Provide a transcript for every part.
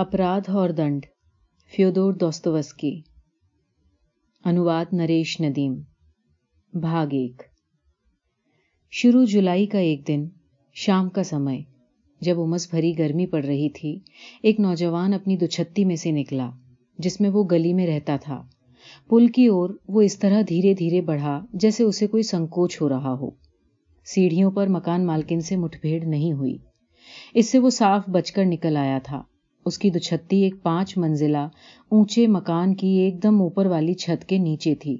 اپرادھ اور دنڈ۔ فیودور دوستوسکی انواد نریش ندیم۔ بھاگ ایک۔ شروع جولائی کا ایک دن، شام کا سمے۔ جب امس بھری گرمی پڑ رہی تھی، ایک نوجوان اپنی دچھتی میں سے نکلا، جس میں وہ گلی میں رہتا تھا۔ پل کی اور وہ اس طرح دھیرے دھیرے بڑھا جیسے اسے کوئی سنکوچ ہو رہا ہو۔ سیڑھیوں پر مکان مالکن سے مٹھ بھیڑ نہیں ہوئی۔ اس سے وہ صاف بچ کر نکل آیا تھا۔ اس کی دچھتی ایک پانچ منزلہ اونچے مکان کی ایک دم اوپر والی چھت کے نیچے تھی۔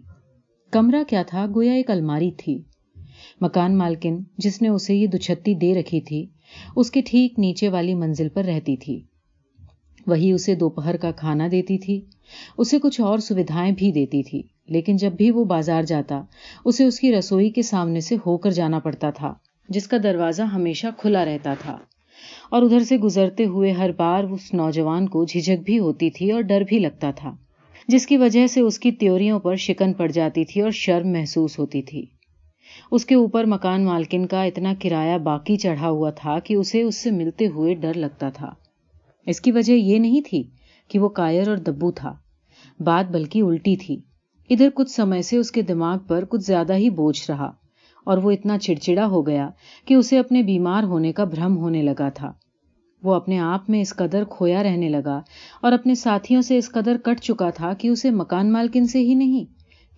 کمرہ کیا تھا؟ گویا ایک الماری تھی۔ مکان مالکن جس نے اسے یہ دچھتی دے رکھی تھی، اس کے ٹھیک نیچے والی منزل پر رہتی تھی۔ وہی اسے دوپہر کا کھانا دیتی تھی، اسے کچھ اور سویدھائیں بھی دیتی تھی، لیکن جب بھی وہ بازار جاتا، اسے اس کی رسوئی کے سامنے سے ہو کر جانا پڑتا تھا، جس کا دروازہ ہمیشہ کھلا رہتا تھا۔ اور ادھر سے گزرتے ہوئے ہر بار اس نوجوان کو جھجھک بھی ہوتی تھی اور ڈر بھی لگتا تھا، جس کی وجہ سے اس کی تیوریوں پر شکن پڑ جاتی تھی اور شرم محسوس ہوتی تھی۔ اس کے اوپر مکان مالکن کا اتنا کرایہ باقی چڑھا ہوا تھا کہ اسے اس سے ملتے ہوئے ڈر لگتا تھا۔ اس کی وجہ یہ نہیں تھی کہ وہ کائر اور دبو تھا، بات بلکہ الٹی تھی۔ ادھر کچھ سمے سے اس کے دماغ پر کچھ زیادہ ہی بوجھ رہا اور وہ اتنا چڑچڑا ہو گیا کہ اسے اپنے بیمار ہونے کا بھرم ہونے لگا تھا۔ وہ اپنے آپ میں اس قدر کھویا رہنے لگا اور اپنے ساتھیوں سے اس قدر کٹ چکا تھا کہ اسے مکان مالکن سے ہی نہیں،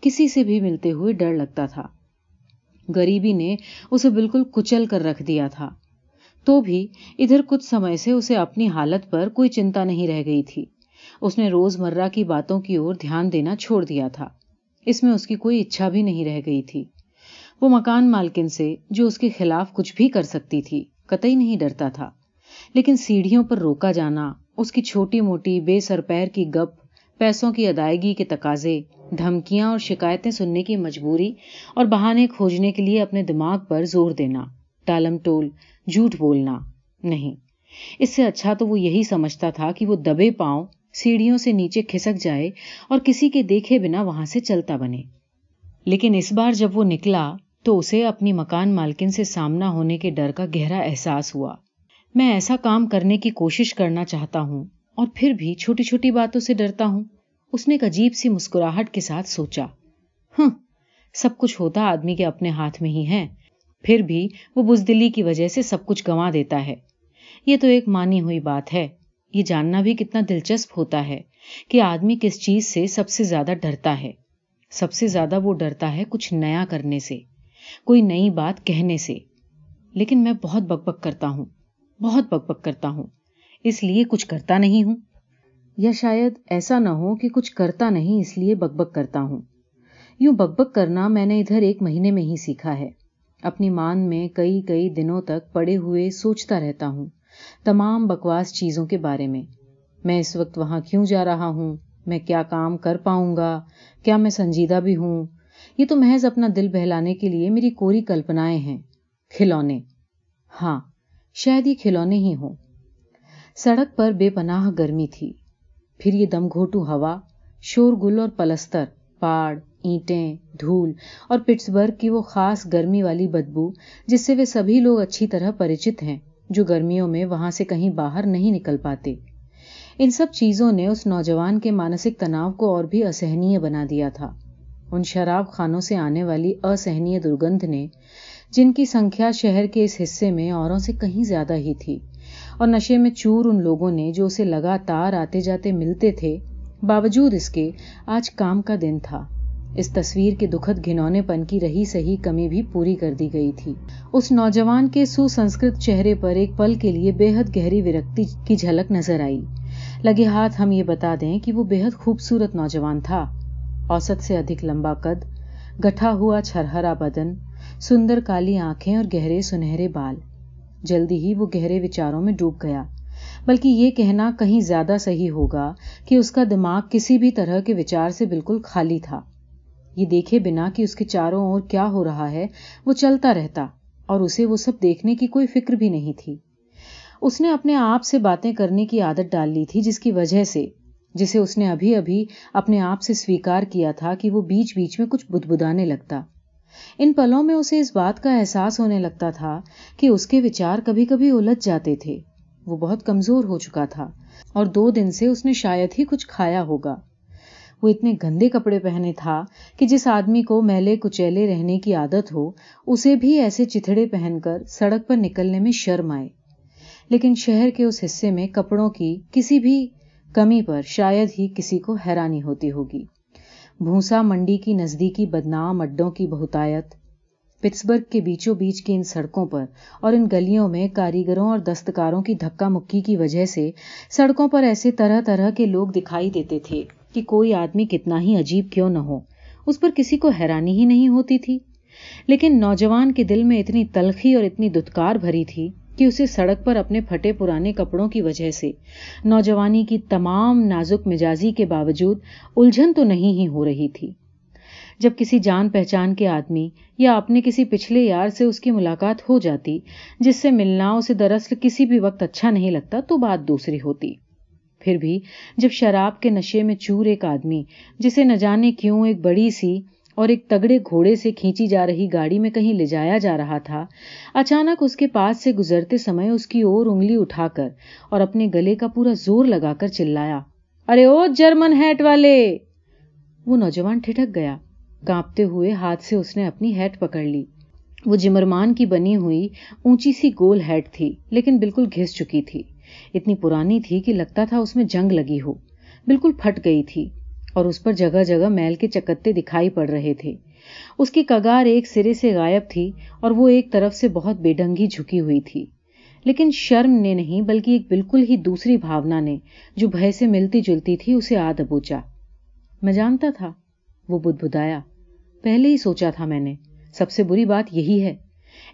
کسی سے بھی ملتے ہوئے ڈر لگتا تھا۔ غریبی نے اسے بالکل کچل کر رکھ دیا تھا۔ تو بھی ادھر کچھ سمے سے اسے اپنی حالت پر کوئی چنتا نہیں رہ گئی تھی۔ اس نے روز مرہ کی باتوں کی اور دھیان دینا چھوڑ دیا تھا۔ اس میں اس کی کوئی اچھا بھی نہیں رہ گئی تھی۔ وہ مکان مالکن سے جو اس کے خلاف کچھ بھی کر سکتی تھی، قطعی نہیں ڈرتا تھا۔ لیکن سیڑھیوں پر روکا جانا، اس کی چھوٹی موٹی بے سر پیر کی گپ، پیسوں کی ادائیگی کے تقاضے، دھمکیاں اور شکایتیں سننے کی مجبوری اور بہانے کھوجنے کے لیے اپنے دماغ پر زور دینا ٹالم ٹول، جھوٹ بولنا، نہیں۔ اس سے اچھا تو وہ یہی سمجھتا تھا کہ وہ دبے پاؤں، سیڑھیوں سے نیچے کھسک جائے اور کسی کے دیکھے بنا وہاں سے چلتا بنے۔ لیکن اس بار جب وہ نکلا تو اسے اپنی مکان مالکن سے سامنا ہونے کے ڈر کا گہرا احساس ہوا۔ میں ایسا کام کرنے کی کوشش کرنا چاہتا ہوں اور پھر بھی چھوٹی چھوٹی باتوں سے ڈرتا ہوں۔ اس نے ایک عجیب سی مسکراہٹ کے ساتھ سوچا۔ ہاں سب کچھ ہوتا آدمی کے اپنے ہاتھ میں ہی ہے۔ پھر بھی وہ بزدلی کی وجہ سے سب کچھ گنوا دیتا ہے۔ یہ تو ایک مانی ہوئی بات ہے۔ یہ جاننا بھی کتنا دلچسپ ہوتا ہے کہ آدمی کس چیز سے سب سے زیادہ ڈرتا ہے۔ سب سے زیادہ وہ ڈرتا ہے کچھ نیا کرنے سے، کوئی نئی بات کہنے سے۔ لیکن میں بہت بک بک کرتا ہوں۔ بہت بک بک کرتا ہوں۔ اس لیے کچھ کرتا نہیں ہوں۔ یا شاید ایسا نہ ہو کہ کچھ کرتا نہیں، اس لیے بک بک کرتا ہوں۔ یوں بک بک کرنا میں نے ادھر ایک مہینے میں ہی سیکھا ہے۔ اپنی مان میں کئی کئی دنوں تک پڑے ہوئے سوچتا رہتا ہوں تمام بکواس چیزوں کے بارے میں۔ میں اس وقت وہاں کیوں جا رہا ہوں؟ میں کیا کام کر پاؤں گا؟ کیا میں سنجیدہ بھی ہوں؟ یہ تو محض اپنا دل بہلانے کے لیے میری کوری کلپنائیں ہیں۔ کھلونے۔ ہاں شاید یہ کھلونے ہی ہوں۔ سڑک پر بے پناہ گرمی تھی۔ پھر یہ دم گھوٹو ہوا، شور گل اور پلستر، پاڑ، اینٹیں، دھول اور پٹسبرگ کی وہ خاص گرمی والی بدبو جس سے وہ سبھی لوگ اچھی طرح پریچت ہیں، جو گرمیوں میں وہاں سے کہیں باہر نہیں نکل پاتے۔ ان سب چیزوں نے اس نوجوان کے مانسک تناؤ کو اور بھی اسہنی بنا دیا تھا۔ ان شراب خانوں سے آنے والی اسہنی درگند نے جن کی سنکھیا شہر کے اس حصے میں اوروں سے کہیں زیادہ ہی تھی۔ اور نشے میں چور ان لوگوں نے جو اسے لگاتار آتے جاتے ملتے تھے، باوجود اس کے آج کام کا دن تھا۔ اس تصویر کے دکھد گھنونے پن کی رہی سہی کمی بھی پوری کر دی گئی تھی۔ اس نوجوان کے سوسنسکرت چہرے پر ایک پل کے لیے بے حد گہری ورکتی کی جھلک نظر آئی۔ لگے ہاتھ ہم یہ بتا دیں کہ وہ بے حد خوبصورت نوجوان تھا۔ اوسط سے ادھک لمبا قد، گٹھا ہوا چھرہرا بدن سندر کالی آنکھیں اور گہرے سنہرے بال۔ جلدی ہی وہ گہرے وچاروں میں ڈوب گیا۔ بلکہ یہ کہنا کہیں زیادہ صحیح ہوگا کہ اس کا دماغ کسی بھی طرح کے وچار سے بالکل خالی تھا۔ یہ دیکھے بنا کہ اس کے چاروں اور کیا ہو رہا ہے، وہ چلتا رہتا اور اسے وہ سب دیکھنے کی کوئی فکر بھی نہیں تھی۔ اس نے اپنے آپ سے باتیں کرنے کی عادت ڈال لی تھی جس کی وجہ سے، جسے اس نے ابھی ابھی اپنے آپ سے سویکار کیا تھا کہ وہ بیچ بیچ میں کچھ بدبدانے لگتا۔ ان پلوں میں اسے اس بات کا احساس ہونے لگتا تھا کہ اس کے وچار کبھی کبھی الجھ جاتے تھے۔ وہ بہت کمزور ہو چکا تھا اور دو دن سے اس نے شاید ہی کچھ کھایا ہوگا۔ وہ اتنے گندے کپڑے پہنے تھا کہ جس آدمی کو میلے کچیلے رہنے کی عادت ہو، اسے بھی ایسے چتھڑے پہن کر سڑک پر نکلنے میں شرم آئے۔ لیکن شہر کے اس حصے میں کپڑوں کی کسی بھی کمی پر شاید ہی کسی کو حیرانی ہوتی ہوگی۔ بھوسا منڈی کی نزدیکی بدنام اڈوں کی بہتایت۔ پٹسبرگ کے بیچوں بیچ کی ان سڑکوں پر اور ان گلیوں میں کاریگروں اور دستکاروں کی دھکا مکی کی وجہ سے سڑکوں پر ایسے طرح طرح کے لوگ دکھائی دیتے تھے کہ کوئی آدمی کتنا ہی عجیب کیوں نہ ہو۔ اس پر کسی کو حیرانی ہی نہیں ہوتی تھی۔ لیکن نوجوان کے دل میں اتنی تلخی اور اتنی دتکار بھری تھی کہ اسے سڑک پر اپنے پھٹے پرانے کپڑوں کی وجہ سے۔ نوجوانی کی تمام نازک مزاجی کے باوجود الجھن تو نہیں ہی ہو رہی تھی۔ جب کسی جان پہچان کے آدمی یا اپنے کسی پچھلے یار سے اس کی ملاقات ہو جاتی، جس سے ملنا اسے دراصل کسی بھی وقت اچھا نہیں لگتا، تو بات دوسری ہوتی۔ پھر بھی جب شراب کے نشے میں چور ایک آدمی، جسے نہ جانے کیوں ایک بڑی سی اور ایک تگڑے گھوڑے سے کھینچی جا رہی گاڑی میں کہیں لے جایا جا رہا تھا، اچانک اس کے پاس سے گزرتے سمے اس کی اور انگلی اٹھا کر اور اپنے گلے کا پورا زور لگا کر چلایا۔ ارے او جرمن ہیٹ والے! وہ نوجوان ٹھٹک گیا۔ کانپتے ہوئے ہاتھ سے اس نے اپنی ہیٹ پکڑ لی۔ وہ جمرمان کی بنی ہوئی اونچی سی گول ہیٹ تھی، لیکن بالکل گھس چکی تھی۔ اتنی پرانی تھی کہ لگتا تھا اس میں جنگ لگی ہو۔ بالکل پھٹ گئی تھی۔ اور اس پر جگہ جگہ میل کے چکتے دکھائی پڑ رہے تھے۔ اس کی کگار ایک سرے سے غائب تھی اور وہ ایک طرف سے بہت بے ڈنگی جھکی ہوئی تھی۔ لیکن شرم نے نہیں بلکہ ایک بالکل ہی دوسری بھاونا نے جو بھے سے ملتی جلتی تھی اسے آ دبوچا میں جانتا تھا، وہ بدھ بدایا پہلے ہی سوچا تھا میں نے، سب سے بری بات یہی ہے۔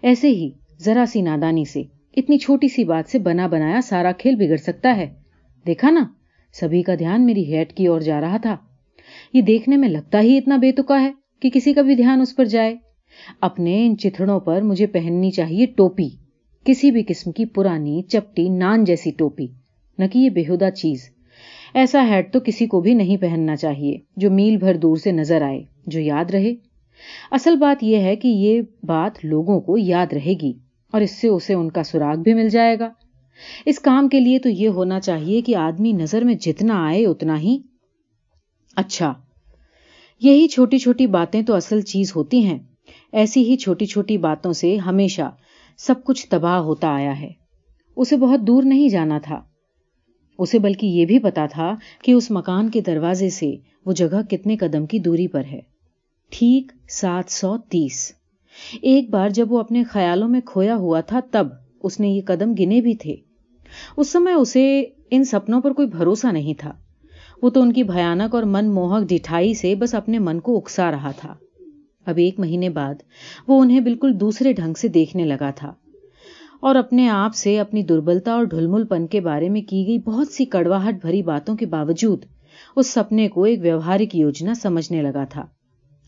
ایسے ہی ذرا سی نادانی سے، اتنی چھوٹی سی بات سے بنا بنایا سارا کھیل بگڑ سکتا ہے۔ دیکھا نا، سبھی کا دھیان میری ہیٹ کی اور جا رہا تھا۔ یہ دیکھنے میں لگتا ہی اتنا بے تکا ہے کہ کسی کا بھی دھیان اس پر جائے۔ اپنے ان چتھڑوں پر مجھے پہننی چاہیے ٹوپی، کسی بھی قسم کی پرانی چپٹی نان جیسی ٹوپی، نہ کہ یہ بےحدہ چیز۔ ایسا ہیڈ تو کسی کو بھی نہیں پہننا چاہیے جو میل بھر دور سے نظر آئے، جو یاد رہے۔ اصل بات یہ ہے کہ یہ بات لوگوں کو یاد رہے گی اور اس سے اسے ان کا سراغ بھی مل جائے گا۔ اس کام کے لیے تو یہ ہونا چاہیے کہ آدمی نظر میں جتنا آئے اتنا ہی اچھا۔ یہی چھوٹی چھوٹی باتیں تو اصل چیز ہوتی ہیں۔ ایسی ہی چھوٹی چھوٹی باتوں سے ہمیشہ سب کچھ تباہ ہوتا آیا ہے۔ اسے بہت دور نہیں جانا تھا۔ اسے بلکہ یہ بھی پتا تھا کہ اس مکان کے دروازے سے وہ جگہ کتنے قدم کی دوری پر ہے۔ ٹھیک سات سو تیس۔ ایک بار جب وہ اپنے خیالوں میں کھویا ہوا تھا تب اس نے یہ قدم گنے بھی تھے۔ اس سمے اسے ان سپنوں پر کوئی بھروسہ نہیں تھا۔ وہ تو ان کی بھیانک اور من موہک ڈٹھائی سے بس اپنے من کو اکسا رہا تھا۔ اب ایک مہینے بعد وہ انہیں بالکل دوسرے ڈھنگ سے دیکھنے لگا تھا اور اپنے آپ سے اپنی دربلتا اور ڈھلمل پن کے بارے میں کی گئی بہت سی کڑواہٹ بھری باتوں کے باوجود اس سپنے کو ایک ویوہارک یوجنا سمجھنے لگا تھا۔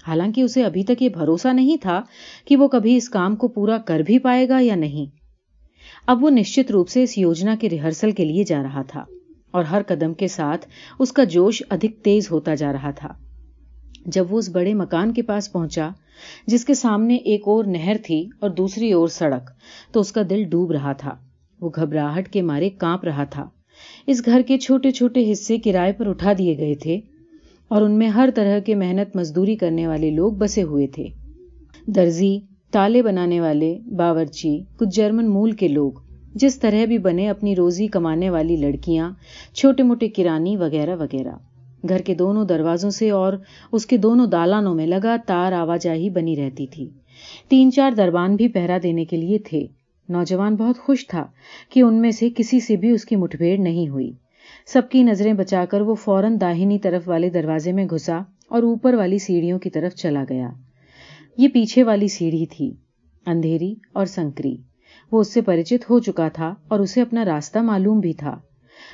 حالانکہ اسے ابھی تک یہ بھروسہ نہیں تھا کہ وہ کبھی اس کام کو پورا کر بھی پائے گا یا نہیں۔ اب وہ نشچت روپ سے اس یوجنا کے ریہرسل کے لیے جا رہا تھا۔ اور ہر قدم کے ساتھ اس کا جوش ادھک تیز ہوتا جا رہا تھا۔ جب وہ اس بڑے مکان کے پاس پہنچا، جس کے سامنے ایک اور نہر تھی اور دوسری اور سڑک، تو اس کا دل ڈوب رہا تھا۔ وہ گھبراہٹ کے مارے کانپ رہا تھا۔ اس گھر کے چھوٹے چھوٹے حصے کرائے پر اٹھا دیے گئے تھے اور ان میں ہر طرح کے محنت مزدوری کرنے والے لوگ بسے ہوئے تھے۔ درزی، تالے بنانے والے، باورچی، کچھ جرمن مول کے لوگ جس طرح بھی بنے اپنی روزی کمانے والی لڑکیاں، چھوٹے موٹے کرانی وغیرہ وغیرہ۔ گھر کے دونوں دروازوں سے اور اس کے دونوں دالانوں میں لگاتار آواجاہی بنی رہتی تھی۔ تین چار دربان بھی پہرا دینے کے لیے تھے۔ نوجوان بہت خوش تھا کہ ان میں سے کسی سے بھی اس کی مٹبھیڑ نہیں ہوئی۔ سب کی نظریں بچا کر وہ فوراً داہنی طرف والے دروازے میں گھسا اور اوپر والی سیڑھیوں کی طرف چلا گیا۔ یہ پیچھے والی سیڑھی تھی، اندھیری اور سنکری۔ وہ اس سے پریچت ہو چکا تھا اور اسے اپنا راستہ معلوم بھی تھا۔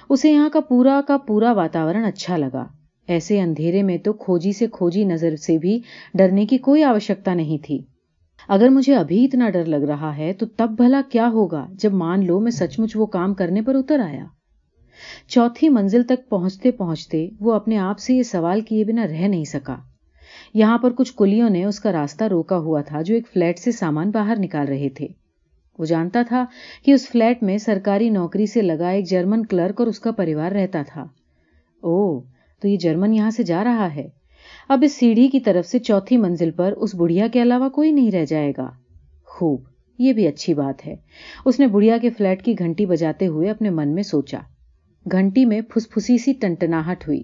اسے یہاں کا پورا کا پورا واتاورن اچھا لگا۔ ایسے اندھیرے میں تو کھوجی سے کھوجی نظر سے بھی ڈرنے کی کوئی آوشکتا نہیں تھی۔ اگر مجھے ابھی اتنا ڈر لگ رہا ہے تو تب بھلا کیا ہوگا جب مان لو میں سچ مچ وہ کام کرنے پر اتر آیا۔ چوتھی منزل تک پہنچتے پہنچتے وہ اپنے آپ سے یہ سوال کیے بنا رہ نہیں سکا۔ یہاں پر کچھ کلیوں نے اس کا راستہ روکا ہوا تھا جو ایک فلیٹ سے سامان باہر نکال رہے تھے۔ وہ جانتا تھا کہ اس فلیٹ میں سرکاری نوکری سے لگا ایک جرمن کلرک اور اس کا پریوار رہتا تھا۔ او تو یہ جرمن یہاں سے جا رہا ہے۔ اب اس سیڑھی کی طرف سے چوتھی منزل پر اس بڑھیا کے علاوہ کوئی نہیں رہ جائے گا۔ خوب، یہ بھی اچھی بات ہے۔ اس نے بڑھیا کے فلیٹ کی گھنٹی بجاتے ہوئے اپنے من میں سوچا۔ گھنٹی میں پھس پھسی سی ٹنٹناہٹ ہوئی۔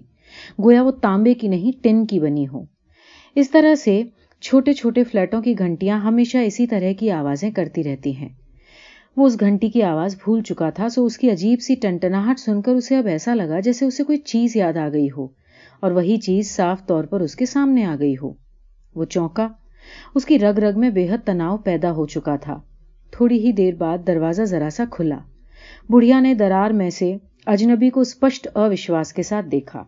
گویا وہ تانبے کی نہیں، ٹن کی بنی ہو۔ اس طرح سے چھوٹے چھوٹے فلیٹوں کی گھنٹیاں ہمیشہ اسی طرح کی آوازیں کرتی رہتی ہیں۔ وہ اس گھنٹی کی آواز بھول چکا تھا، سو اس کی عجیب سی ٹنٹناہٹ سن کر اسے اب ایسا لگا جیسے اسے کوئی چیز یاد آ گئی ہو، اور وہی چیز صاف طور پر اس کے سامنے آ گئی ہو۔ وہ چونکا، اس کی رگ رگ میں بے حد تناؤ پیدا ہو چکا تھا۔ تھوڑی ہی دیر بعد دروازہ ذرا سا کھلا۔ بڑھیا نے درار میں سے اجنبی کو اسپشٹ اوشواس کے ساتھ دیکھا۔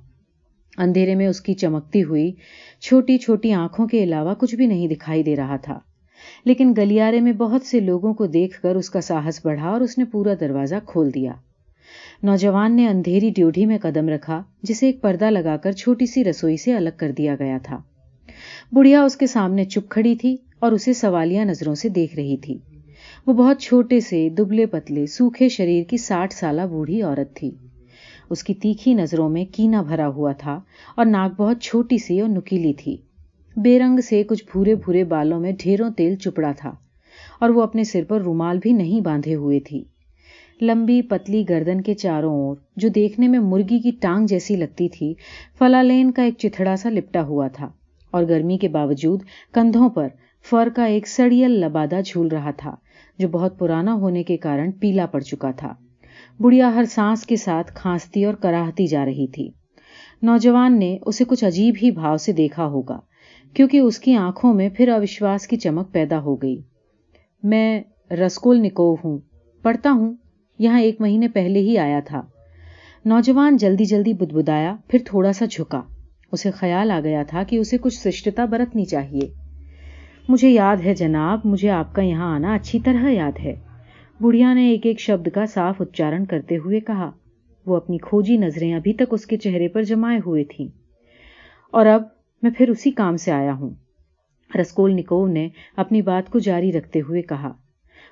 اندھیرے میں اس کی چمکتی ہوئی چھوٹی چھوٹی آنکھوں کے علاوہ کچھ بھی نہیں دکھائی دے رہا تھا۔ لیکن گلیارے میں بہت سے لوگوں کو دیکھ کر اس کا ساہس بڑھا اور اس نے پورا دروازہ کھول دیا۔ نوجوان نے اندھیری ڈیوڈی میں قدم رکھا، جسے ایک پردہ لگا کر چھوٹی سی رسوئی سے الگ کر دیا گیا تھا۔ بڑھیا اس کے سامنے چپ کھڑی تھی اور اسے سوالیہ نظروں سے دیکھ رہی تھی۔ وہ بہت چھوٹے سے دبلے پتلے سوکھے شریر کی ساٹھ سالہ بوڑھی عورت تھی۔ اس کی تیکھی نظروں میں کینا بھرا ہوا تھا اور ناک بہت چھوٹی سی اور نکیلی تھی۔ بے رنگ سے کچھ بھورے بھورے بالوں میں ڈھیروں تیل چپڑا تھا اور وہ اپنے سر پر رومال بھی نہیں باندھے ہوئے تھی۔ لمبی پتلی گردن کے چاروں اور جو دیکھنے میں مرگی کی ٹانگ جیسی لگتی تھی، فلالین کا ایک چتھڑا سا لپٹا ہوا تھا اور گرمی کے باوجود کندھوں پر فر کا ایک سڑیل لبادہ جھول رہا تھا، جو بہت پرانا ہونے کے کارن پیلا پڑ چکا تھا۔ بڑھیا ہر سانس کے ساتھ کھانستی اور کراہتی جا رہی تھی۔ نوجوان نے اسے کچھ عجیب ہی بھاؤ سے دیکھا ہوگا۔ کیونکہ اس کی آنکھوں میں پھر اوشواس کی چمک پیدا ہو گئی۔ میں رسکول نکو ہوں، پڑھتا ہوں، یہاں ایک مہینے پہلے ہی آیا تھا۔ نوجوان جلدی جلدی بدبدایا پھر تھوڑا سا جھکا۔ اسے خیال آ گیا تھا کہ اسے کچھ سشٹتا برتنی چاہیے۔ مجھے یاد ہے جناب، مجھے آپ کا یہاں آنا اچھی طرح یاد ہے۔ بڑھیا نے ایک ایک شبد کا صاف اچارن کرتے ہوئے کہا۔ وہ اپنی کھوجی نظریں ابھی تک اس کے چہرے پر جمائے ہوئے تھیں۔ اور اب میں پھر اسی کام سے آیا ہوں۔ رسکول نکو نے اپنی بات کو جاری رکھتے ہوئے کہا۔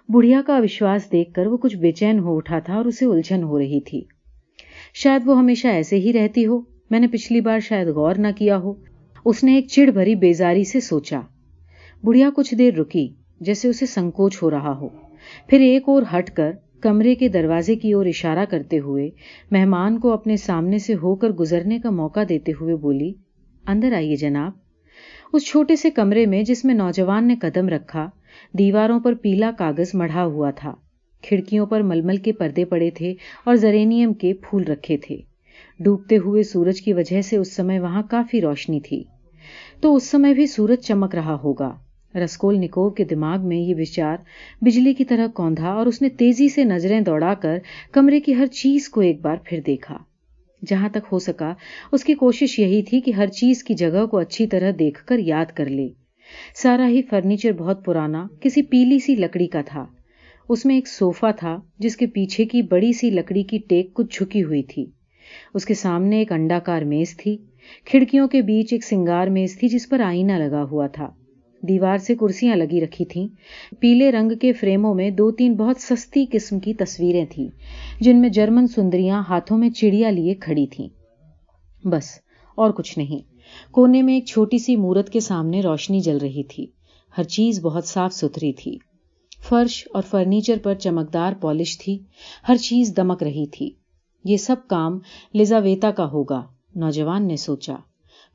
بڑھیا کا وشواس دیکھ کر وہ کچھ بے چین ہو اٹھا تھا اور اسے الجھن ہو رہی تھی۔ شاید وہ ہمیشہ ایسے ہی رہتی ہو۔ میں نے پچھلی بار شاید غور نہ کیا ہو۔ اس نے ایک چڑ بھری بیزاری سے سوچا۔ بڑھیا کچھ دیر رکی جیسے اسے سنکوچ ہو رہا ہو۔ پھر ایک اور ہٹ کر کمرے کے دروازے کی اور اشارہ کرتے ہوئے مہمان کو اپنے سامنے سے ہو کر گزرنے کا موقع دیتے ہوئے بولی اندر آئیے جناب۔ اس چھوٹے سے کمرے میں جس میں نوجوان نے قدم رکھا، دیواروں پر پیلا کاغذ مڑھا ہوا تھا۔ کھڑکیوں پر ململ کے پردے پڑے تھے اور زرینیم کے پھول رکھے تھے۔ ڈوبتے ہوئے سورج کی وجہ سے اس سمے وہاں کافی روشنی تھی۔ تو اس سمے بھی سورج چمک رہا ہوگا۔ رسکول نکو کے دماغ میں یہ وچار بجلی کی طرح کوندھا اور اس نے تیزی سے نظریں دوڑا کر کمرے کی ہر چیز کو ایک بار پھر دیکھا۔ جہاں تک ہو سکا، اس کی کوشش یہی تھی کہ ہر چیز کی جگہ کو اچھی طرح دیکھ کر یاد کر لے۔ سارا ہی فرنیچر بہت پرانا، کسی پیلی سی لکڑی کا تھا۔ اس میں ایک صوفہ تھا، جس کے پیچھے کی بڑی سی لکڑی کی ٹیک کچھ جھکی ہوئی تھی۔ اس کے سامنے ایک انڈا کار میز تھی۔ کھڑکیوں کے بیچ ایک سنگار میز تھی جس پر آئینہ لگا ہوا تھا۔ دیوار سے کرسیاں لگی رکھی تھیں۔ پیلے رنگ کے فریموں میں دو تین بہت سستی قسم کی تصویریں تھیں، جن میں جرمن سندریاں ہاتھوں میں چڑیا لیے کھڑی تھیں۔ بس، اور کچھ نہیں۔ کونے میں ایک چھوٹی سی مورت کے سامنے روشنی جل رہی تھی۔ ہر چیز بہت صاف ستھری تھی۔ فرش اور فرنیچر پر چمکدار پالش تھی۔ ہر چیز دمک رہی تھی۔ یہ سب کام لزاویتا کا ہوگا، نوجوان نے سوچا۔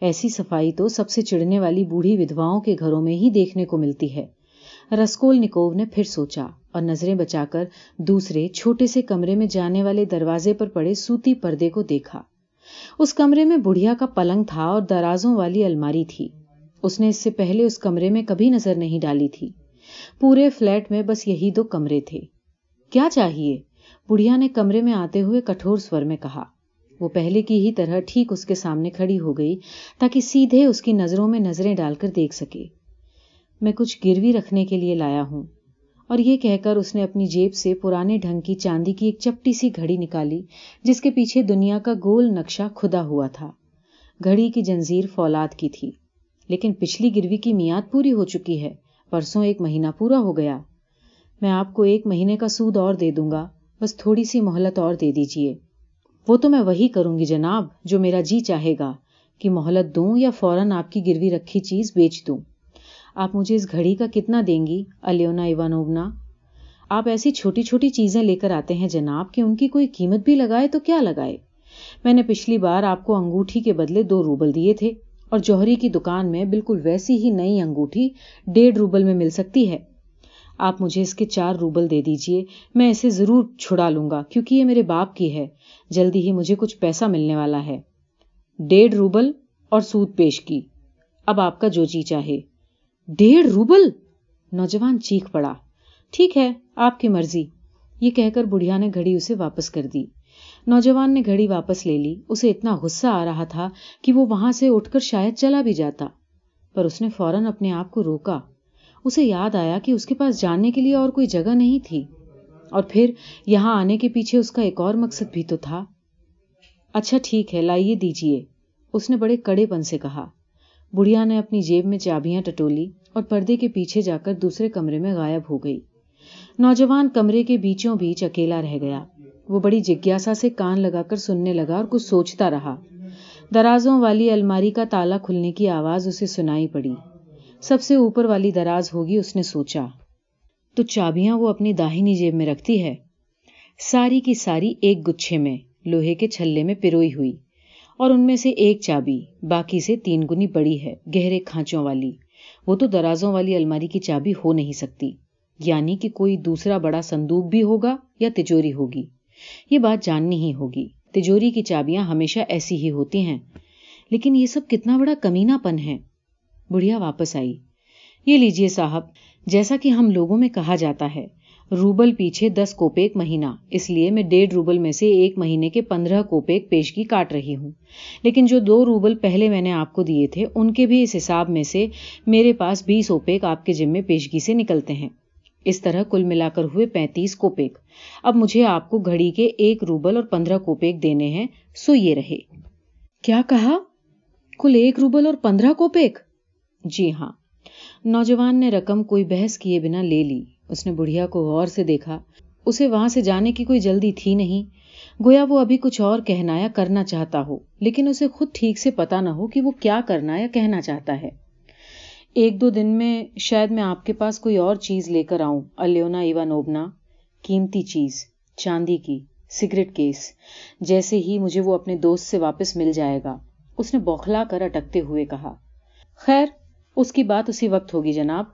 ایسی صفائی تو سب سے چڑھنے والی بوڑھی ودواؤں کے گھروں میں ہی دیکھنے کو ملتی ہے۔ رسکول نکوو نے پھر سوچا اور نظریں بچا کر دوسرے چھوٹے سے کمرے میں جانے والے دروازے پر پڑے سوتی پردے کو دیکھا۔ اس کمرے میں بڑھیا کا پلنگ تھا اور درازوں والی الماری تھی۔ اس نے اس سے پہلے اس کمرے میں کبھی نظر نہیں ڈالی تھی۔ پورے فلیٹ میں بس یہی دو کمرے تھے۔ کیا چاہیے؟ بڑھیا نے کمرے میں آتے ہوئے کٹور سور میں کہا۔ وہ پہلے کی ہی طرح ٹھیک اس کے سامنے کھڑی ہو گئی تاکہ سیدھے اس کی نظروں میں نظریں ڈال کر دیکھ سکے۔ میں کچھ گروی رکھنے کے لیے لایا ہوں۔ اور یہ کہہ کر اس نے اپنی جیب سے پرانے ڈھنگ کی چاندی کی ایک چپٹی سی گھڑی نکالی، جس کے پیچھے دنیا کا گول نقشہ کھدا ہوا تھا۔ گھڑی کی جنزیر فولاد کی تھی۔ لیکن پچھلی گروی کی میاد پوری ہو چکی ہے۔ پرسوں ایک مہینہ پورا ہو گیا۔ میں آپ کو ایک مہینے کا سود اور دے دوں گا۔ بس تھوڑی سی مہلت اور دے دیجیے وہ تو میں وہی کروں گی جناب جو میرا جی چاہے گا کہ مہلت دوں یا فوراً آپ کی گروی رکھی چیز بیچ دوں۔ آپ مجھے اس گھڑی کا کتنا دیں گی، الیونا ایوانوبنا آپ ایسی چھوٹی چھوٹی چیزیں لے کر آتے ہیں جناب کہ ان کی کوئی قیمت بھی لگائے تو کیا لگائے؟ میں نے پچھلی بار آپ کو انگوٹھی کے بدلے دو روبل دیے تھے اور جوہری کی دکان میں بالکل ویسی ہی نئی انگوٹھی ڈیڑھ روبل میں مل سکتی ہے۔ آپ مجھے اس کے چار روبل دے دیجیے میں اسے ضرور چھڑا لوں گا، کیونکہ یہ میرے باپ کی ہے۔ جلدی ہی مجھے کچھ پیسہ ملنے والا ہے۔ ڈیڑھ روبل اور سود پیش کی۔ اب آپ کا جو جی چاہے۔ ڈیڑھ روبل؟ نوجوان چیخ پڑا۔ ٹھیک ہے، آپ کی مرضی۔ یہ کہہ کر بڑھیا نے گھڑی اسے واپس کر دی۔ نوجوان نے گھڑی واپس لے لی۔ اسے اتنا غصہ آ رہا تھا کہ وہ وہاں سے اٹھ کر شاید چلا بھی جاتا۔ پر اس نے فوراً اپنے آپ کو روکا۔ اسے یاد آیا کہ اس کے پاس جاننے کے لیے اور کوئی جگہ نہیں تھی۔ اور پھر یہاں آنے کے پیچھے اس کا ایک اور مقصد بھی تو تھا۔ اچھا ٹھیک ہے، لائیے دیجیے اس نے بڑے کڑے پن سے کہا۔ بڑھیا نے اپنی جیب میں چابیاں ٹٹولی اور پردے کے پیچھے جا کر دوسرے کمرے میں غائب ہو گئی۔ نوجوان کمرے کے بیچوں بیچ اکیلا رہ گیا۔ وہ بڑی جگیاسا سے کان لگا کر سننے لگا اور کچھ سوچتا رہا۔ درازوں والی الماری کا تالا کھلنے کی آواز اسے سنائی پڑی۔ سب سے اوپر والی دراز ہوگی، اس نے سوچا۔ تو چابیاں وہ اپنی داہنی جیب میں رکھتی ہے۔ ساری کی ساری ایک گچھے میں، لوہے کے چھلے میں پروئی ہوئی۔ اور ان میں سے ایک چابی، باقی سے تین گنی بڑی ہے، گہرے کھانچوں والی۔ وہ تو درازوں والی الماری کی چابی ہو نہیں سکتی۔ یعنی کہ کوئی دوسرا بڑا صندوق بھی ہوگا یا تجوری ہوگی۔ یہ بات جاننی ہی ہوگی۔ تجوری کی چابیاں ہمیشہ ایسی ہی ہوتی ہیں۔ لیکن یہ سب کتنا بڑا کمینا پن ہے۔ بڑھیا واپس آئی۔ یہ لیجیے صاحب، جیسا کہ ہم لوگوں میں کہا جاتا ہے، روبل پیچھے دس کوپیک مہینہ، اس لیے میں ڈیڑھ روبل میں سے ایک مہینے کے پندرہ کوپیک پیشگی کاٹ رہی ہوں۔ لیکن جو دو روبل پہلے میں نے آپ کو دیے تھے، ان کے بھی اس حساب میں سے میرے پاس بیس اوپیک آپ کے جم میں پیشگی سے نکلتے ہیں۔ اس طرح کل ملا کر ہوئے پینتیس کوپیک۔ اب مجھے آپ کو گھڑی کے ایک روبل اور پندرہ کوپیک دینے ہیں سو یہ رہے۔ کیا کہا؟ کل ایک روبل اور پندرہ کوپیک؟ جی ہاں۔ نوجوان نے رقم کوئی بحث کیے بنا لے لی۔ اس نے بڑھیا کو غور سے دیکھا۔ اسے وہاں سے جانے کی کوئی جلدی تھی نہیں۔ گویا وہ ابھی کچھ اور کہنا یا کرنا چاہتا ہو، لیکن اسے خود ٹھیک سے پتا نہ ہو کہ وہ کیا کرنا یا کہنا چاہتا ہے۔ ایک دو دن میں شاید میں آپ کے پاس کوئی اور چیز لے کر آؤں۔ الیونا ایوانوبنا۔ قیمتی چیز۔ چاندی کی۔ Cigarette case. جیسے ہی مجھے وہ اپنے دوست سے واپس مل جائے گا۔ اس نے بوکھلا کر اٹکتے ہوئے کہا۔ خیر اس کی بات اسی وقت ہوگی جناب۔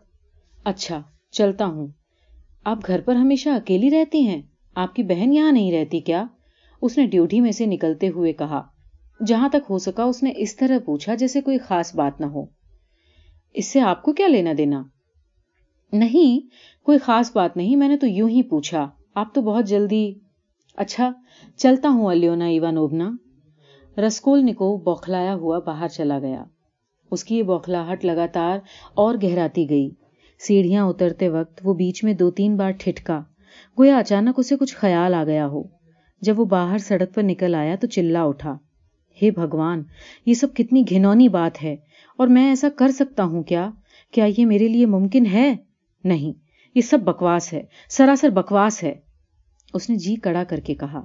اچھا چلتا ہوں۔ آپ گھر پر ہمیشہ اکیلی رہتی ہیں؟ آپ کی بہن یہاں نہیں رہتی کیا؟ اس نے ڈیوٹی میں سے نکلتے ہوئے کہا۔ جہاں تک ہو سکا اس نے اس طرح پوچھا جیسے کوئی خاص بات نہ ہو۔ اس سے آپ کو کیا لینا دینا؟ نہیں، کوئی خاص بات نہیں، میں نے تو یوں ہی پوچھا۔ آپ تو بہت جلدی۔ اچھا چلتا ہوں، الیونا ایوانوبنا۔ رسکول نکو بوکھلایا ہوا باہر چلا گیا۔ اس کی یہ بوکھلاہٹ لگاتار اور گہراتی گئی۔ سیڑھیاں اترتے وقت وہ بیچ میں دو تین بار ٹھٹکا۔ گویا اچانک اسے کچھ خیال آ گیا ہو۔ جب وہ باہر سڑک پر نکل آیا تو چلا اٹھا۔ ہے بھگوان، یہ سب کتنی گھنونی بات ہے، اور میں ایسا کر سکتا ہوں کیا؟ کیا یہ میرے لیے ممکن ہے؟ نہیں، یہ سب بکواس ہے، سراسر بکواس ہے۔ اس نے جی کڑا کر کے کہا۔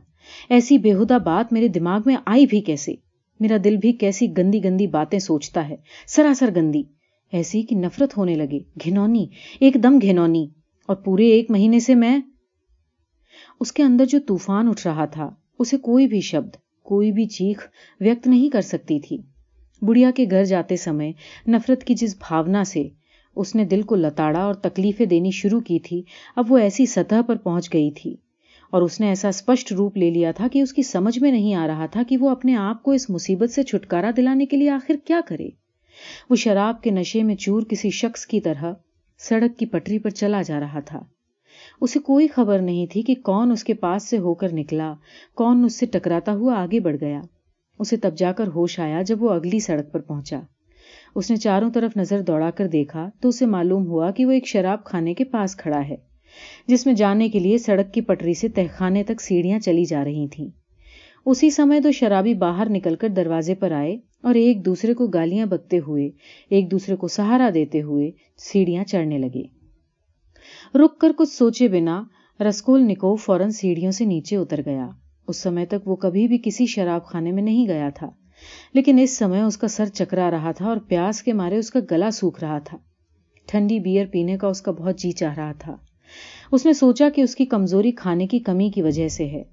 ایسی بےحدہ بات میرے دماغ میں آئی بھی کیسے؟ میرا دل بھی کیسی گندی گندی باتیں سوچتا ہے، سراسر گندی۔ ایسی کہ نفرت ہونے لگے۔ گھنونی، ایک دم گھنونی۔ اور پورے ایک مہینے سے میں اس کے اندر جو طوفان اٹھ رہا تھا، اسے کوئی بھی شبد، کوئی بھی چیخ ویکت نہیں کر سکتی تھی۔ بڑھیا کے گھر جاتے سمے نفرت کی جس بھاونا سے اس نے دل کو لتاڑا اور تکلیفیں دینی شروع کی تھی، اب وہ ایسی سطح پر پہنچ گئی تھی۔ اور اس نے ایسا اسپشٹ روپ لے لیا تھا کہ اس کی سمجھ میں نہیں آ رہا تھا کہ وہ اپنے آپ کو اس مصیبت سے چھٹکارا دلانے کے لیے آخر کیا کرے۔ وہ شراب کے نشے میں چور کسی شخص کی طرح سڑک کی پٹری پر چلا جا رہا تھا۔ اسے کوئی خبر نہیں تھی کہ کون اس کے پاس سے ہو کر نکلا، کون اس سے ٹکراتا ہوا آگے بڑھ گیا۔ اسے تب جا کر ہوش آیا جب وہ اگلی سڑک پر پہنچا۔ اس نے چاروں طرف نظر دوڑا کر دیکھا تو اسے معلوم ہوا کہ وہ ایک شراب کھانے کے پاس کھڑا ہے۔ جس میں جانے کے لیے سڑک کی پٹری سے تہخانے تک سیڑھیاں چلی جا رہی تھیں۔ اسی سمے دو شرابی باہر نکل کر دروازے پر آئے اور ایک دوسرے کو گالیاں بکتے ہوئے، ایک دوسرے کو سہارا دیتے ہوئے سیڑھیاں چڑھنے لگے۔ رک کر کچھ سوچے بنا رسکول نکو فوراً سیڑھیوں سے نیچے اتر گیا۔ اس سمے تک وہ کبھی بھی کسی شراب خانے میں نہیں گیا تھا۔ لیکن اس سمے اس کا سر چکرا رہا تھا اور پیاس کے مارے اس کا گلا سوکھ رہا تھا۔ ٹھنڈی بیئر پینے کا اس کا بہت جی چاہ رہا تھا۔ اس نے سوچا کہ اس کی کمزوری کھانے کی کمی کی وجہ سے ہے۔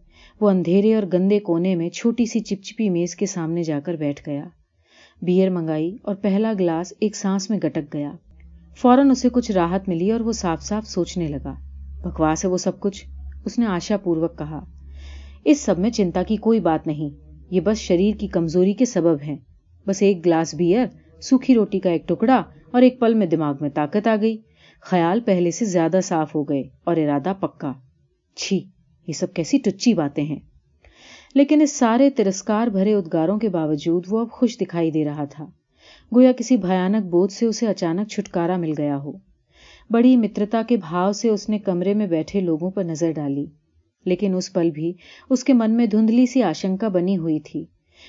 وہ اندھیرے اور گندے کونے میں چھوٹی سی چپچپی میز کے سامنے جا کر بیٹھ گیا۔ بیئر منگائی اور پہلا گلاس ایک سانس میں گٹک گیا۔ فوراً اسے کچھ راحت ملی اور وہ صاف صاف سوچنے لگا۔ بکواس ہے وہ سب کچھ؟ اس نے آشا پوروک کہا۔ اس سب میں چنتا کی کوئی بات نہیں۔ یہ بس شریر کی کمزوری کے سبب ہیں۔ بس ایک گلاس بیئر، سوکھی روٹی کا ایک ٹکڑا اور ایک پل میں دماغ میں طاقت آ گئی۔ خیال پہلے سے زیادہ صاف ہو گئے اور ارادہ پکا۔ چھی، یہ سب کیسی ٹچی باتیں ہیں۔ لیکن اس سارے ترسکار بھرے ادگاروں کے باوجود وہ اب خوش دکھائی دے رہا تھا۔ گویا کسی بھیانک بوجھ سے اسے اچانک چھٹکارا مل گیا ہو۔ بڑی مترتا کے بھاؤ سے اس نے کمرے میں بیٹھے لوگوں پر نظر ڈالی۔ لیکن اس پل بھی اس کے من میں دھندلی سی آشنکا بنی ہوئی تھی۔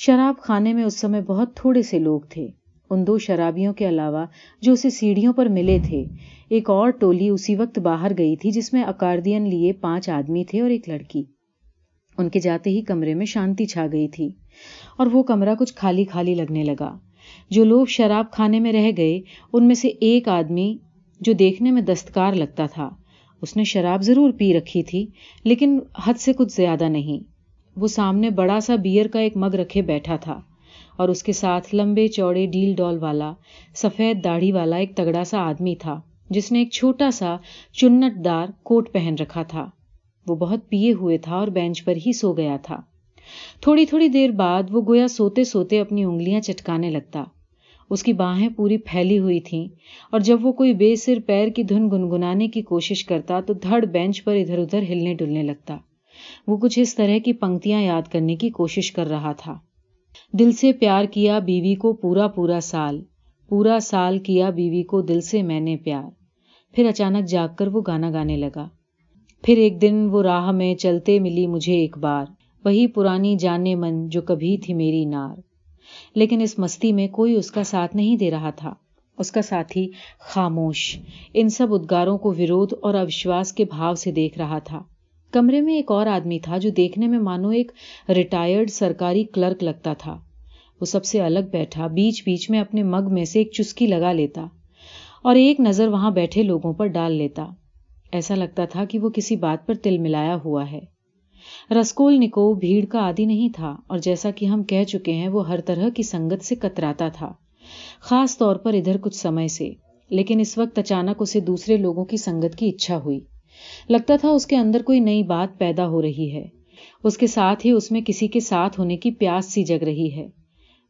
شراب خانے میں اس سمے بہت تھوڑے سے لوگ تھے۔ ان دو شرابیوں کے علاوہ جو اسے سیڑھیوں پر ملے تھے، ایک اور ٹولی اسی وقت باہر گئی تھی جس میں اکاردین لیے پانچ آدمی تھے اور ایک لڑکی۔ ان کے جاتے ہی کمرے میں شانتی چھا گئی تھی اور وہ کمرہ کچھ خالی خالی لگنے لگا۔ جو لوگ شراب کھانے میں رہ گئے، ان میں سے ایک آدمی جو دیکھنے میں دستکار لگتا تھا، اس نے شراب ضرور پی رکھی تھی، لیکن حد سے کچھ زیادہ نہیں۔ وہ سامنے بڑا سا بیئر کا ایک مگ رکھے بیٹھا تھا اور اس کے ساتھ لمبے چوڑے ڈیل ڈول والا، سفید داڑھی والا ایک تگڑا سا آدمی تھا، جس نے ایک چھوٹا سا چنٹ دار کوٹ پہن رکھا تھا۔ وہ بہت پیے ہوئے تھا اور بینچ پر ہی سو گیا تھا۔ تھوڑی تھوڑی دیر بعد وہ گویا سوتے سوتے اپنی انگلیاں چٹکانے لگتا۔ اس کی باہیں پوری پھیلی ہوئی تھیں اور جب وہ کوئی بے سر پیر کی دھن گنگنانے کی کوشش کرتا تو دھڑ بینچ پر ادھر ادھر ہلنے ڈلنے لگتا۔ وہ کچھ اس طرح کی پنکتیاں یاد کرنے کی کوشش کر رہا تھا۔ دل سے پیار کیا بیوی کو پورا پورا سال پورا سال کیا بیوی کو دل سے میں نے پیار۔ پھر اچانک جاگ کر وہ گانا گانے لگا۔ پھر ایک دن وہ راہ میں چلتے ملی مجھے ایک بار، وہی پرانی جانے من جو کبھی تھی میری نار۔ لیکن اس مستی میں کوئی اس کا ساتھ نہیں دے رہا تھا۔ اس کا ساتھی خاموش، ان سب ادگاروں کو ورودھ اور اوشواس کے بھاؤ سے دیکھ رہا تھا۔ کمرے میں ایک اور آدمی تھا جو دیکھنے میں مانو ایک ریٹائرڈ سرکاری کلرک لگتا تھا۔ وہ سب سے الگ بیٹھا، بیچ بیچ میں اپنے مگ میں سے ایک چسکی لگا لیتا اور ایک نظر وہاں بیٹھے لوگوں پر ڈال لیتا۔ ایسا لگتا تھا کہ وہ کسی بات پر تل ملایا ہوا ہے۔ رسکول نکو بھیڑ کا عادی نہیں تھا اور جیسا کہ ہم کہہ چکے ہیں، وہ ہر طرح کی سنگت سے کتراتا تھا، خاص طور پر ادھر کچھ سمے سے۔ لیکن اس وقت اچانک اسے دوسرے لوگوں کی سنگت کی اچھا ہوئی۔ لگتا تھا اس کے اندر کوئی نئی بات پیدا ہو رہی ہے۔ اس کے ساتھ ہی اس میں کسی کے ساتھ ہونے کی پیاس سی جگ رہی ہے۔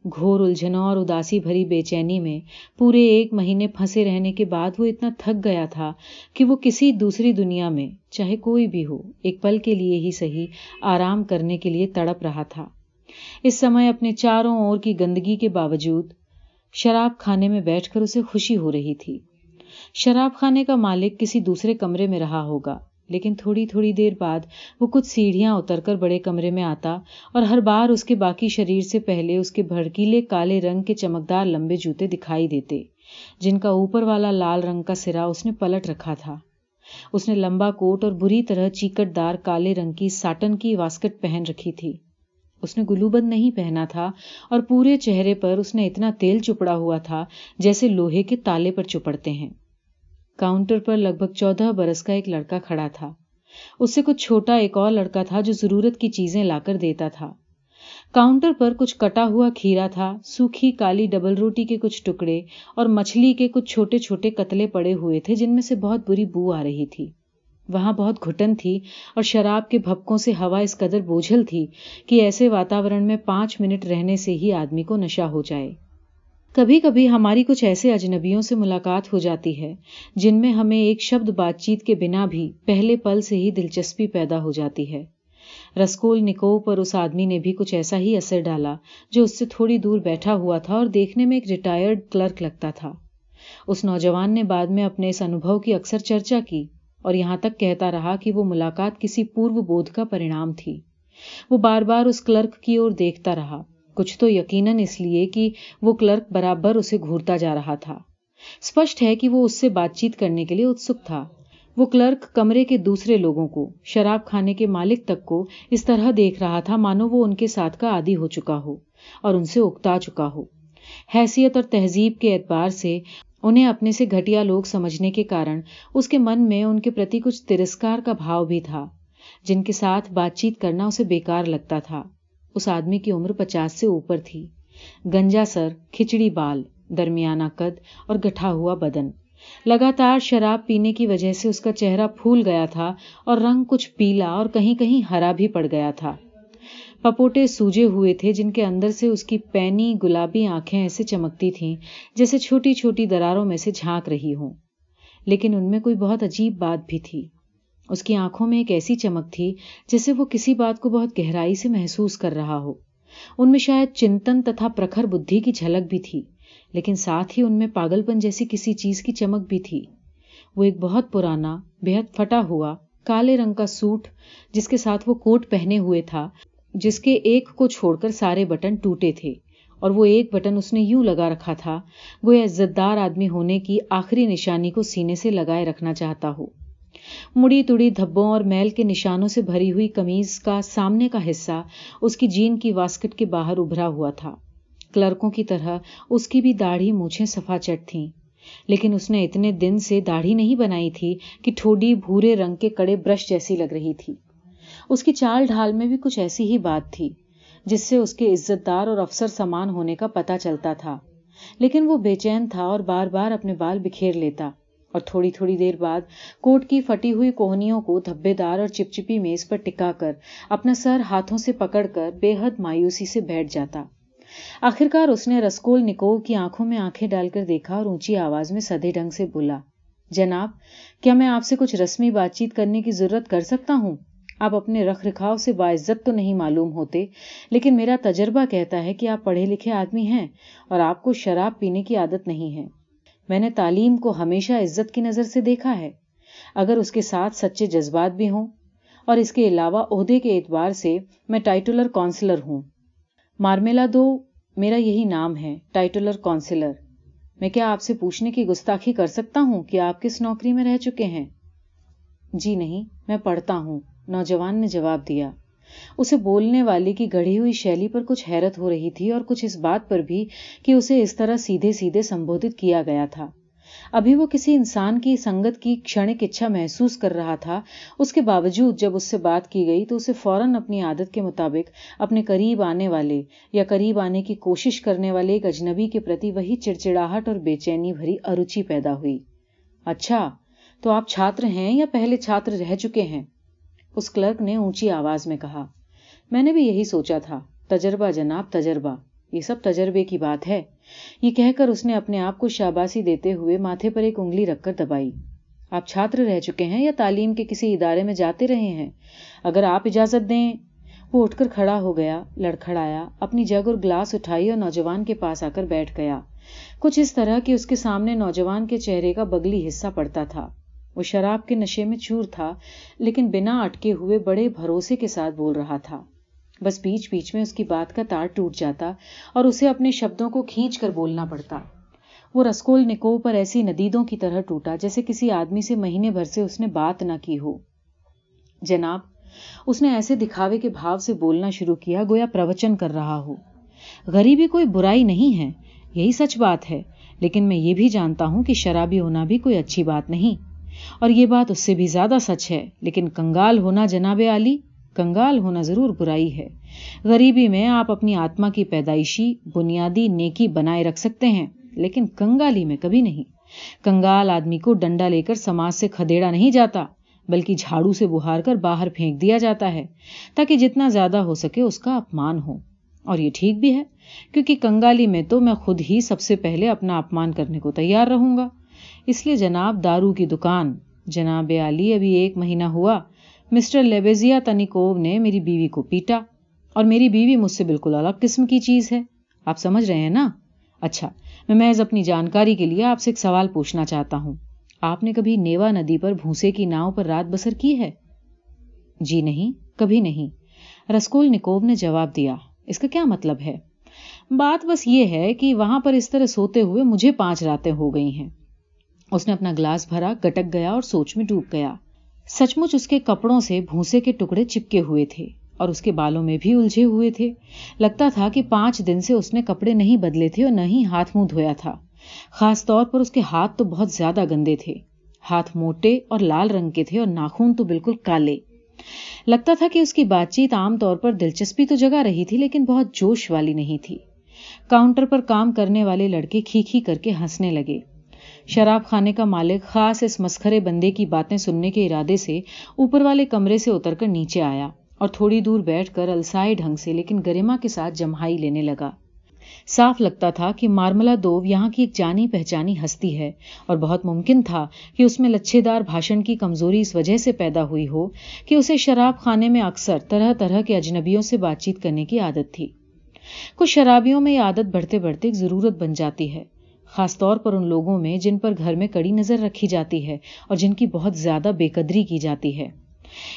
گھور الجھنوں اور اداسی بھری بے چینی میں پورے ایک مہینے پھنسے رہنے کے بعد وہ اتنا تھک گیا تھا کہ وہ کسی دوسری دنیا میں، چاہے کوئی بھی ہو، ایک پل کے لیے ہی صحیح آرام کرنے کے لیے تڑپ رہا تھا۔ اس سمے اپنے چاروں اور کی گندگی کے باوجود شراب کھانے میں بیٹھ کر اسے خوشی ہو رہی تھی۔ شراب خانے کا مالک کسی دوسرے کمرے میں رہا ہوگا۔ لیکن تھوڑی تھوڑی دیر بعد وہ کچھ سیڑھیاں اتر کر بڑے کمرے میں آتا اور ہر بار اس کے باقی شریر سے پہلے اس کے بھڑکیلے کالے رنگ کے چمکدار لمبے جوتے دکھائی دیتے، جن کا اوپر والا لال رنگ کا سرا اس نے پلٹ رکھا تھا۔ اس نے لمبا کوٹ اور بری طرح چیکٹ دار کالے رنگ کی ساٹن کی واسکٹ پہن رکھی تھی۔ اس نے گلوبند نہیں پہنا تھا اور پورے چہرے پر اس نے اتنا تیل چپڑا ہوا تھا جیسے لوہے کے تالے پر چپڑتے ہیں۔ کاؤنٹر پر لگ بھگ چودہ برس کا ایک لڑکا کھڑا تھا۔ اس سے کچھ چھوٹا ایک اور لڑکا تھا جو ضرورت کی چیزیں لا کر دیتا تھا۔ کاؤنٹر پر کچھ کٹا ہوا کھیرا تھا، سوکھی کالی ڈبل روٹی کے کچھ ٹکڑے اور مچھلی کے کچھ چھوٹے چھوٹے قتلے پڑے ہوئے تھے جن میں سے بہت بری بو آ رہی تھی۔ وہاں بہت گھٹن تھی اور شراب کے بھپکوں سے ہوا اس قدر بوجھل تھی کہ ایسے واتاورن میں پانچ منٹ رہنے سے ہی آدمی کو نشہ ہو جائے۔ کبھی کبھی ہماری کچھ ایسے اجنبیوں سے ملاقات ہو جاتی ہے، جن میں ہمیں ایک شبد بات چیت کے بنا بھی پہلے پل سے ہی دلچسپی پیدا ہو جاتی ہے۔ رسکول نکو پر اس آدمی نے بھی کچھ ایسا ہی اثر ڈالا جو اس سے تھوڑی دور بیٹھا ہوا تھا اور دیکھنے میں ایک ریٹائرڈ کلرک لگتا تھا۔ اس نوجوان نے بعد میں اپنے اس انوبھو کی اکثر چرچا کی اور یہاں تک کہتا رہا کہ وہ ملاقات کسی پورو بودھ کا پرینام تھی۔ وہ بار بار اس کلرک کی اور دیکھتا رہا۔ کچھ تو یقیناً اس لیے کہ وہ کلرک برابر اسے گھورتا جا رہا تھا۔ اسپشٹ ہے کہ وہ اس سے بات چیت کرنے کے لیے اتسک تھا۔ وہ کلرک کمرے کے دوسرے لوگوں کو، شراب کھانے کے مالک تک کو اس طرح دیکھ رہا تھا، مانو وہ ان کے ساتھ کا عادی ہو چکا ہو اور ان سے اکتا چکا ہو۔ حیثیت اور تہذیب کے اعتبار سے انہیں اپنے سے گھٹیا لوگ سمجھنے کے کارن اس کے من میں ان کے پرتی کچھ ترسکار کا بھاؤ بھی تھا، جن کے ساتھ بات چیت کرنا اسے بیکار لگتا تھا۔ اس آدمی کی عمر پچاس سے اوپر تھی۔ گنجا سر، کھچڑی بال، درمیانہ قد اور گٹھا ہوا بدن۔ لگاتار شراب پینے کی وجہ سے اس کا چہرہ پھول گیا تھا اور رنگ کچھ پیلا اور کہیں کہیں ہرا بھی پڑ گیا تھا۔ پپوٹے سوجے ہوئے تھے جن کے اندر سے اس کی پینی گلابی آنکھیں ایسے چمکتی تھیں جیسے چھوٹی چھوٹی دراروں میں سے جھانک رہی ہوں۔ لیکن ان میں کوئی بہت عجیب بات بھی تھی۔ اس کی آنکھوں میں ایک ایسی چمک تھی جیسے وہ کسی بات کو بہت گہرائی سے محسوس کر رہا ہو۔ ان میں شاید چنتن تتھا پرکھر بدھی کی جھلک بھی تھی، لیکن ساتھ ہی ان میں پاگل پن جیسی کسی چیز کی چمک بھی تھی۔ وہ ایک بہت پرانا بےحد پھٹا ہوا، کالے رنگ کا سوٹ جس کے ساتھ وہ کوٹ پہنے ہوئے تھا، جس کے ایک کو چھوڑ کر سارے بٹن ٹوٹے تھے۔ اور وہ ایک بٹن اس نے یوں لگا رکھا تھا، وہ عزت دار آدمی ہونے کی آخری نشانی کو سینے سے لگائے رکھنا چاہتا ہو۔ مڑی تڑی دھبوں اور میل کے نشانوں سے بھری ہوئی کمیز کا سامنے کا حصہ اس کی جین کی واسکٹ کے باہر ابھرا ہوا تھا۔ کلرکوں کی طرح اس کی بھی داڑھی مونچھیں صفا چٹ تھیں۔ لیکن اس نے اتنے دن سے داڑھی نہیں بنائی تھی کہ ٹھوڈی بھورے رنگ کے کڑے برش جیسی لگ رہی تھی۔ اس کی چال ڈھال میں بھی کچھ ایسی ہی بات تھی، جس سے اس کے عزت دار اور افسر سامان ہونے کا پتا چلتا تھا۔ لیکن وہ بے چین تھا اور بار بار اپنے بال بکھیر لیتا۔ اور تھوڑی تھوڑی دیر بعد کوٹ کی پھٹی ہوئی کوہنیوں کو دھبے دار اور چپچپی میز پر ٹکا کر اپنا سر ہاتھوں سے پکڑ کر بے حد مایوسی سے بیٹھ جاتا۔ آخرکار اس نے رسکول نکو کی آنکھوں میں آنکھیں ڈال کر دیکھا اور اونچی آواز میں سدے ڈنگ سے بولا، جناب، کیا میں آپ سے کچھ رسمی بات چیت کرنے کی ضرورت کر سکتا ہوں؟ آپ اپنے رکھ رکھاؤ سے باعزت تو نہیں معلوم ہوتے، لیکن میرا تجربہ کہتا ہے کہ آپ پڑھے لکھے آدمی ہیں اور آپ کو شراب پینے کی عادت نہیں ہے۔ میں نے تعلیم کو ہمیشہ عزت کی نظر سے دیکھا ہے۔ اگر اس کے ساتھ سچے جذبات بھی ہوں، اور اس کے علاوہ عہدے کے اعتبار سے میں ٹائٹولر کونسلر ہوں۔ مارمیلا دو، میرا یہی نام ہے ٹائٹولر کونسلر۔ میں کیا آپ سے پوچھنے کی گستاخی کر سکتا ہوں کہ آپ کس نوکری میں رہ چکے ہیں؟ جی نہیں، میں پڑھتا ہوں، نوجوان نے جواب دیا۔ اسے بولنے والے کی گڑھی ہوئی شیلی پر کچھ حیرت ہو رہی تھی اور کچھ اس بات پر بھی کہ اسے اس طرح سیدھے سیدھے سمبودت کیا گیا تھا۔ ابھی وہ کسی انسان کی سنگت کی کھڑک اچھا محسوس کر رہا تھا۔ اس کے باوجود جب اس سے بات کی گئی تو اسے فوراً اپنی عادت کے مطابق اپنے قریب آنے والے یا قریب آنے کی کوشش کرنے والے ایک اجنبی کے پرتی وہی چڑچڑاہٹ اور بے چینی بھری اروچی پیدا ہوئی۔ اچھا تو آپ چھاتر ہیں یا پہلے چھاتر رہ چکے ہیں؟ اس کلرک نے اونچی آواز میں کہا، میں نے بھی یہی سوچا تھا، تجربہ جناب، تجربہ، یہ سب تجربے کی بات ہے۔ یہ کہہ کر اس نے اپنے آپ کو شاباسی دیتے ہوئے ماتھے پر ایک انگلی رکھ کر دبائی۔ آپ چھاتر رہ چکے ہیں یا تعلیم کے کسی ادارے میں جاتے رہے ہیں؟ اگر آپ اجازت دیں۔ وہ اٹھ کر کھڑا ہو گیا، لڑکھڑایا، اپنی جگ اور گلاس اٹھائی اور نوجوان کے پاس آ کر بیٹھ گیا۔ کچھ اس طرح کہ اس کے سامنے نوجوان کے چہرے کا بگلی حصہ پڑتا تھا۔ وہ شراب کے نشے میں چور تھا، لیکن بنا اٹکے ہوئے بڑے بھروسے کے ساتھ بول رہا تھا۔ بس بیچ بیچ میں اس کی بات کا تار ٹوٹ جاتا اور اسے اپنے شبدوں کو کھینچ کر بولنا پڑتا۔ وہ رسکول نکو پر ایسی ندیدوں کی طرح ٹوٹا جیسے کسی آدمی سے مہینے بھر سے اس نے بات نہ کی ہو۔ جناب، اس نے ایسے دکھاوے کے بھاو سے بولنا شروع کیا گویا پروچن کر رہا ہو۔ غریبی کوئی برائی نہیں ہے، یہی سچ بات ہے، لیکن میں یہ بھی جانتا ہوں کہ شرابی ہونا بھی کوئی اچھی بات نہیں۔ اور یہ بات اس سے بھی زیادہ سچ ہے، لیکن کنگال ہونا جناب علی کنگال ہونا ضرور برائی ہے۔ غریبی میں آپ اپنی آتما کی پیدائشی، بنیادی نیکی بنائے رکھ سکتے ہیں، لیکن کنگالی میں کبھی نہیں۔ کنگال آدمی کو ڈنڈا لے کر سماج سے کھدیڑا نہیں جاتا، بلکہ جھاڑو سے بہار کر باہر پھینک دیا جاتا ہے، تاکہ جتنا زیادہ ہو سکے اس کا اپمان ہو۔ اور یہ ٹھیک بھی ہے، کیونکہ کنگالی میں تو میں خود ہی سب سے پہلے اپنا اپمان کرنے کو تیار رہوں گا۔ اس لیے جناب دارو کی دکان۔ جناب علی، ابھی ایک مہینہ ہوا۔ مسٹر لیبیزیا تنیکوو نے میری بیوی کو پیٹا اور میری بیوی مجھ سے بالکل الگ قسم کی چیز ہے۔ آپ سمجھ رہے ہیں نا؟ اچھا میں محض اپنی جانکاری کے لیے آپ سے ایک سوال پوچھنا چاہتا ہوں۔ آپ نے کبھی نیوا ندی پر بھوسے کی ناؤ پر رات بسر کی ہے؟ جی نہیں، کبھی نہیں۔ رسکول نکوب نے جواب دیا۔ اس کا کیا مطلب ہے؟ بات بس یہ ہے کہ وہاں پر اس طرح سوتے ہوئے مجھے پانچ راتیں ہو گئی ہیں۔ اس نے اپنا گلاس بھرا، گٹک گیا اور سوچ میں ڈوب گیا۔ سچ مچ اس کے کپڑوں سے بھوسے کے ٹکڑے چپکے ہوئے تھے اور اس کے بالوں میں بھی الجھے ہوئے تھے۔ لگتا تھا کہ پانچ دن سے اس نے کپڑے نہیں بدلے تھے اور نہ ہی ہاتھ منہ دھویا تھا۔ خاص طور پر اس کے ہاتھ تو بہت زیادہ گندے تھے۔ ہاتھ موٹے اور لال رنگ کے تھے اور ناخون تو بالکل کالے۔ لگتا تھا کہ اس کی بات چیت عام طور پر دلچسپی تو جگہ رہی تھی، لیکن بہت جوش والی نہیں تھی۔ کاؤنٹر پر کام کرنے والے لڑکے کھی کھی کر کے ہنسنے لگے۔ شراب خانے کا مالک خاص اس مسخرے بندے کی باتیں سننے کے ارادے سے اوپر والے کمرے سے اتر کر نیچے آیا اور تھوڑی دور بیٹھ کر السائے ڈھنگ سے لیکن گریما کے ساتھ جمہائی لینے لگا۔ صاف لگتا تھا کہ مارملا دوو یہاں کی ایک جانی پہچانی ہستی ہے اور بہت ممکن تھا کہ اس میں لچھے دار بھاشن کی کمزوری اس وجہ سے پیدا ہوئی ہو کہ اسے شراب خانے میں اکثر طرح طرح کے اجنبیوں سے بات چیت کرنے کی عادت تھی۔ کچھ شرابیوں میں یہ عادت بڑھتے بڑھتے ایک ضرورت بن جاتی ہے۔ خاص طور پر ان لوگوں میں جن پر گھر میں کڑی نظر رکھی جاتی ہے اور جن کی بہت زیادہ بے قدری کی جاتی ہے۔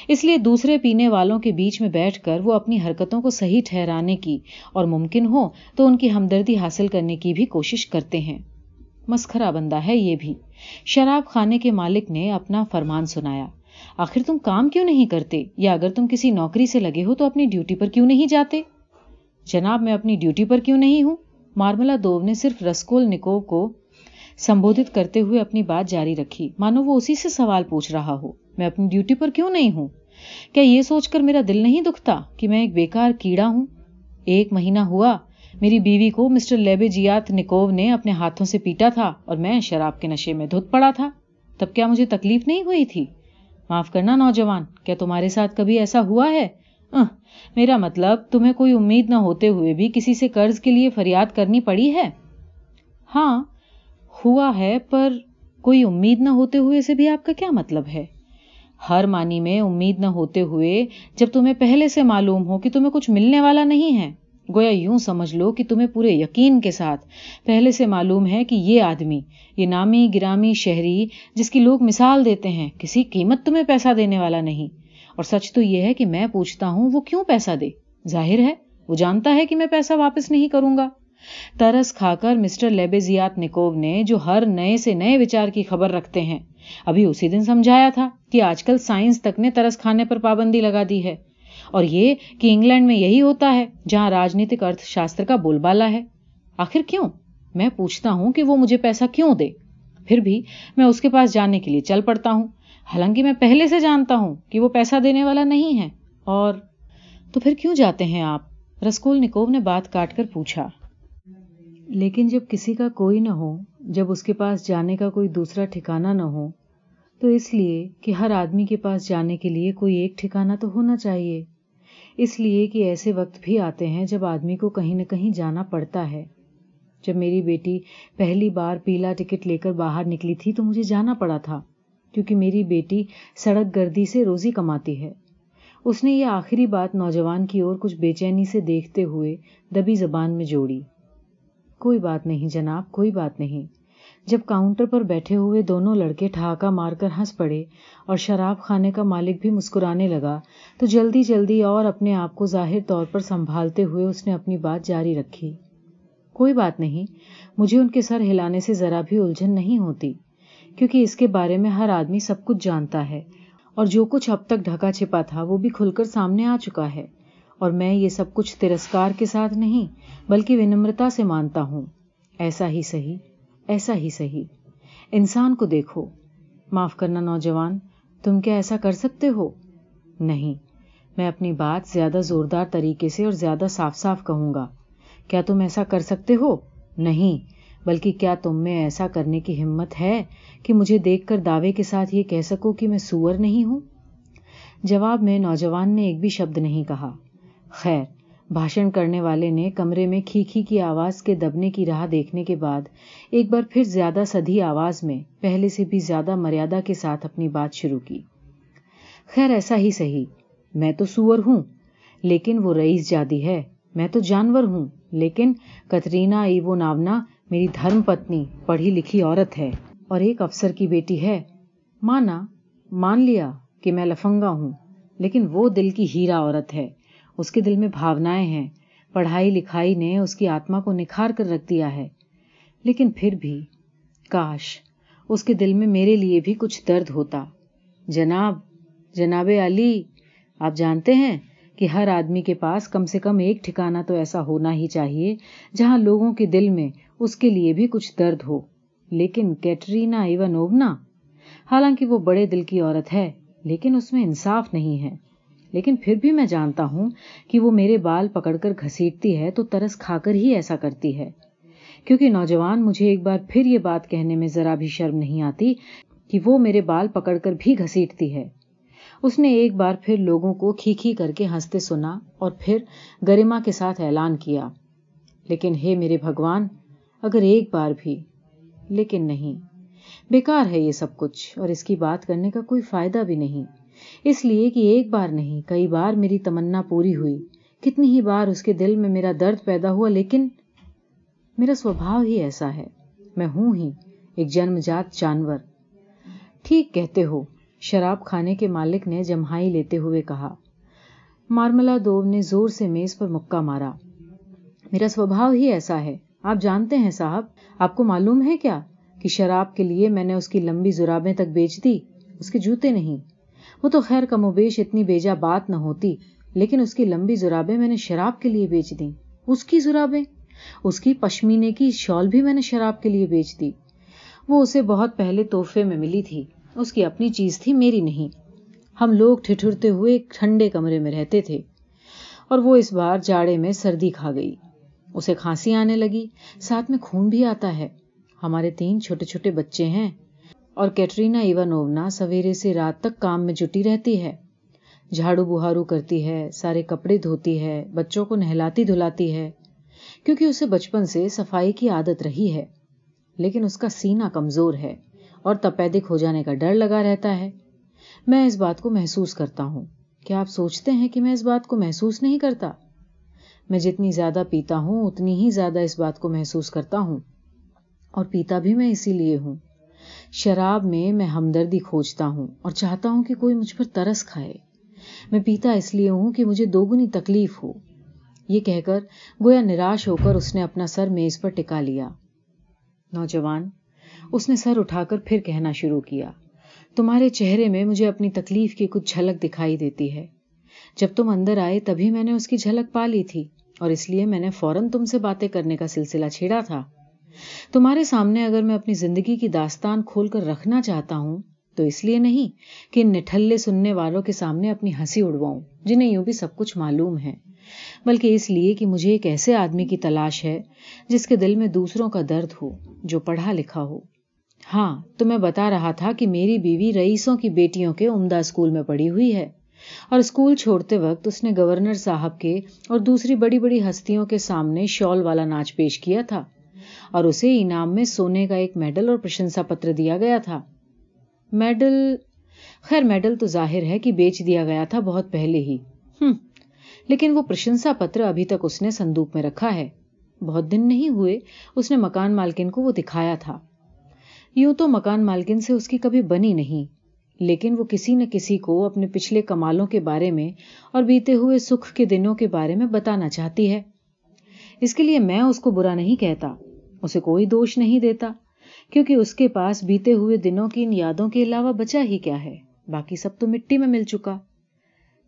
اس لیے دوسرے پینے والوں کے بیچ میں بیٹھ کر وہ اپنی حرکتوں کو صحیح ٹھہرانے کی اور ممکن ہو تو ان کی ہمدردی حاصل کرنے کی بھی کوشش کرتے ہیں۔ مسخرا بندہ ہے یہ بھی۔ شراب خانے کے مالک نے اپنا فرمان سنایا۔ آخر تم کام کیوں نہیں کرتے؟ یا اگر تم کسی نوکری سے لگے ہو تو اپنی ڈیوٹی پر کیوں نہیں جاتے؟ جناب، میں اپنی ڈیوٹی پر کیوں نہیں ہوں؟ مارملا دوو نے صرف رسکول نکو کو سمبودت کرتے ہوئے اپنی بات جاری رکھی۔ مانو وہ اسی سے سوال پوچھ رہا ہو۔ میں اپنی ڈیوٹی پر کیوں نہیں ہوں؟ کیا یہ سوچ کر میرا دل نہیں دکھتا کہ میں ایک بیکار کیڑا ہوں؟ ایک مہینہ ہوا، میری بیوی کو مسٹر لیبے جیات نکوو نے اپنے ہاتھوں سے پیٹا تھا اور میں شراب کے نشے میں دھت پڑا تھا۔ تب کیا مجھے تکلیف نہیں ہوئی تھی؟ معاف کرنا نوجوان، کیا تمہارے ساتھ کبھی ایسا ہوا ہے؟ ہاں، میرا مطلب تمہیں کوئی امید نہ ہوتے ہوئے بھی کسی سے قرض کے لیے فریاد کرنی پڑی ہے؟ ہاں ہوا ہے، پر کوئی امید نہ ہوتے ہوئے سے بھی آپ کا کیا مطلب ہے؟ ہر معنی میں امید نہ ہوتے ہوئے جب تمہیں پہلے سے معلوم ہو کہ تمہیں کچھ ملنے والا نہیں ہے، گویا یوں سمجھ لو کہ تمہیں پورے یقین کے ساتھ پہلے سے معلوم ہے کہ یہ آدمی، یہ نامی، گرامی، شہری، جس کی لوگ مثال دیتے ہیں، کسی قیمت تمہیں پیسہ دینے والا نہیں۔ اور سچ تو یہ ہے کہ میں پوچھتا ہوں، وہ کیوں پیسہ دے؟ ظاہر ہے، وہ جانتا ہے کہ میں پیسہ واپس نہیں کروں گا۔ ترس کھا کر مسٹر لیبیزیات نکوب نے جو ہر نئے سے نئے وچار کی خبر رکھتے ہیں۔ ابھی اسی دن سمجھایا تھا کہ آج کل سائنس تک نے ترس کھانے پر پابندی لگا دی ہے۔ اور یہ کہ انگلینڈ میں یہی ہوتا ہے جہاں راجنیتک ارتھ شاستر کا بول بالا ہے۔ آخر کیوں؟ میں پوچھتا ہوں کہ وہ مجھے پیسہ کیوں دے؟ پھر بھی میں اس کے پاس جانے کے لیے چل پڑتا ہوں۔ حالانکہ میں پہلے سے جانتا ہوں کہ وہ پیسہ دینے والا نہیں ہے۔ اور تو پھر کیوں جاتے ہیں آپ؟ رسکول نکوب نے بات کاٹ کر پوچھا۔ لیکن جب کسی کا کوئی نہ ہو، جب اس کے پاس جانے کا کوئی دوسرا ٹھکانا نہ ہو، تو اس لیے کہ ہر آدمی کے پاس جانے کے لیے کوئی ایک ٹھکانا تو ہونا چاہیے۔ اس لیے کہ ایسے وقت بھی آتے ہیں جب آدمی کو کہیں نہ کہیں جانا پڑتا ہے۔ جب میری بیٹی پہلی بار پیلا ٹکٹ لے کر باہر نکلی تھی تو مجھے جانا پڑا تھا۔ کیونکہ میری بیٹی سڑک گردی سے روزی کماتی ہے۔ اس نے یہ آخری بات نوجوان کی اور کچھ بے چینی سے دیکھتے ہوئے دبی زبان میں جوڑی۔ کوئی بات نہیں جناب، کوئی بات نہیں۔ جب کاؤنٹر پر بیٹھے ہوئے دونوں لڑکے ٹھاکا مار کر ہنس پڑے اور شراب خانے کا مالک بھی مسکرانے لگا، تو جلدی جلدی اور اپنے آپ کو ظاہر طور پر سنبھالتے ہوئے اس نے اپنی بات جاری رکھی۔ کوئی بات نہیں، مجھے ان کے سر ہلانے سے ذرا بھی الجھن نہیں ہوتی۔ کیونکہ اس کے بارے میں ہر آدمی سب کچھ جانتا ہے، اور جو کچھ اب تک ڈھکا چھپا تھا وہ بھی کھل کر سامنے آ چکا ہے۔ اور میں یہ سب کچھ ترسکار کے ساتھ نہیں، بلکہ ونمرتا سے مانتا ہوں۔ ایسا ہی صحیح، ایسا ہی صحیح۔ انسان کو دیکھو۔ معاف کرنا نوجوان، تم کیا ایسا کر سکتے ہو؟ نہیں۔ میں اپنی بات زیادہ زوردار طریقے سے اور زیادہ صاف صاف کہوں گا۔ کیا تم ایسا کر سکتے ہو؟ نہیں۔ بلکہ کیا تم میں ایسا کرنے کی ہمت ہے کہ مجھے دیکھ کر دعوے کے ساتھ یہ کہہ سکو کہ میں سور نہیں ہوں؟ جواب میں نوجوان نے ایک بھی شبد نہیں کہا۔ خیر، بھاشن کرنے والے نے کمرے میں کھی کی آواز کے دبنے کی راہ دیکھنے کے بعد ایک بار پھر زیادہ سدھی آواز میں پہلے سے بھی زیادہ مریادہ کے ساتھ اپنی بات شروع کی۔ خیر، ایسا ہی صحیح۔ میں تو سور ہوں، لیکن وہ رئیس جادی ہے۔ میں تو جانور ہوں، لیکن کترینا ایوو ناونا میری دھرم پتنی پڑھی لکھی عورت ہے اور ایک افسر کی بیٹی ہے۔ مانا، مان لیا کہ میں لفنگا ہوں، لیکن وہ دل کی ہیرا عورت ہے۔ اس کے دل میں بھاونائیں ہیں۔ پڑھائی لکھائی نے اس کی آتما کو نکھار کر رکھ دیا ہے۔ لیکن پھر بھی، کاش، اس کے دل میں میرے لیے بھی کچھ درد ہوتا۔ جناب جناب علی، آپ جانتے ہیں کہ ہر آدمی کے پاس کم سے کم ایک ٹھکانا تو ایسا ہونا ہی چاہیے جہاں لوگوں کے دل میں اس کے لیے بھی کچھ درد ہو۔ لیکن کیٹرینا ایونونا حالانکہ وہ بڑے دل کی عورت ہے، لیکن اس میں انصاف نہیں ہے۔ لیکن پھر بھی میں جانتا ہوں کہ وہ میرے بال پکڑ کر گھسیٹتی ہے تو ترس کھا کر ہی ایسا کرتی ہے۔ کیونکہ نوجوان مجھے ایک بار پھر یہ بات کہنے میں ذرا بھی شرم نہیں آتی کہ وہ میرے بال پکڑ کر بھی گھسیٹتی ہے۔ اس نے ایک بار پھر لوگوں کو کھی کھی کر کے ہنستے سنا اور پھر گرما کے ساتھ اعلان کیا۔ لیکن ہے میرے بھگوان اگر ایک بار بھی۔ لیکن نہیں، بیکار ہے یہ سب کچھ، اور اس کی بات کرنے کا کوئی فائدہ بھی نہیں۔ اس لیے کہ ایک بار نہیں، کئی بار میری تمنا پوری ہوئی۔ کتنی ہی بار اس کے دل میں میرا درد پیدا ہوا، لیکن میرا سوبھاؤ ہی ایسا ہے۔ میں ہوں ہی ایک جنم جات جانور۔ ٹھیک کہتے ہو، شراب کھانے کے مالک نے جمہائی لیتے ہوئے کہا۔ مارملا دوب نے زور سے میز پر مکہ مارا۔ میرا سوبھاؤ ہی ایسا ہے۔ آپ جانتے ہیں صاحب، آپ کو معلوم ہے کیا کہ شراب کے لیے میں نے اس کی لمبی زرابیں تک بیچ دی؟ اس کے جوتے نہیں۔ وہ تو خیر کم و بیش اتنی بیجا بات نہ ہوتی، لیکن اس کی لمبی زرابیں میں نے شراب کے لیے بیچ دی اس کی زرابیں؟ اس کی پشمینے کی شال بھی میں نے شراب کے لیے بیچ دی۔ وہ اسے بہت پہلے تحفے میں ملی تھی۔ اس کی اپنی چیز تھی، میری نہیں۔ ہم لوگ ٹھٹھرتے ہوئے ایک ٹھنڈے کمرے میں رہتے تھے اور وہ اس بار جاڑے میں سردی کھا گئی۔ اسے کھانسی آنے لگی۔ ساتھ میں خون بھی آتا ہے۔ ہمارے تین چھوٹے چھوٹے بچے ہیں۔ اور کیٹرینا ایونونا سویرے سے رات تک کام میں جٹی رہتی ہے۔ جھاڑو بہارو کرتی ہے، سارے کپڑے دھوتی ہے، بچوں کو نہلاتی دھلاتی ہے۔ کیونکہ اسے بچپن سے صفائی کی عادت رہی ہے۔ لیکن اس کا سینہ کمزور ہے اور تپیدک ہو جانے کا ڈر لگا رہتا ہے۔ میں اس بات کو محسوس کرتا ہوں۔ کیا آپ سوچتے ہیں کہ میں اس بات کو محسوس نہیں کرتا؟ میں جتنی زیادہ پیتا ہوں، اتنی ہی زیادہ اس بات کو محسوس کرتا ہوں۔ اور پیتا بھی میں اسی لیے ہوں۔ شراب میں میں ہمدردی کھوجتا ہوں اور چاہتا ہوں کہ کوئی مجھ پر ترس کھائے۔ میں پیتا اس لیے ہوں کہ مجھے دوگنی تکلیف ہو۔ یہ کہہ کر گویا نراش ہو کر اس نے اپنا سر میز پر ٹکا لیا۔ نوجوان، اس نے سر اٹھا کر پھر کہنا شروع کیا۔ تمہارے چہرے میں مجھے اپنی تکلیف کی کچھ جھلک دکھائی دیتی ہے۔ جب تم اندر آئے تبھی میں نے اس کی جھلک پا لی تھی، اور اس لیے میں نے فوراً تم سے باتیں کرنے کا سلسلہ چھیڑا تھا۔ تمہارے سامنے اگر میں اپنی زندگی کی داستان کھول کر رکھنا چاہتا ہوں، تو اس لیے نہیں کہ نٹھلے سننے والوں کے سامنے اپنی ہنسی اڑواؤں، جنہیں یوں بھی سب کچھ معلوم ہے۔ بلکہ اس لیے کہ مجھے ایک ایسے آدمی کی تلاش ہے جس کے دل میں دوسروں کا درد ہو، جو پڑھا لکھا ہو۔ ہاں تو میں بتا رہا تھا کہ میری بیوی رئیسوں کی بیٹیوں کے عمدہ اسکول میں پڑھی ہوئی ہے۔ اور اسکول چھوڑتے وقت اس نے گورنر صاحب کے اور دوسری بڑی بڑی ہستیوں کے سامنے شال والا ناچ پیش کیا تھا اور اسے انعام میں سونے کا ایک میڈل اور پرشنسا پتر دیا گیا تھا۔ میڈل، خیر میڈل تو ظاہر ہے کہ بیچ دیا گیا تھا بہت پہلے ہی۔ ہم، لیکن وہ پرشنسا پتر ابھی تک اس نے صندوق میں رکھا ہے۔ بہت دن نہیں ہوئے اس نے مکان مالکن کو وہ دکھایا تھا۔ یوں تو مکان مالکن سے اس کی کبھی بنی نہیں۔ لیکن وہ کسی نہ کسی کو اپنے پچھلے کمالوں کے بارے میں اور بیتے ہوئے سکھ کے دنوں کے بارے میں بتانا چاہتی ہے۔ اس کے لیے میں اس کو برا نہیں کہتا، اسے کوئی دوش نہیں دیتا، کیونکہ اس کے پاس بیتے ہوئے دنوں کی ان یادوں کے علاوہ بچا ہی کیا ہے۔ باقی سب تو مٹی میں مل چکا۔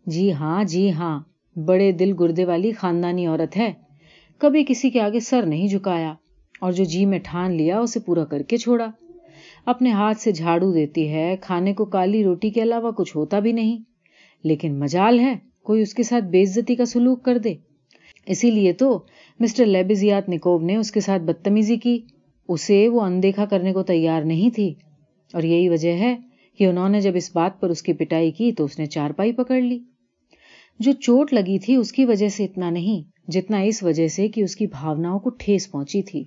جی ہاں جی ہاں بڑے دل گردے والی خاندانی عورت ہے۔ کبھی کسی کے آگے سر نہیں جھکایا اور جو جی میں ٹھان لیا، اسے پورا کر کے چھوڑا۔ اپنے ہاتھ سے جھاڑو دیتی ہے، کھانے کو کالی روٹی کے علاوہ کچھ ہوتا بھی نہیں۔ لیکن مجال ہے، کوئی اس کے ساتھ بے عزتی کا سلوک کر دے۔ اسی لیے تو مسٹر لیبزیات نکوب نے اس کے ساتھ بدتمیزی کی۔ اسے وہ اندیکھا کرنے کو تیار نہیں تھی۔ اور یہی وجہ ہے کہ انہوں نے جب اس بات پر اس کی پٹائی کی تو اس نے چار پائی پکڑ لی۔ جو چوٹ لگی تھی اس کی وجہ سے اتنا نہیں، جتنا اس وجہ سے کہ اس کی بھاوناؤں کو ٹھیس پہنچی تھی۔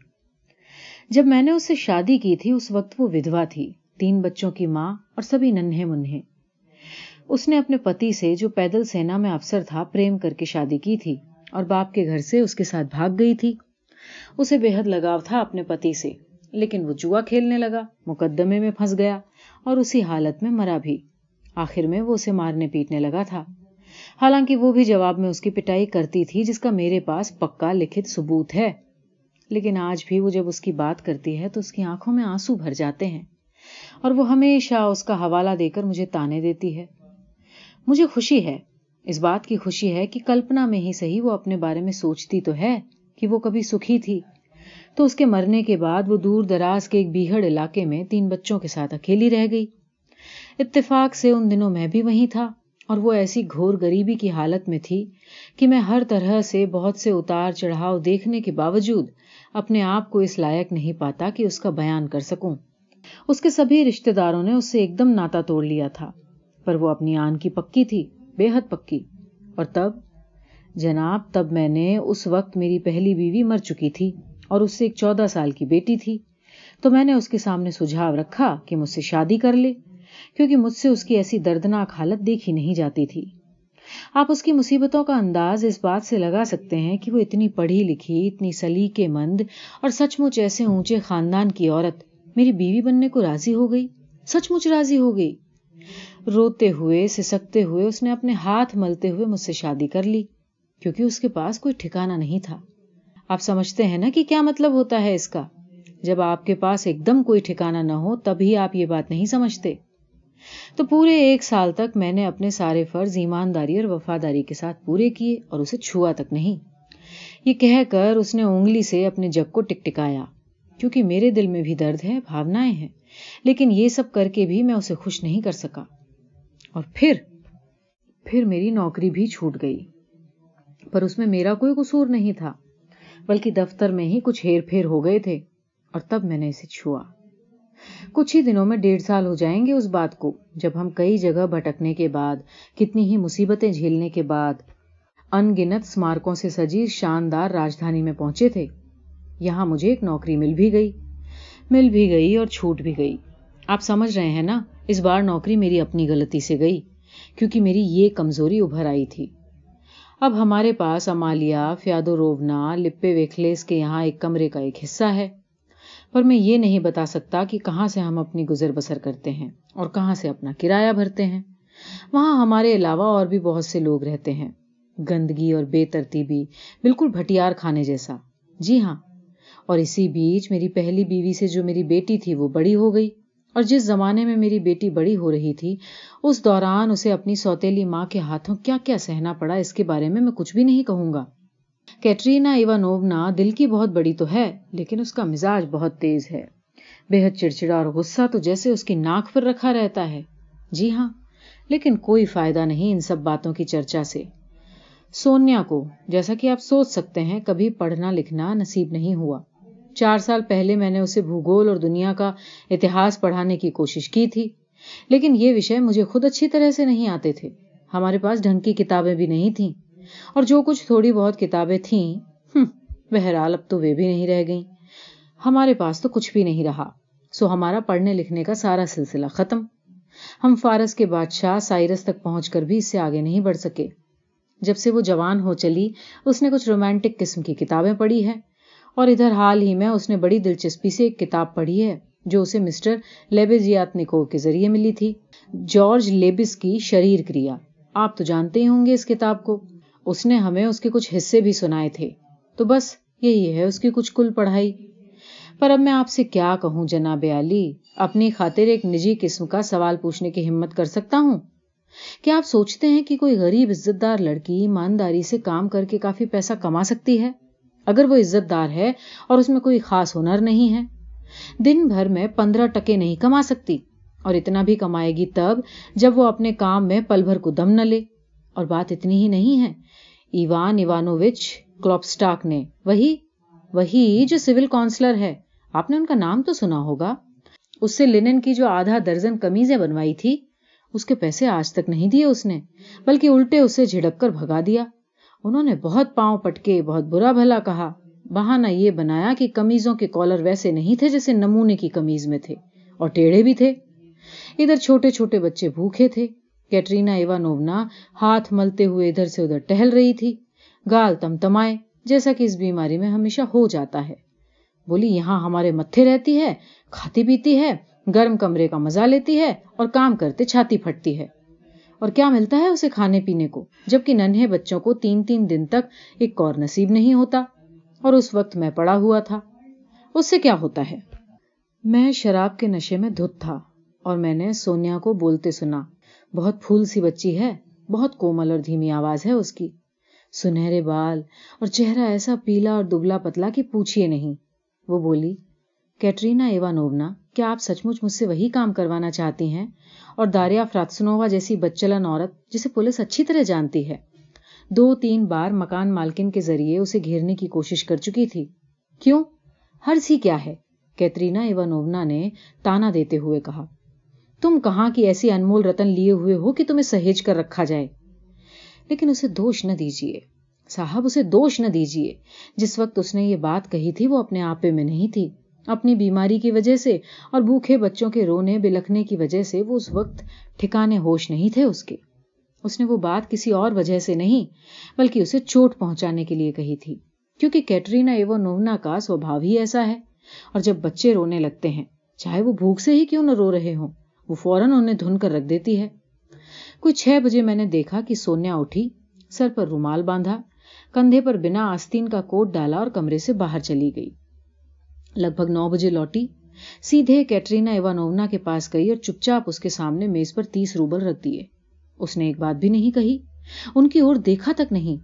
جب میں نے اس سے شادی کی تھی، اس وقت وہ ودوا تھی، تین بچوں کی ماں اور سبھی ننھے منہ اس نے اپنے پتی سے، جو پیدل سینا میں افسر تھا، پریم کر کے شادی کی تھی اور باپ کے گھر سے اس کے ساتھ بھاگ گئی تھی۔ اسے بے حد لگاؤ تھا اپنے پتی سے، لیکن وہ جوا کھیلنے لگا، مقدمے میں پھنس گیا اور اسی حالت میں مرا بھی۔ آخر میں وہ اسے مارنے پیٹنے لگا تھا۔ حالانکہ وہ بھی جواب میں اس کی پٹائی کرتی تھی، جس کا میرے پاس پکا لکھت ثبوت ہے۔ لیکن آج بھی وہ جب اس کی بات کرتی ہے تو اس کی آنکھوں میں آنسو بھر جاتے ہیں اور وہ ہمیشہ اس کا حوالہ دے کر مجھے تانے دیتی ہے۔ مجھے خوشی ہے، اس بات کی خوشی ہے کہ کلپنا میں ہی صحیح وہ اپنے بارے میں سوچتی تو ہے کہ وہ کبھی سکھی تھی۔ تو اس کے مرنے کے بعد وہ دور دراز کے ایک بیہڑ علاقے میں تین بچوں کے ساتھ اکیلی رہ گئی۔ اتفاق سے ان دنوں میں بھی وہیں تھا۔ اور وہ ایسی گھور غریبی کی حالت میں تھی کہ میں ہر طرح سے بہت سے اتار چڑھاؤ دیکھنے کے باوجود اپنے آپ کو اس لائق نہیں پاتا کہ اس کا بیان کر سکوں۔ اس کے سبھی رشتے داروں نے اس سے ایک دم ناتا توڑ لیا تھا، پر وہ اپنی آن کی پکی تھی، بے حد پکی۔ اور تب؟ جناب، تب میں نے اس وقت میری پہلی بیوی مر چکی تھی اور اس سے ایک چودہ سال کی بیٹی تھی۔ تو میں نے اس کے سامنے سجھاؤ رکھا کہ مجھ سے شادی کر لے۔ کیونکہ مجھ سے اس کی ایسی دردناک حالت دیکھی نہیں جاتی تھی۔ آپ اس کی مصیبتوں کا انداز اس بات سے لگا سکتے ہیں کہ وہ اتنی پڑھی لکھی، اتنی سلیقے مند اور سچ مچ ایسے اونچے خاندان کی عورت میری بیوی بننے کو راضی ہو گئی۔ سچ مچ راضی ہو گئی۔ روتے ہوئے، سسکتے ہوئے اس نے اپنے ہاتھ ملتے ہوئے مجھ سے شادی کر لی، کیونکہ اس کے پاس کوئی ٹھکانا نہیں تھا۔ آپ سمجھتے ہیں نا کہ کیا مطلب ہوتا ہے اس کا؟ جب آپ کے پاس ایک دم کوئی ٹھکانا نہ ہو، تبھی آپ یہ بات نہیں سمجھتے۔ تو پورے ایک سال تک میں نے اپنے سارے فرض ایمانداری اور وفاداری کے ساتھ پورے کیے اور اسے چھوا تک نہیں۔ یہ کہہ کر اس نے انگلی سے اپنے جگ کو ٹک ٹکایا کیونکہ میرے دل میں بھی درد ہے، بھاونائیں ہیں۔ لیکن یہ سب کر کے بھی میں اسے خوش نہیں کر سکا۔ اور پھر پھر میری نوکری بھی چھوٹ گئی۔ پر اس میں میرا کوئی قصور نہیں تھا، بلکہ دفتر میں ہی کچھ ہیر پھیر ہو گئے تھے اور تب میں نے اسے چھوا۔ کچھ ہی دنوں میں ڈیڑھ سال ہو جائیں گے اس بات کو، جب ہم کئی جگہ بھٹکنے کے بعد، کتنی ہی مصیبتیں جھیلنے کے بعد ان گنت اسمارکوں سے سجی شاندار راجدھانی میں پہنچے تھے۔ یہاں مجھے ایک نوکری مل بھی گئی۔ مل بھی گئی اور چھوٹ بھی گئی۔ آپ سمجھ رہے ہیں نا؟ اس بار نوکری میری اپنی غلطی سے گئی، کیونکہ میری یہ کمزوری ابھر آئی تھی۔ اب ہمارے پاس امالیا فیادو روونا لپے ویکھلیس کے یہاں ایک کمرے کا ایک حصہ ہے۔ پر میں یہ نہیں بتا سکتا کہ کہاں سے ہم اپنی گزر بسر کرتے ہیں اور کہاں سے اپنا کرایہ بھرتے ہیں۔ وہاں ہمارے علاوہ اور بھی بہت سے لوگ رہتے ہیں۔ گندگی اور بے ترتیبی بالکل بھٹیار کھانے جیسا۔ جی ہاں۔ اور اسی بیچ میری پہلی بیوی سے جو میری بیٹی تھی وہ بڑی ہو گئی۔ اور جس زمانے میں میری بیٹی بڑی ہو رہی تھی، اس دوران اسے اپنی سوتیلی ماں کے ہاتھوں کیا کیا سہنا پڑا، اس کے بارے میں میں کچھ بھی نہیں کہوں گا۔ کیٹرینا ایوانوونا دل کی بہت بڑی تو ہے، لیکن اس کا مزاج بہت تیز ہے۔ بے حد چڑچڑا اور غصہ تو جیسے اس کی ناک پر رکھا رہتا ہے۔ جی ہاں لیکن کوئی فائدہ نہیں ان سب باتوں کی چرچا سے۔ سونیا کو، جیسا کہ آپ سوچ سکتے ہیں، کبھی پڑھنا لکھنا نصیب نہیں ہوا۔ چار سال پہلے میں نے اسے بھوگول اور دنیا کا اتہاس پڑھانے کی کوشش کی تھی، لیکن یہ وشے مجھے خود اچھی طرح سے نہیں آتے تھے۔ ہمارے پاس ڈھنگ کی کتابیں بھی نہیں تھیں۔ اور جو کچھ تھوڑی بہت کتابیں تھیں بہرحال اب تو وہ بھی نہیں رہ گئیں۔ ہمارے پاس تو کچھ بھی نہیں رہا، سو ہمارا پڑھنے لکھنے کا سارا سلسلہ ختم۔ ہم فارس کے بادشاہ سائرس تک پہنچ کر بھی اس سے آگے نہیں بڑھ سکے۔ جب سے وہ جوان ہو چلی، اس نے کچھ رومانٹک قسم کی کتابیں پڑھی ہے اور ادھر حال ہی میں اس نے بڑی دلچسپی سے ایک کتاب پڑھی ہے، جو اسے مسٹر لیبزیات نکو کے ذریعے ملی تھی۔ جارج لیبس کی شریر کریا۔ آپ تو جانتے ہی ہوں گے اس کتاب کو۔ اس نے ہمیں اس کے کچھ حصے بھی سنائے تھے۔ تو بس یہی ہے، اس کی کچھ کل پڑھائی۔ پر اب میں آپ سے کیا کہوں جناب علی اپنی خاطر ایک نجی قسم کا سوال پوچھنے کی ہمت کر سکتا ہوں؟ کیا آپ سوچتے ہیں کہ کوئی غریب عزت دار لڑکی ایمانداری سے کام کر کے کافی پیسہ کما سکتی ہے؟ اگر وہ عزت دار ہے اور اس میں کوئی خاص ہنر نہیں ہے، دن بھر میں پندرہ ٹکے نہیں کما سکتی اور اتنا بھی کمائے گی تب جب وہ اپنے کام میں پل بھر کو دم نہ لے۔ اور بات اتنی ہی نہیں ہے ایوان ایوانوچ کلوپسٹاک نے، وہی وہی جو سول کونسلر ہے، آپ نے ان کا نام تو سنا ہوگا۔ اس سے لینن کی جو آدھا درجن کمیزیں بنوائی تھی، اس کے پیسے آج تک نہیں دیے اس نے، بلکہ الٹے اسے جھڑک کر بھگا دیا۔ انہوں نے بہت پاؤں پٹکے، بہت برا بھلا کہا بہانا یہ بنایا کہ کمیزوں کے کالر ویسے نہیں تھے جیسے نمونے کی کمیز میں تھے، اور ٹیڑھے بھی تھے۔ ادھر چھوٹے چھوٹے بچے بھوکے تھے۔ کیٹرینا ایوانونا ہاتھ ملتے ہوئے ادھر سے ادھر ٹہل رہی تھی۔ گال تم تمائے جیسا کہ اس بیماری میں ہمیشہ ہو جاتا ہے۔ بولی، یہاں ہمارے متھے رہتی ہے، کھاتی پیتی ہے، گرم کمرے کا مزہ لیتی ہے اور کام کرتے چھاتی پھٹتی ہے۔ اور کیا ملتا ہے اسے کھانے پینے کو، جبکہ ننھے بچوں کو تین تین دن تک ایک اور نصیب نہیں ہوتا؟ اور اس وقت میں پڑا ہوا تھا۔ اس سے کیا ہوتا ہے؟ میں شراب کے نشے میں دھت تھا اور میں نے سونیا کو بولتے سنا۔ بہت پھول سی بچی ہے، بہت کومل اور دھیمی آواز ہے اس کی۔ سنہرے بال اور چہرہ ایسا پیلا اور دبلا پتلا کہ پوچھیے نہیں۔ وہ بولی، کیٹرینا ایوانونا کیا آپ سچ مچ مجھ سے وہی کام کروانا چاہتی ہیں؟ اور داریا فراتسنووا جیسی بچلن عورت جسے پولیس اچھی طرح جانتی ہے۔ دو تین بار مکان مالکن کے ذریعے اسے گھیرنے کی کوشش کر چکی تھی۔ کیوں؟ ہر سی کیا ہے؟ کیترینا ایوانونا نے تانا دیتے ہوئے کہا۔ تم کہاں کی ایسی انمول رتن لیے ہوئے ہو کہ تمہیں سہیج کر رکھا جائے؟ لیکن اسے دوش نہ دیجیے صاحب، اسے دوش نہ دیجیے جس وقت اس نے یہ بات کہی تھی، وہ اپنے آپے میں نہیں تھی۔ اپنی بیماری کی وجہ سے اور بھوکھے بچوں کے رونے بلکھنے کی وجہ سے وہ اس وقت ٹھکانے ہوش نہیں تھے اس کے۔ اس نے وہ بات کسی اور وجہ سے نہیں، بلکہ اسے چوٹ پہنچانے کے لیے کہی تھی۔ کیونکہ کیٹرینا ایو نونا کا سوبھاؤ ہی ایسا ہے۔ اور جب بچے رونے لگتے ہیں، چاہے وہ بھوک سے ہی کیوں نہ رو رہے ہوں؟ وہ فوراً انہیں دھن کر رکھ دیتی ہے۔ کوئی چھ بجے میں نے دیکھا کہ سونیا اٹھی، سر پر رومال باندھا، کندھے پر بنا آستین کا کوٹ ڈالا اور کمرے سے باہر چلی گئی۔ لگ بھگ نو بجے لوٹی، سیدھے کیٹرینا ایوانونا کے پاس گئی اور چپ چاپ اس کے سامنے میز پر تیس روبل رکھ دیے۔ اس نے ایک بات بھی نہیں کہی، ان کی اور دیکھا تک نہیں،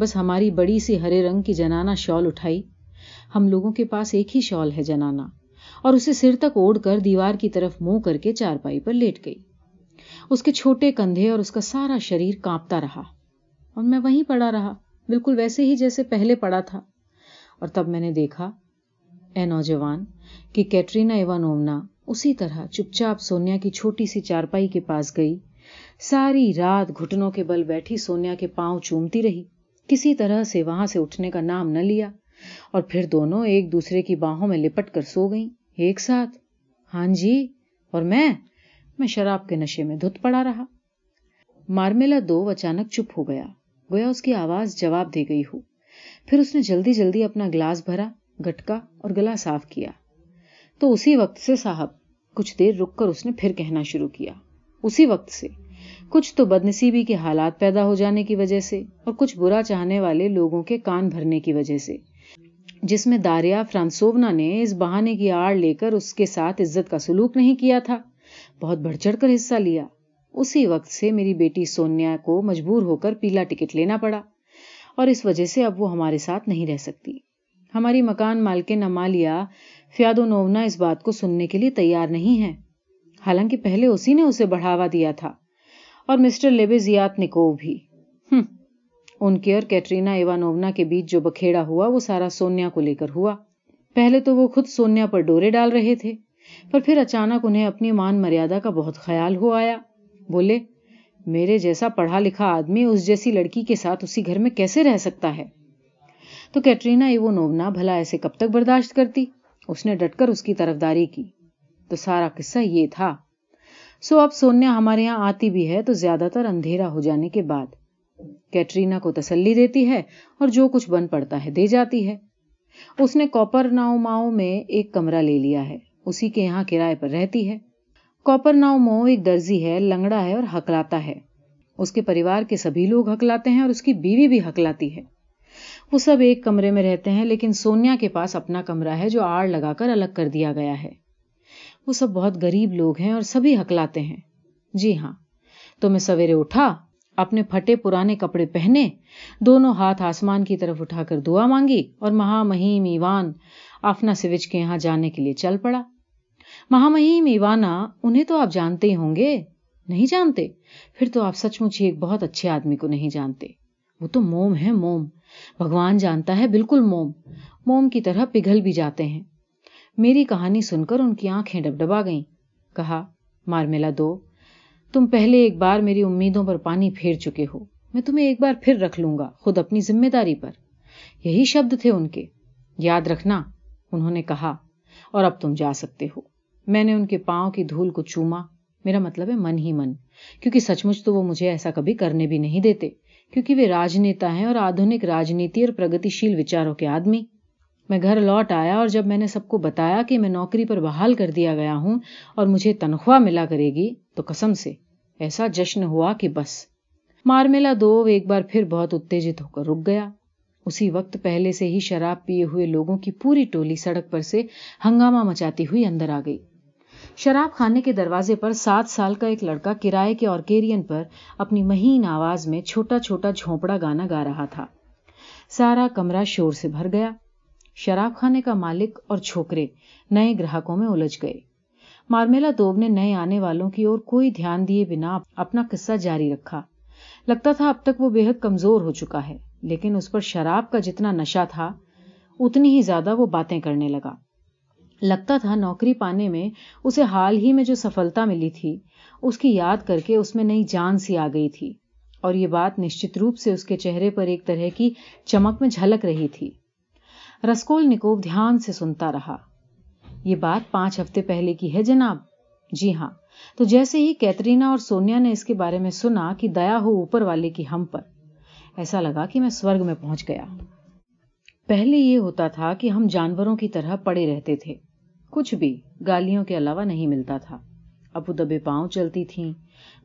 بس ہماری بڑی سی ہرے رنگ کی جنانا شال اٹھائی۔ ہم لوگوں کے پاس ایک ہی شال ہے جنانا اور اسے سر تک اوڑھ کر دیوار کی طرف منہ کر کے چارپائی پر لیٹ گئی۔ اس کے چھوٹے کندھے اور اس کا سارا شریر کانپتا رہا اور میں وہیں پڑا رہا، بالکل ویسے ہی جیسے پہلے پڑا تھا۔ اور تب میں نے دیکھا، اے نوجوان، کہ کیٹرینا ایوانونا اسی طرح چپ چاپ سونیا کی چھوٹی سی چارپائی کے پاس گئی۔ ساری رات گھٹنوں کے بل بیٹھی سونیا کے پاؤں چومتی رہی۔ کسی طرح سے وہاں سے اٹھنے کا نام نہ لیا اور پھر دونوں ایک دوسرے کی باہوں میں لپٹ کر سو گئیں۔ ایک ساتھ۔ ہاں جی اور میں میں شراب کے نشے میں دھت پڑا رہا۔ مارمیلا دو اچانک چپ ہو گیا۔ گویا اس کی آواز جواب دے گئی ہو۔ پھر اس نے جلدی جلدی اپنا گلاس بھرا، گٹکا اور گلا صاف کیا۔ تو اسی وقت سے صاحب، کچھ دیر رک کر اس نے پھر کہنا شروع کیا۔ اسی وقت سے۔ کچھ تو بدنصیبی کے حالات پیدا ہو جانے کی وجہ سے اور کچھ برا چاہنے والے لوگوں کے کان بھرنے کی وجہ سے۔ جس میں داریا فرانسونا نے اس بہانے کی آڑ لے کر اس کے ساتھ عزت کا سلوک نہیں کیا تھا۔ بہت بڑھ چڑھ کر حصہ لیا۔ اسی وقت سے میری بیٹی سونیا کو مجبور ہو کر پیلا ٹکٹ لینا پڑا اور اس وجہ سے اب وہ ہمارے ساتھ نہیں رہ سکتی۔ ہماری مکان مالکن امالیا فیادو نونا اس بات کو سننے کے لیے تیار نہیں ہے حالانکہ پہلے اسی نے اسے بڑھاوا دیا تھا اور مسٹر لیبیزیات نکو بھی۔ ان کے اور کیٹرینا ایوانونا کے بیچ جو بکھیڑا ہوا، وہ سارا سونیا کو لے کر ہوا۔ پہلے تو وہ خود سونیا پر ڈورے ڈال رہے تھے، پر پھر اچانک انہیں اپنی مان مریادہ کا بہت خیال ہو آیا۔ بولے، میرے جیسا پڑھا لکھا آدمی اس جیسی لڑکی کے ساتھ اسی گھر میں کیسے رہ سکتا ہے؟ تو کیٹرینا ایو نونا بھلا ایسے کب تک برداشت کرتی؟ اس نے ڈٹ کر اس کی طرفداری کی۔ تو سارا قصہ یہ تھا۔ سو اب سونیا ہمارے یہاں آتی بھی ہے تو زیادہ تر اندھیرا ہو جانے کے بعد۔ کیٹرینا کو تسلی دیتی ہے اور جو کچھ بن پڑتا ہے دے جاتی ہے۔ اس نے کوپر ناؤ ماؤ میں ایک کمرہ لے لیا ہے۔ اسی کے یہاں کرائے پر رہتی ہے۔ کوپر ناؤ مو ایک درزی ہے، لنگڑا ہے اور ہکلاتا ہے۔ اس کے پریوار کے سبھی لوگ ہکلاتے ہیں اور اس کی بیوی بھی ہکلاتی ہے۔ وہ سب ایک کمرے میں رہتے ہیں، لیکن سونیا کے پاس اپنا کمرہ ہے جو آڑ لگا کر الگ کر دیا گیا ہے۔ وہ سب بہت غریب لوگ ہیں اور سبھی ہکلاتے ہیں۔ جی ہاں تو میں سویرے اٹھا اپنے پھٹے پرانے کپڑے پہنے، دونوں ہاتھ آسمان کی طرف اٹھا کر دعا مانگی اور مہا مہیم ایوان آفنا سوچ کے یہاں جانے کے لیے چل پڑا۔ مہا مہیم ایوانا، انہیں تو آپ جانتے ہی ہوں گے۔ نہیں جانتے؟ پھر تو آپ سچ مچ ایک بہت اچھے آدمی کو نہیں جانتے۔ وہ تو موم ہے موم۔ بھگوان جانتا ہے، بالکل موم۔ موم کی طرح پگھل بھی جاتے ہیں۔ میری کہانی سن کر ان کی آنکھیں ڈب ڈبا گئیں۔ کہا مارمیلا دو۔ تم پہلے ایک بار میری امیدوں پر پانی پھیر چکے ہو۔ میں تمہیں ایک بار پھر رکھ لوں گا، خود اپنی ذمہ داری پر۔ یہی شبد تھے ان کے۔ یاد رکھنا، انہوں نے کہا، اور اب تم جا سکتے ہو۔ میں نے ان کے پاؤں کی دھول کو چوما۔ میرا مطلب ہے من ہی من۔ کیونکہ سچ مچ تو وہ مجھے ایسا کبھی کرنے بھی نہیں دیتے، کیونکہ وہ راجنیتا ہیں اور آدھنک راجنیتی اور پرگتی شیل وچاروں کے آدمی۔ میں گھر لوٹ آیا اور جب میں نے سب کو بتایا کہ میں نوکری پر بحال کر دیا گیا ہوں اور مجھے تنخواہ ملا کرے گی، تو قسم سے ایسا جشن ہوا کہ بس۔ مارمیلا دو ایک بار پھر بہت اتےجت ہو کر رک گیا۔ اسی وقت پہلے سے ہی شراب پیے ہوئے لوگوں کی پوری ٹولی سڑک پر سے ہنگامہ مچاتی ہوئی اندر آ گئی۔ شراب خانے کے دروازے پر سات سال کا ایک لڑکا کرائے کے کیرین پر اپنی مہین آواز میں چھوٹا چھوٹا جھونپڑا گانا گا رہا تھا۔ سارا کمرہ شور سے بھر گیا۔ شراب خانے کا مالک اور چھوکرے نئے گراہکوں میں الجھ گئے۔ مارمیلا دوب نے نئے آنے والوں کی اور کوئی دھیان دیے بنا اپنا قصہ جاری رکھا۔ لگتا تھا اب تک وہ بے حد کمزور ہو چکا ہے، لیکن اس پر شراب کا جتنا نشہ تھا، اتنی ہی زیادہ وہ باتیں کرنے لگا۔ لگتا تھا نوکری پانے میں اسے حال ہی میں جو سفلتا ملی تھی، اس کی یاد کر کے اس میں نئی جان سی آ گئی تھی۔ اور یہ بات نشچت روپ سے اس کے چہرے پر ایک طرح کی چمک میں جھلک رہی تھی۔ رسکول نکوب دھیان سے سنتا رہا۔ یہ بات پانچ ہفتے پہلے کی ہے جناب۔ جی ہاں۔ تو جیسے ہی کیترینا اور سونیا نے اس کے بارے میں سنا کہ دیا ہو اوپر والے کی ہم پر، ایسا لگا کہ میں سورگ میں پہنچ گیا۔ پہلے یہ ہوتا تھا کہ ہم جانوروں کی طرح پڑے رہتے تھے۔ کچھ بھی گالیوں کے علاوہ نہیں ملتا تھا۔ ابو دبے پاؤں چلتی تھیں،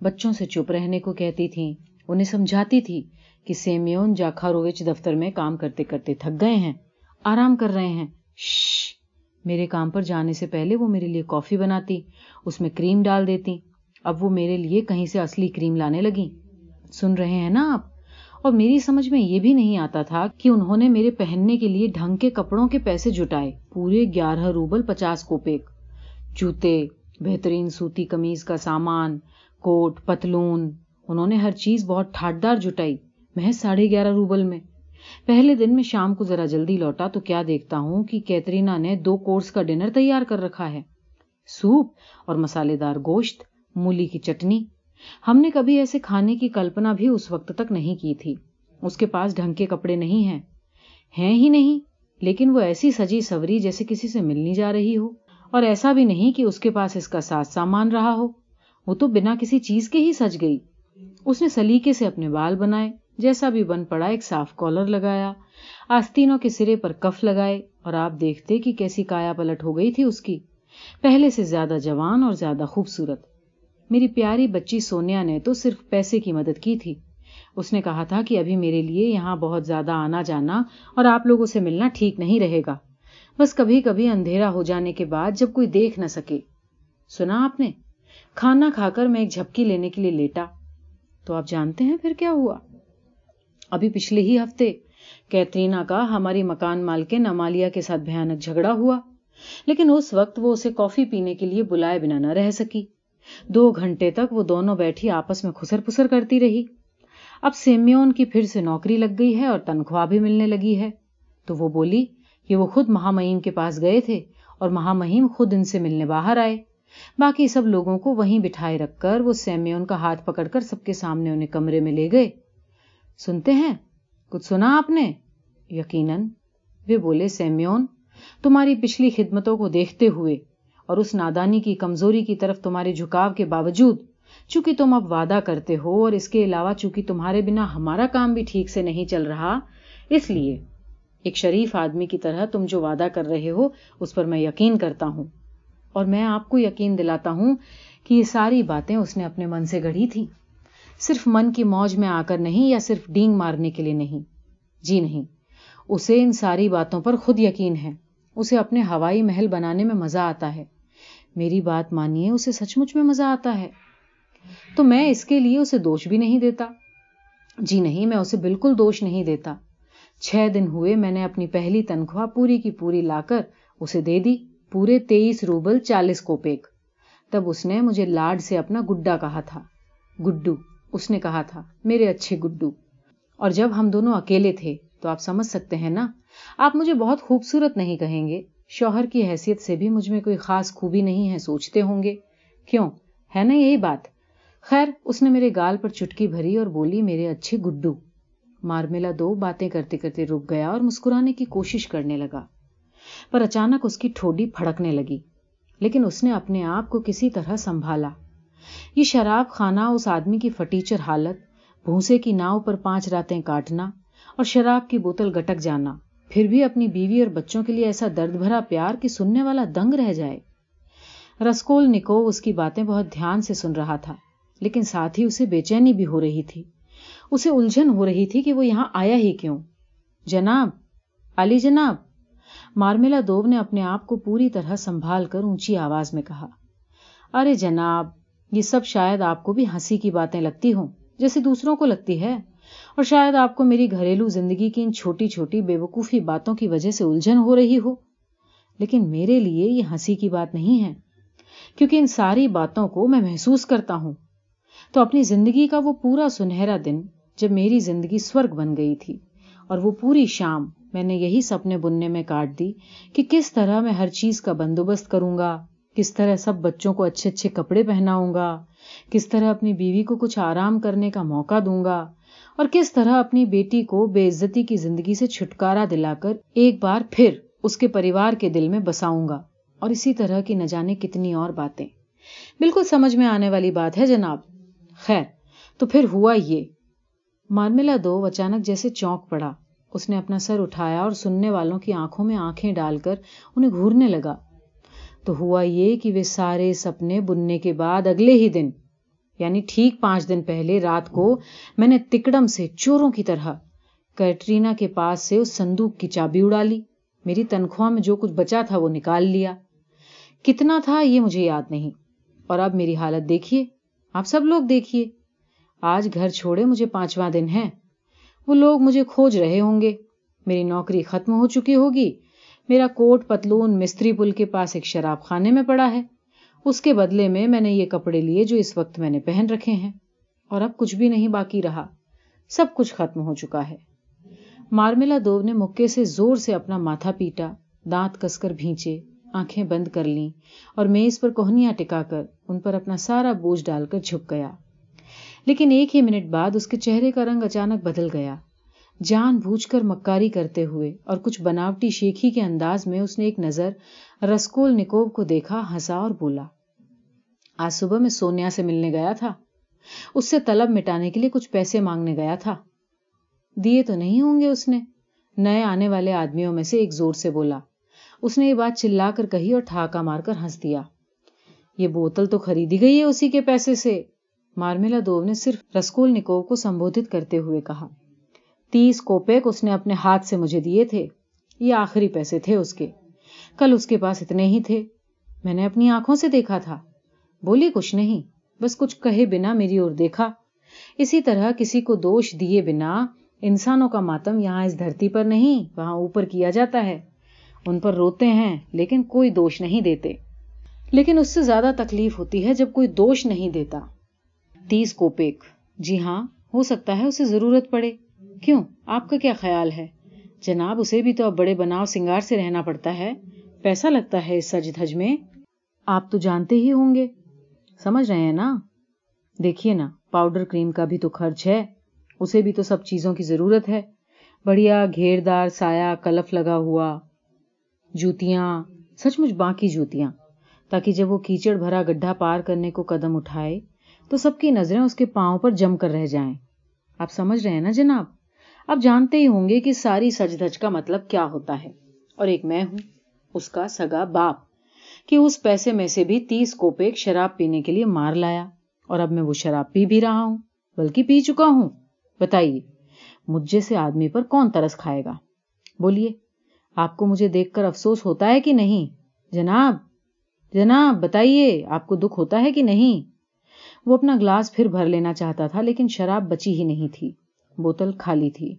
بچوں سے چپ رہنے کو کہتی تھیں۔ انہیں سمجھاتی تھی کہ سیمیون جاکھاروچ دفتر میں کام کرتے کرتے تھک گئے ہیں۔ آرام کر رہے ہیں۔ میرے کام پر جانے سے پہلے وہ میرے لیے کافی بناتی، اس میں کریم ڈال دیتی۔ اب وہ میرے لیے کہیں سے اصلی کریم لانے لگی۔ سن رہے ہیں نا آپ؟ اور میری سمجھ میں یہ بھی نہیں آتا تھا کہ انہوں نے میرے پہننے کے لیے ڈھنگ کے کپڑوں کے پیسے جٹائے، پورے گیارہ روبل پچاس کوپیک۔ جوتے، بہترین سوتی کمیز کا سامان، کوٹ، پتلون، انہوں نے ہر چیز بہت ٹھاٹدار جٹائی۔ محض ساڑھے گیارہ روبل میں۔ پہلے دن میں شام کو ذرا جلدی لوٹا تو کیا دیکھتا ہوں کہ کیترینا نے دو کورس کا ڈنر تیار کر رکھا ہے۔ سوپ اور مسالے دار گوشت، مولی کی چٹنی۔ ہم نے کبھی ایسے کھانے کی کلپنا بھی اس وقت تک نہیں کی تھی۔ اس کے پاس ڈھنگ کے کپڑے نہیں ہیں۔ ہیں ہی نہیں، لیکن وہ ایسی سجی سوری جیسے کسی سے ملنی جا رہی ہو۔ اور ایسا بھی نہیں کہ اس کے پاس اس کا ساتھ سامان رہا ہو۔ وہ تو بنا کسی چیز کے ہی سج گئی۔ اس نے سلیقے سے اپنے بال بنائے۔ جیسا بھی بن پڑا، ایک صاف کالر لگایا، آستینوں کے سرے پر کف لگائے، اور آپ دیکھتے کہ کیسی کایا پلٹ ہو گئی تھی اس کی۔ پہلے سے زیادہ جوان اور زیادہ خوبصورت۔ میری پیاری بچی سونیا نے تو صرف پیسے کی مدد کی تھی۔ اس نے کہا تھا کہ ابھی میرے لیے یہاں بہت زیادہ آنا جانا اور آپ لوگوں سے ملنا ٹھیک نہیں رہے گا۔ بس کبھی کبھی اندھیرا ہو جانے کے بعد جب کوئی دیکھ نہ سکے۔ سنا آپ نے؟ کھانا کھا کر میں ایک جھپکی لینے کے لیے لیٹا۔ تو آپ جانتے ہیں پھر کیا ہوا؟ ابھی پچھلے ہی ہفتے کیترینا کا ہماری مکان مال کے کے ساتھ بھیانک جھگڑا ہوا، لیکن اس وقت وہ اسے کافی پینے کے لیے بلائے بنا نہ رہ سکی۔ دو گھنٹے تک وہ دونوں بیٹھی آپس میں خسر پسر کرتی رہی۔ اب سیمیون کی پھر سے نوکری لگ گئی ہے اور تنخواہ بھی ملنے لگی ہے۔ تو وہ بولی کہ وہ خود مہامہیم کے پاس گئے تھے اور مہامہیم خود ان سے ملنے باہر آئے۔ باقی سب لوگوں کو وہیں بٹھائے رکھ کر وہ سیمیون کا ہاتھ پکڑ کر سب کے سامنے انہیں کمرے میں لے گئے۔ سنتے ہیں؟ کچھ سنا آپ نے؟ یقیناً۔ وہ بولے، سیمیون، تمہاری پچھلی خدمتوں کو دیکھتے ہوئے، اور اس نادانی کی کمزوری کی طرف تمہارے جھکاؤ کے باوجود، چونکہ تم اب وعدہ کرتے ہو، اور اس کے علاوہ چونکہ تمہارے بنا ہمارا کام بھی ٹھیک سے نہیں چل رہا، اس لیے ایک شریف آدمی کی طرح تم جو وعدہ کر رہے ہو، اس پر میں یقین کرتا ہوں۔ اور میں آپ کو یقین دلاتا ہوں کہ یہ ساری باتیں اس نے اپنے من سے گڑھی تھی صرف من کی موج میں آ کر نہیں یا صرف ڈینگ مارنے کے لیے نہیں۔ جی نہیں۔ اسے ان ساری باتوں پر خود یقین ہے۔ اسے اپنے ہوائی محل بنانے میں مزہ آتا ہے۔ میری بات مانیے، اسے سچ مچ میں مزہ آتا ہے۔ تو میں اس کے لیے اسے دوش بھی نہیں دیتا۔ جی نہیں، میں اسے بالکل دوش نہیں دیتا۔ چھ دن ہوئے، میں نے اپنی پہلی تنخواہ پوری کی پوری لا کر اسے دے دی، پورے تیئیس روبل چالیس کوپیک۔ تب اس نے مجھے لاڈ سے اپنا گڈا کہا تھا۔ گڈو اس نے کہا تھا، میرے اچھے گڈو۔ اور جب ہم دونوں اکیلے تھے، تو آپ سمجھ سکتے ہیں نا؟ آپ مجھے بہت خوبصورت نہیں کہیں گے۔ شوہر کی حیثیت سے بھی مجھ میں کوئی خاص خوبی نہیں ہے، سوچتے ہوں گے۔ کیوں؟ ہے نا یہی بات۔ خیر، اس نے میرے گال پر چٹکی بھری اور بولی، میرے اچھے گڈو۔ مارمیلا دو باتیں کرتے کرتے رک گیا اور مسکرانے کی کوشش کرنے لگا۔ پر اچانک اس کی ٹھوڈی پھڑکنے لگی۔ لیکن اس نے اپنے آپ کو کسی طرح سنبھالا۔ یہ شراب خانہ اس آدمی کی فٹیچر حالت بھونسے کی ناؤ پر پانچ راتیں کاٹنا اور شراب کی بوتل گٹک جانا۔ پھر بھی اپنی بیوی اور بچوں کے لیے ایسا درد بھرا پیار کہ سننے والا دنگ رہ جائے۔ رسکول نکو اس کی باتیں بہت دھیان سے سن رہا تھا، لیکن ساتھ ہی اسے بے چینی بھی ہو رہی تھی۔ اسے الجھن ہو رہی تھی کہ وہ یہاں آیا ہی کیوں۔ جناب، علی جناب مارمیلا دوب نے اپنے آپ کو پوری طرح سنبھال کر اونچی آواز میں کہا۔ ارے جناب یہ سب شاید آپ کو بھی ہنسی کی باتیں لگتی ہوں، جیسے دوسروں کو لگتی ہے۔ اور شاید آپ کو میری گھریلو زندگی کی ان چھوٹی چھوٹی بے وقوفی باتوں کی وجہ سے الجھن ہو رہی ہو۔ لیکن میرے لیے یہ ہنسی کی بات نہیں ہے، کیونکہ ان ساری باتوں کو میں محسوس کرتا ہوں۔ تو اپنی زندگی کا وہ پورا سنہرا دن جب میری زندگی سورگ بن گئی تھی، اور وہ پوری شام میں نے یہی سپنے بننے میں کاٹ دی کہ کس طرح میں ہر چیز کا بندوبست کروں گا۔ کس طرح سب بچوں کو اچھے اچھے کپڑے پہناؤں گا؟ کس طرح اپنی بیوی کو کچھ آرام کرنے کا موقع دوں گا؟ اور کس طرح اپنی بیٹی کو بے عزتی کی زندگی سے چھٹکارا دلا کر ایک بار پھر اس کے پریوار کے دل میں بساؤں گا؟ اور اسی طرح کی نہ جانے کتنی اور باتیں۔ بالکل سمجھ میں آنے والی بات ہے جناب۔ خیر، تو پھر ہوا یہ۔ مارملا دو اچانک جیسے چونک پڑا۔ اس نے اپنا سر اٹھایا اور سننے والوں کی آنکھوں میں آنکھیں ڈال کر انہیں گھورنے لگا۔ تو ہوا یہ کہ وہ سارے سپنے بننے کے بعد اگلے ہی دن یعنی ٹھیک پانچ دن پہلے رات کو میں نے تکڑم سے چوروں کی طرح کیٹرینا کے پاس سے اس صندوق کی چابی اڑا لی۔ میری تنخواہ میں جو کچھ بچا تھا وہ نکال لیا۔ کتنا تھا یہ مجھے یاد نہیں۔ اور اب میری حالت دیکھیے۔ آپ سب لوگ دیکھیے۔ آج گھر چھوڑے مجھے پانچواں دن ہے۔ وہ لوگ مجھے کھوج رہے ہوں گے۔ میری نوکری ختم ہو چکی ہوگی۔ میرا کوٹ پتلون مستری پل کے پاس ایک شراب خانے میں پڑا ہے۔ اس کے بدلے میں میں نے یہ کپڑے لیے جو اس وقت میں نے پہن رکھے ہیں۔ اور اب کچھ بھی نہیں باقی رہا۔ سب کچھ ختم ہو چکا ہے۔ مارملا دو نے مکے سے زور سے اپنا ماتھا پیٹا، دانت کس کر بھینچے، آنکھیں بند کر لیں اور میز پر کوہنیاں ٹکا کر ان پر اپنا سارا بوجھ ڈال کر جھک گیا۔ لیکن ایک ہی منٹ بعد اس کے چہرے کا رنگ اچانک بدل گیا۔ جان بوجھ کر مکاری کرتے ہوئے اور کچھ بناوٹی شیخی کے انداز میں اس نے ایک نظر رسکول نکوب کو دیکھا، ہنسا اور بولا، آج صبح میں سونیا سے ملنے گیا تھا۔ اس سے طلب مٹانے کے لیے کچھ پیسے مانگنے گیا تھا۔ دیے تو نہیں ہوں گے اس نے۔ نئے آنے والے آدمیوں میں سے ایک زور سے بولا، اس نے یہ بات چلا کر کہی اور ٹھاکا مار کر ہنس دیا۔ یہ بوتل تو خریدی گئی ہے اسی کے پیسے سے۔ مارمیلا دو نے صرف رسکول نکو کو سمبوت کرتے ہوئے کہا۔ تیس کوپیک اس نے اپنے ہاتھ سے مجھے دیے تھے۔ یہ آخری پیسے تھے اس کے۔ کل اس کے پاس اتنے ہی تھے۔ میں نے اپنی آنکھوں سے دیکھا تھا۔ بولی کچھ نہیں، بس کچھ کہے بنا میری اور دیکھا۔ اسی طرح کسی کو دوش دیے بنا، انسانوں کا ماتم یہاں اس دھرتی پر نہیں، وہاں اوپر کیا جاتا ہے۔ ان پر روتے ہیں، لیکن کوئی دوش نہیں دیتے۔ لیکن اس سے زیادہ تکلیف ہوتی ہے جب کوئی دوش نہیں دیتا۔ تیس کوپیک۔ جی ہاں ہو سکتا ہے اسے ضرورت پڑے۔ کیوں؟ آپ کا کیا خیال ہے؟ جناب، اسے بھی تو اب بڑے بناؤ سنگار سے رہنا پڑتا ہے۔ پیسہ لگتا ہے اس سج دھج میں۔ آپ تو جانتے ہی ہوں گے۔ سمجھ رہے ہیں نا؟ دیکھیے نا، پاؤڈر کریم کا بھی تو خرچ ہے۔ اسے بھی تو سب چیزوں کی ضرورت ہے۔ بڑھیا گھیردار سایہ، کلف لگا ہوا، جوتیاں، سچ مچ باقی جوتیاں۔ تاکہ جب وہ کیچڑ بھرا گڈھا پار کرنے کو قدم اٹھائے، تو سب کی نظریں اس کے پاؤں پر جم کر رہ جائیں۔ آپ سمجھ رہے ہیں نا جناب؟ آپ جانتے ہی ہوں گے کہ ساری سج دھج کا مطلب کیا ہوتا ہے۔ اور ایک میں ہوں، اس کا سگا باپ، کہ اس پیسے میں سے بھی تیس کوپیک شراب پینے کے لیے مار لایا۔ اور اب میں وہ شراب پی بھی رہا ہوں، بلکہ پی چکا ہوں۔ بتائیے، مجھ جیسے آدمی پر کون ترس کھائے گا؟ بولیے، آپ کو مجھے دیکھ کر افسوس ہوتا ہے کہ نہیں؟ جناب جناب، بتائیے، آپ کو دکھ ہوتا ہے کہ نہیں؟ وہ اپنا گلاس پھر بھر لینا چاہتا تھا، لیکن شراب بچی ہی نہیں تھی۔ بوتل خالی تھی۔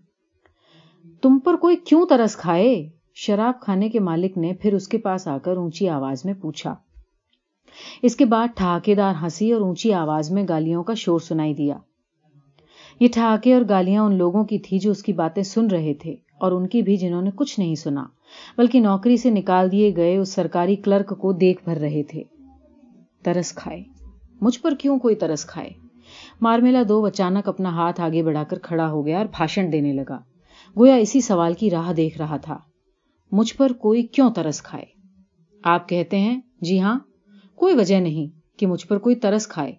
تم پر کوئی کیوں ترس کھائے؟ شراب کھانے کے مالک نے پھر اس کے پاس آ کر اونچی آواز میں پوچھا۔ اس کے بعد ٹھاکے دار ہنسی اور اونچی آواز میں گالیوں کا شور سنائی دیا۔ یہ ٹھاکے اور گالیاں ان لوگوں کی تھی جو اس کی باتیں سن رہے تھے اور ان کی بھی جنہوں نے کچھ نہیں سنا، بلکہ نوکری سے نکال دیے گئے اس سرکاری کلرک کو دیکھ بھر رہے تھے۔ ترس کھائے۔ مجھ پر کیوں کوئی ترس کھائے؟ مارمیلا دو اچانک اپنا ہاتھ آگے بڑھا کر کھڑا ہو گیا اور بھاشن دینے لگا۔ گویا اسی سوال کی راہ دیکھ رہا تھا۔ مجھ پر کوئی کیوں ترس کھائے؟ آپ کہتے ہیں جی ہاں۔ کوئی وجہ نہیں کہ مجھ پر کوئی ترس کھائے۔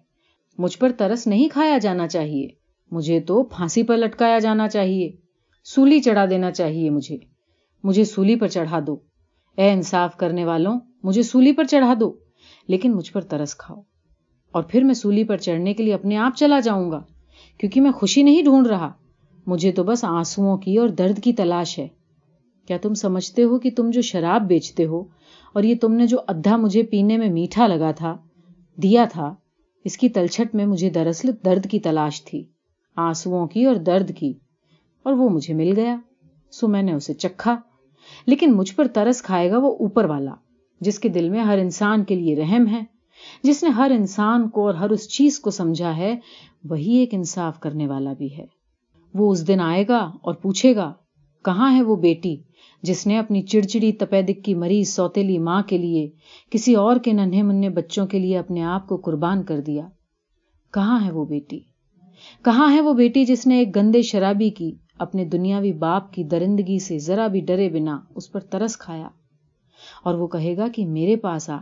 مجھ پر ترس نہیں کھایا جانا چاہیے۔ مجھے تو پھانسی پر لٹکایا جانا چاہیے۔ سولی چڑھا دینا چاہیے مجھے۔ مجھے سولی پر چڑھا دو۔ اے انصاف کرنے والوں، مجھے سولی پر چڑھا دو۔ لیکن مجھ پر ترس کھاؤ۔ اور پھر میں سولی پر چڑھنے کے لیے اپنے آپ چلا جاؤں گا، کیونکہ میں خوشی نہیں ڈھونڈ رہا۔ مجھے تو بس آنسوؤں کی اور درد کی تلاش ہے۔ کیا تم سمجھتے ہو کہ تم جو شراب بیچتے ہو اور یہ تم نے جو ادھا مجھے پینے میں میٹھا لگا تھا، دیا تھا، اس کی تلچھٹ میں مجھے دراصل درد کی تلاش تھی، آنسوؤں کی اور درد کی، اور وہ مجھے مل گیا۔ سو میں نے اسے چکھا، لیکن مجھ پر ترس کھائے گا وہ اوپر والا، جس کے دل میں ہر انسان کے لیے رحم ہے۔ جس نے ہر انسان کو اور ہر اس چیز کو سمجھا ہے، وہی ایک انصاف کرنے والا بھی ہے۔ وہ اس دن آئے گا اور پوچھے گا، کہاں ہے وہ بیٹی جس نے اپنی چڑچڑی تپیدک کی مریض سوتیلی ماں کے لیے کسی اور کے ننھے منہ بچوں کے لیے اپنے آپ کو قربان کر دیا؟ کہاں ہے وہ بیٹی؟ کہاں ہے وہ بیٹی جس نے ایک گندے شرابی کی اپنے دنیاوی باپ کی درندگی سے ذرا بھی ڈرے بنا اس پر ترس کھایا؟ اور وہ کہے گا کہ میرے پاس آ۔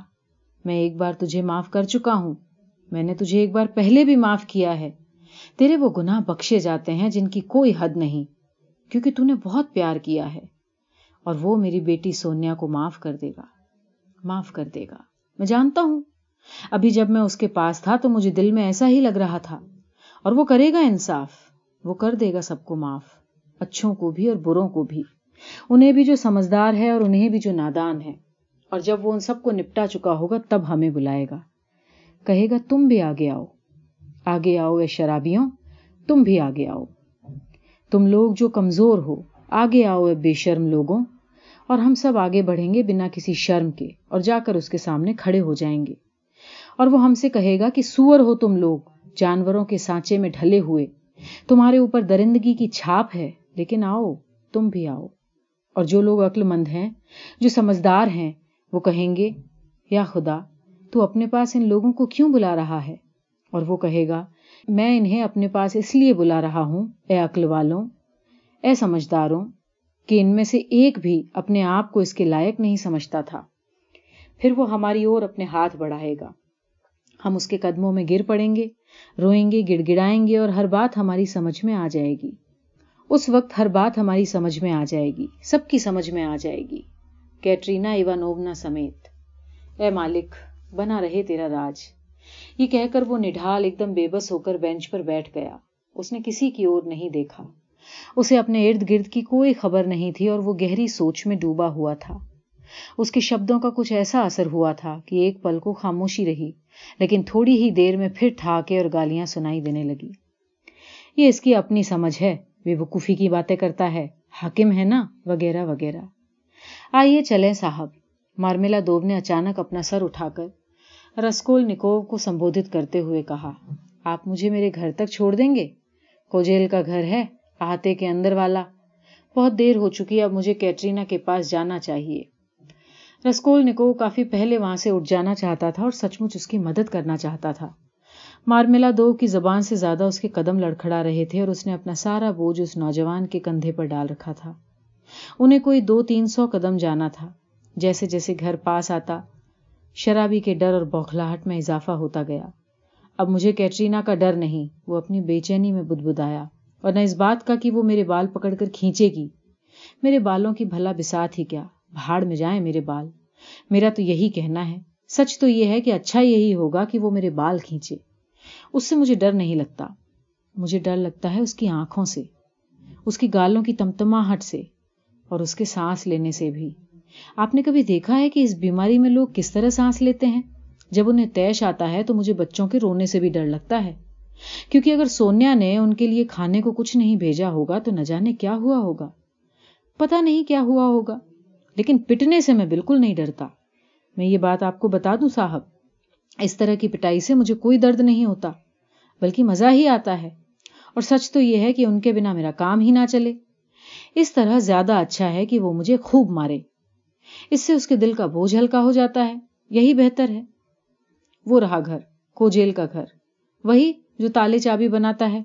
میں ایک بار تجھے معاف کر چکا ہوں۔ میں نے تجھے ایک بار پہلے بھی معاف کیا ہے۔ تیرے وہ گناہ بخشے جاتے ہیں جن کی کوئی حد نہیں، کیونکہ تو نے بہت پیار کیا ہے۔ اور وہ میری بیٹی سونیا کو معاف کر دے گا۔ معاف کر دے گا۔ میں جانتا ہوں۔ ابھی جب میں اس کے پاس تھا تو مجھے دل میں ایسا ہی لگ رہا تھا۔ اور وہ کرے گا انصاف۔ وہ کر دے گا سب کو معاف، اچھوں کو بھی اور بروں کو بھی۔ انہیں بھی جو سمجھدار ہے اور انہیں بھی جو نادان ہے۔ اور جب وہ ان سب کو نپٹا چکا ہوگا تب ہمیں بلائے گا۔ کہے گا، تم بھی آگے آؤ۔ آگے آؤ اے شرابیوں، تم بھی آگے آؤ۔ تم لوگ جو کمزور ہو، آگے آؤ اے بے شرم لوگوں۔ اور ہم سب آگے بڑھیں گے بنا کسی شرم کے، اور جا کر اس کے سامنے کھڑے ہو جائیں گے۔ اور وہ ہم سے کہے گا کہ، سور ہو تم لوگ، جانوروں کے سانچے میں ڈھلے ہوئے۔ تمہارے اوپر درندگی کی چھاپ ہے، لیکن آؤ، تم بھی آؤ۔ اور جو لوگ عقل مند ہیں، جو سمجھدار ہیں وہ کہیں گے، یا خدا، تو اپنے پاس ان لوگوں کو کیوں بلا رہا ہے؟ اور وہ کہے گا، میں انہیں اپنے پاس اس لیے بلا رہا ہوں، اے عقل والوں، اے سمجھداروں، کہ ان میں سے ایک بھی اپنے آپ کو اس کے لائق نہیں سمجھتا تھا۔ پھر وہ ہماری اور اپنے ہاتھ بڑھائے گا۔ ہم اس کے قدموں میں گر پڑیں گے، روئیں گے گڑ گڑائیں گے، اور ہر بات ہماری سمجھ میں آ جائے گی۔ اس وقت ہر بات ہماری سمجھ میں آ جائے گی، سب کی سمجھ میں آ جائے گی۔ کیٹرینا ایوانونا سمیت۔ اے مالک، بنا رہے تیرا راج۔ یہ کہہ کر وہ نڈھال ایک دم بے بس ہو کر بینچ پر بیٹھ گیا۔ اس نے کسی کی اور نہیں دیکھا۔ اسے اپنے ارد گرد کی کوئی خبر نہیں تھی اور وہ گہری سوچ میں ڈوبا ہوا تھا۔ اس کے شبدوں کا کچھ ایسا اثر ہوا تھا کہ ایک پل کو خاموشی رہی، لیکن تھوڑی ہی دیر میں پھر ٹھاکے اور گالیاں سنائی دینے لگی۔ یہ اس کی اپنی سمجھ ہے، بے وقوفی کی باتیں کرتا ہے، حاکم ہے نا، وغیرہ وغیرہ۔ آئیے چلے صاحب۔ مارمیلا دوب نے اچانک اپنا سر اٹھا کر رسکول نکو کو سمبودت کرتے ہوئے کہا، آپ مجھے میرے گھر تک چھوڑ دیں گے؟ کوجیل کا گھر ہے آتے کے اندر والا۔ بہت دیر ہو چکی، اب مجھے کیٹرینا کے پاس جانا چاہیے۔ رسکول نکو کافی پہلے وہاں سے اٹھ جانا چاہتا تھا اور سچ مچ اس کی مدد کرنا چاہتا تھا۔ مارملا دو کی زبان سے زیادہ اس کے قدم لڑکھڑا رہے تھے اور اس نے اپنا سارا بوجھ اس نوجوان کے کندھے پر ڈال رکھا تھا۔ انہیں کوئی دو تین سو قدم جانا تھا۔ جیسے جیسے گھر پاس آتا، شرابی کے ڈر اور بوکھلاہٹ میں اضافہ ہوتا گیا۔ اب مجھے کیٹرینا کا ڈر نہیں، وہ اپنی بے چینی میں بدھ بدایا اور نہ اس بات کا کہ وہ میرے بال پکڑ کر کھینچے گی۔ میرے بالوں کی بھلا بسات ہی کیا۔ بھاڑ میں جائیں میرے بال۔ میرا تو یہی کہنا ہے۔ سچ تو یہ ہے کہ اچھا یہی ہوگا کہ وہ میرے بال کھینچے۔ اس سے مجھے ڈر نہیں لگتا۔ مجھے ڈر لگتا ہے اس کی آنکھوں سے، اس کی گالوں کی تمتما ہٹ سے۔ اور اس کے سانس لینے سے بھی۔ آپ نے کبھی دیکھا ہے کہ اس بیماری میں لوگ کس طرح سانس لیتے ہیں؟ جب انہیں تیش آتا ہے تو مجھے بچوں کے رونے سے بھی ڈر لگتا ہے۔ کیونکہ اگر سونیا نے ان کے لیے کھانے کو کچھ نہیں بھیجا ہوگا تو نہ جانے کیا ہوا ہوگا۔ پتا نہیں کیا ہوا ہوگا، لیکن پٹنے سے میں بالکل نہیں ڈرتا۔ میں یہ بات آپ کو بتا دوں صاحب، اس طرح کی پٹائی سے مجھے کوئی درد نہیں ہوتا، بلکہ مزہ ہی آتا ہے۔ اور سچ تو یہ ہے کہ ان کے بنا میرا کام ہی نہ چلے۔ اس طرح زیادہ اچھا ہے کہ وہ مجھے خوب مارے۔ اس سے اس کے دل کا بوجھ ہلکا ہو جاتا ہے۔ یہی بہتر ہے۔ وہ رہا گھر کو جیل کا گھر۔ وہی جو تالے چابی بناتا ہے۔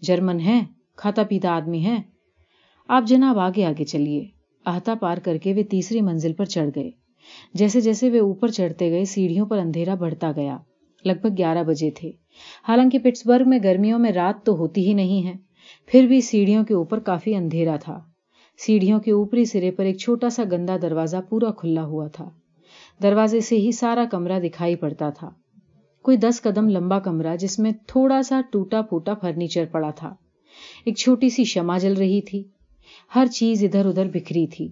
جرمن ہے کھاتا پیتا آدمی ہے آپ جناب آگے آگے چلیے۔ آہتا پار کر کے وہ تیسری منزل پر چڑھ گئے۔ جیسے جیسے وہ اوپر چڑھتے گئے، سیڑھیوں پر اندھیرا بڑھتا گیا۔ لگ بھگ گیارہ بجے تھے۔ حالانکہ پٹسبرگ میں گرمیوں میں رات تو ہوتی ہی نہیں ہے۔ پھر بھی سیڑھیوں کے اوپر کافی اندھیرا تھا۔ سیڑھیوں کے اوپری سرے پر ایک چھوٹا سا گندا دروازہ پورا کھلا ہوا تھا۔ دروازے سے ہی سارا کمرہ دکھائی پڑتا تھا۔ کوئی دس قدم لمبا کمرہ جس میں تھوڑا سا ٹوٹا پھوٹا فرنیچر پڑا تھا۔ ایک چھوٹی سی شمع جل رہی تھی۔ ہر چیز ادھر ادھر بکھری تھی۔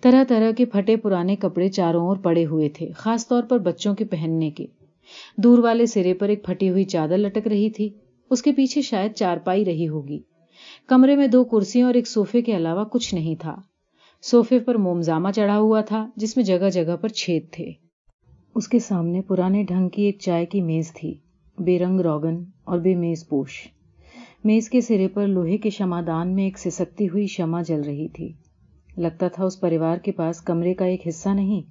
طرح طرح کے پھٹے پرانے کپڑے چاروں اور پڑے ہوئے تھے، خاص طور پر بچوں کے پہننے کے۔ دور والے سرے پر ایک پھٹی ہوئی چادر لٹک رہی تھی۔ اس کے پیچھے شاید چارپائی رہی ہوگی۔ کمرے میں دو کرسیوں اور ایک صوفے کے علاوہ کچھ نہیں تھا۔ صوفے پر مومزامہ چڑھا ہوا تھا، جس میں جگہ جگہ پر چھید تھے۔ اس کے سامنے پرانے ڈھنگ کی ایک چائے کی میز تھی، بے رنگ روگن اور بے میز پوش۔ میز کے سرے پر لوہے کے شمادان میں ایک سسکتی ہوئی شمع جل رہی تھی۔ لگتا تھا اس پریوار کے پاس کمرے کا ایک حصہ نہیں،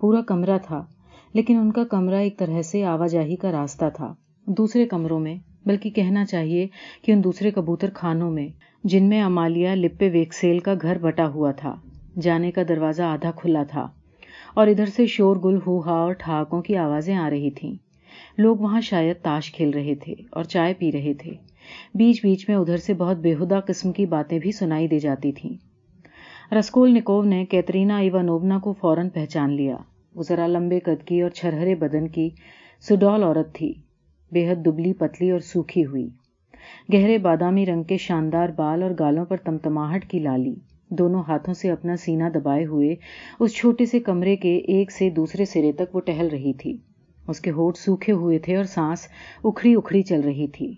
پورا کمرہ تھا، لیکن ان کا کمرہ ایک طرح سے آواجاہی کا راستہ تھا۔ دوسرے کمروں میں بلکہ کہنا چاہیے کہ ان دوسرے کبوتر خانوں میں، جن میں امالیہ لپے ویکسیل کا گھر بٹا ہوا تھا، جانے کا دروازہ آدھا کھلا تھا، اور ادھر سے شور گل ہو ہا اور ٹھاکوں کی آوازیں آ رہی تھیں۔ لوگ وہاں شاید تاش کھیل رہے تھے اور چائے پی رہے تھے۔ بیچ بیچ میں ادھر سے بہت بےحدہ قسم کی باتیں بھی سنائی دی جاتی تھیں۔ رسکول نکوو نے کیترینا ایوانوبنا کو فوراً پہچان لیا۔ وہ ذرا لمبے قد کی اور چھرہرے بدن کی سڈول عورت تھی۔ بے حد دبلی پتلی اور سوکھی ہوئی۔ گہرے بادامی رنگ کے شاندار بال اور گالوں پر تمتماہٹ کی لالی۔ دونوں ہاتھوں سے اپنا سینہ دبائے ہوئے اس چھوٹے سے کمرے کے ایک سے دوسرے سرے تک وہ ٹہل رہی تھی۔ اس کے ہوٹ سوکھے ہوئے تھے اور سانس اکھڑی اکھڑی چل رہی تھی۔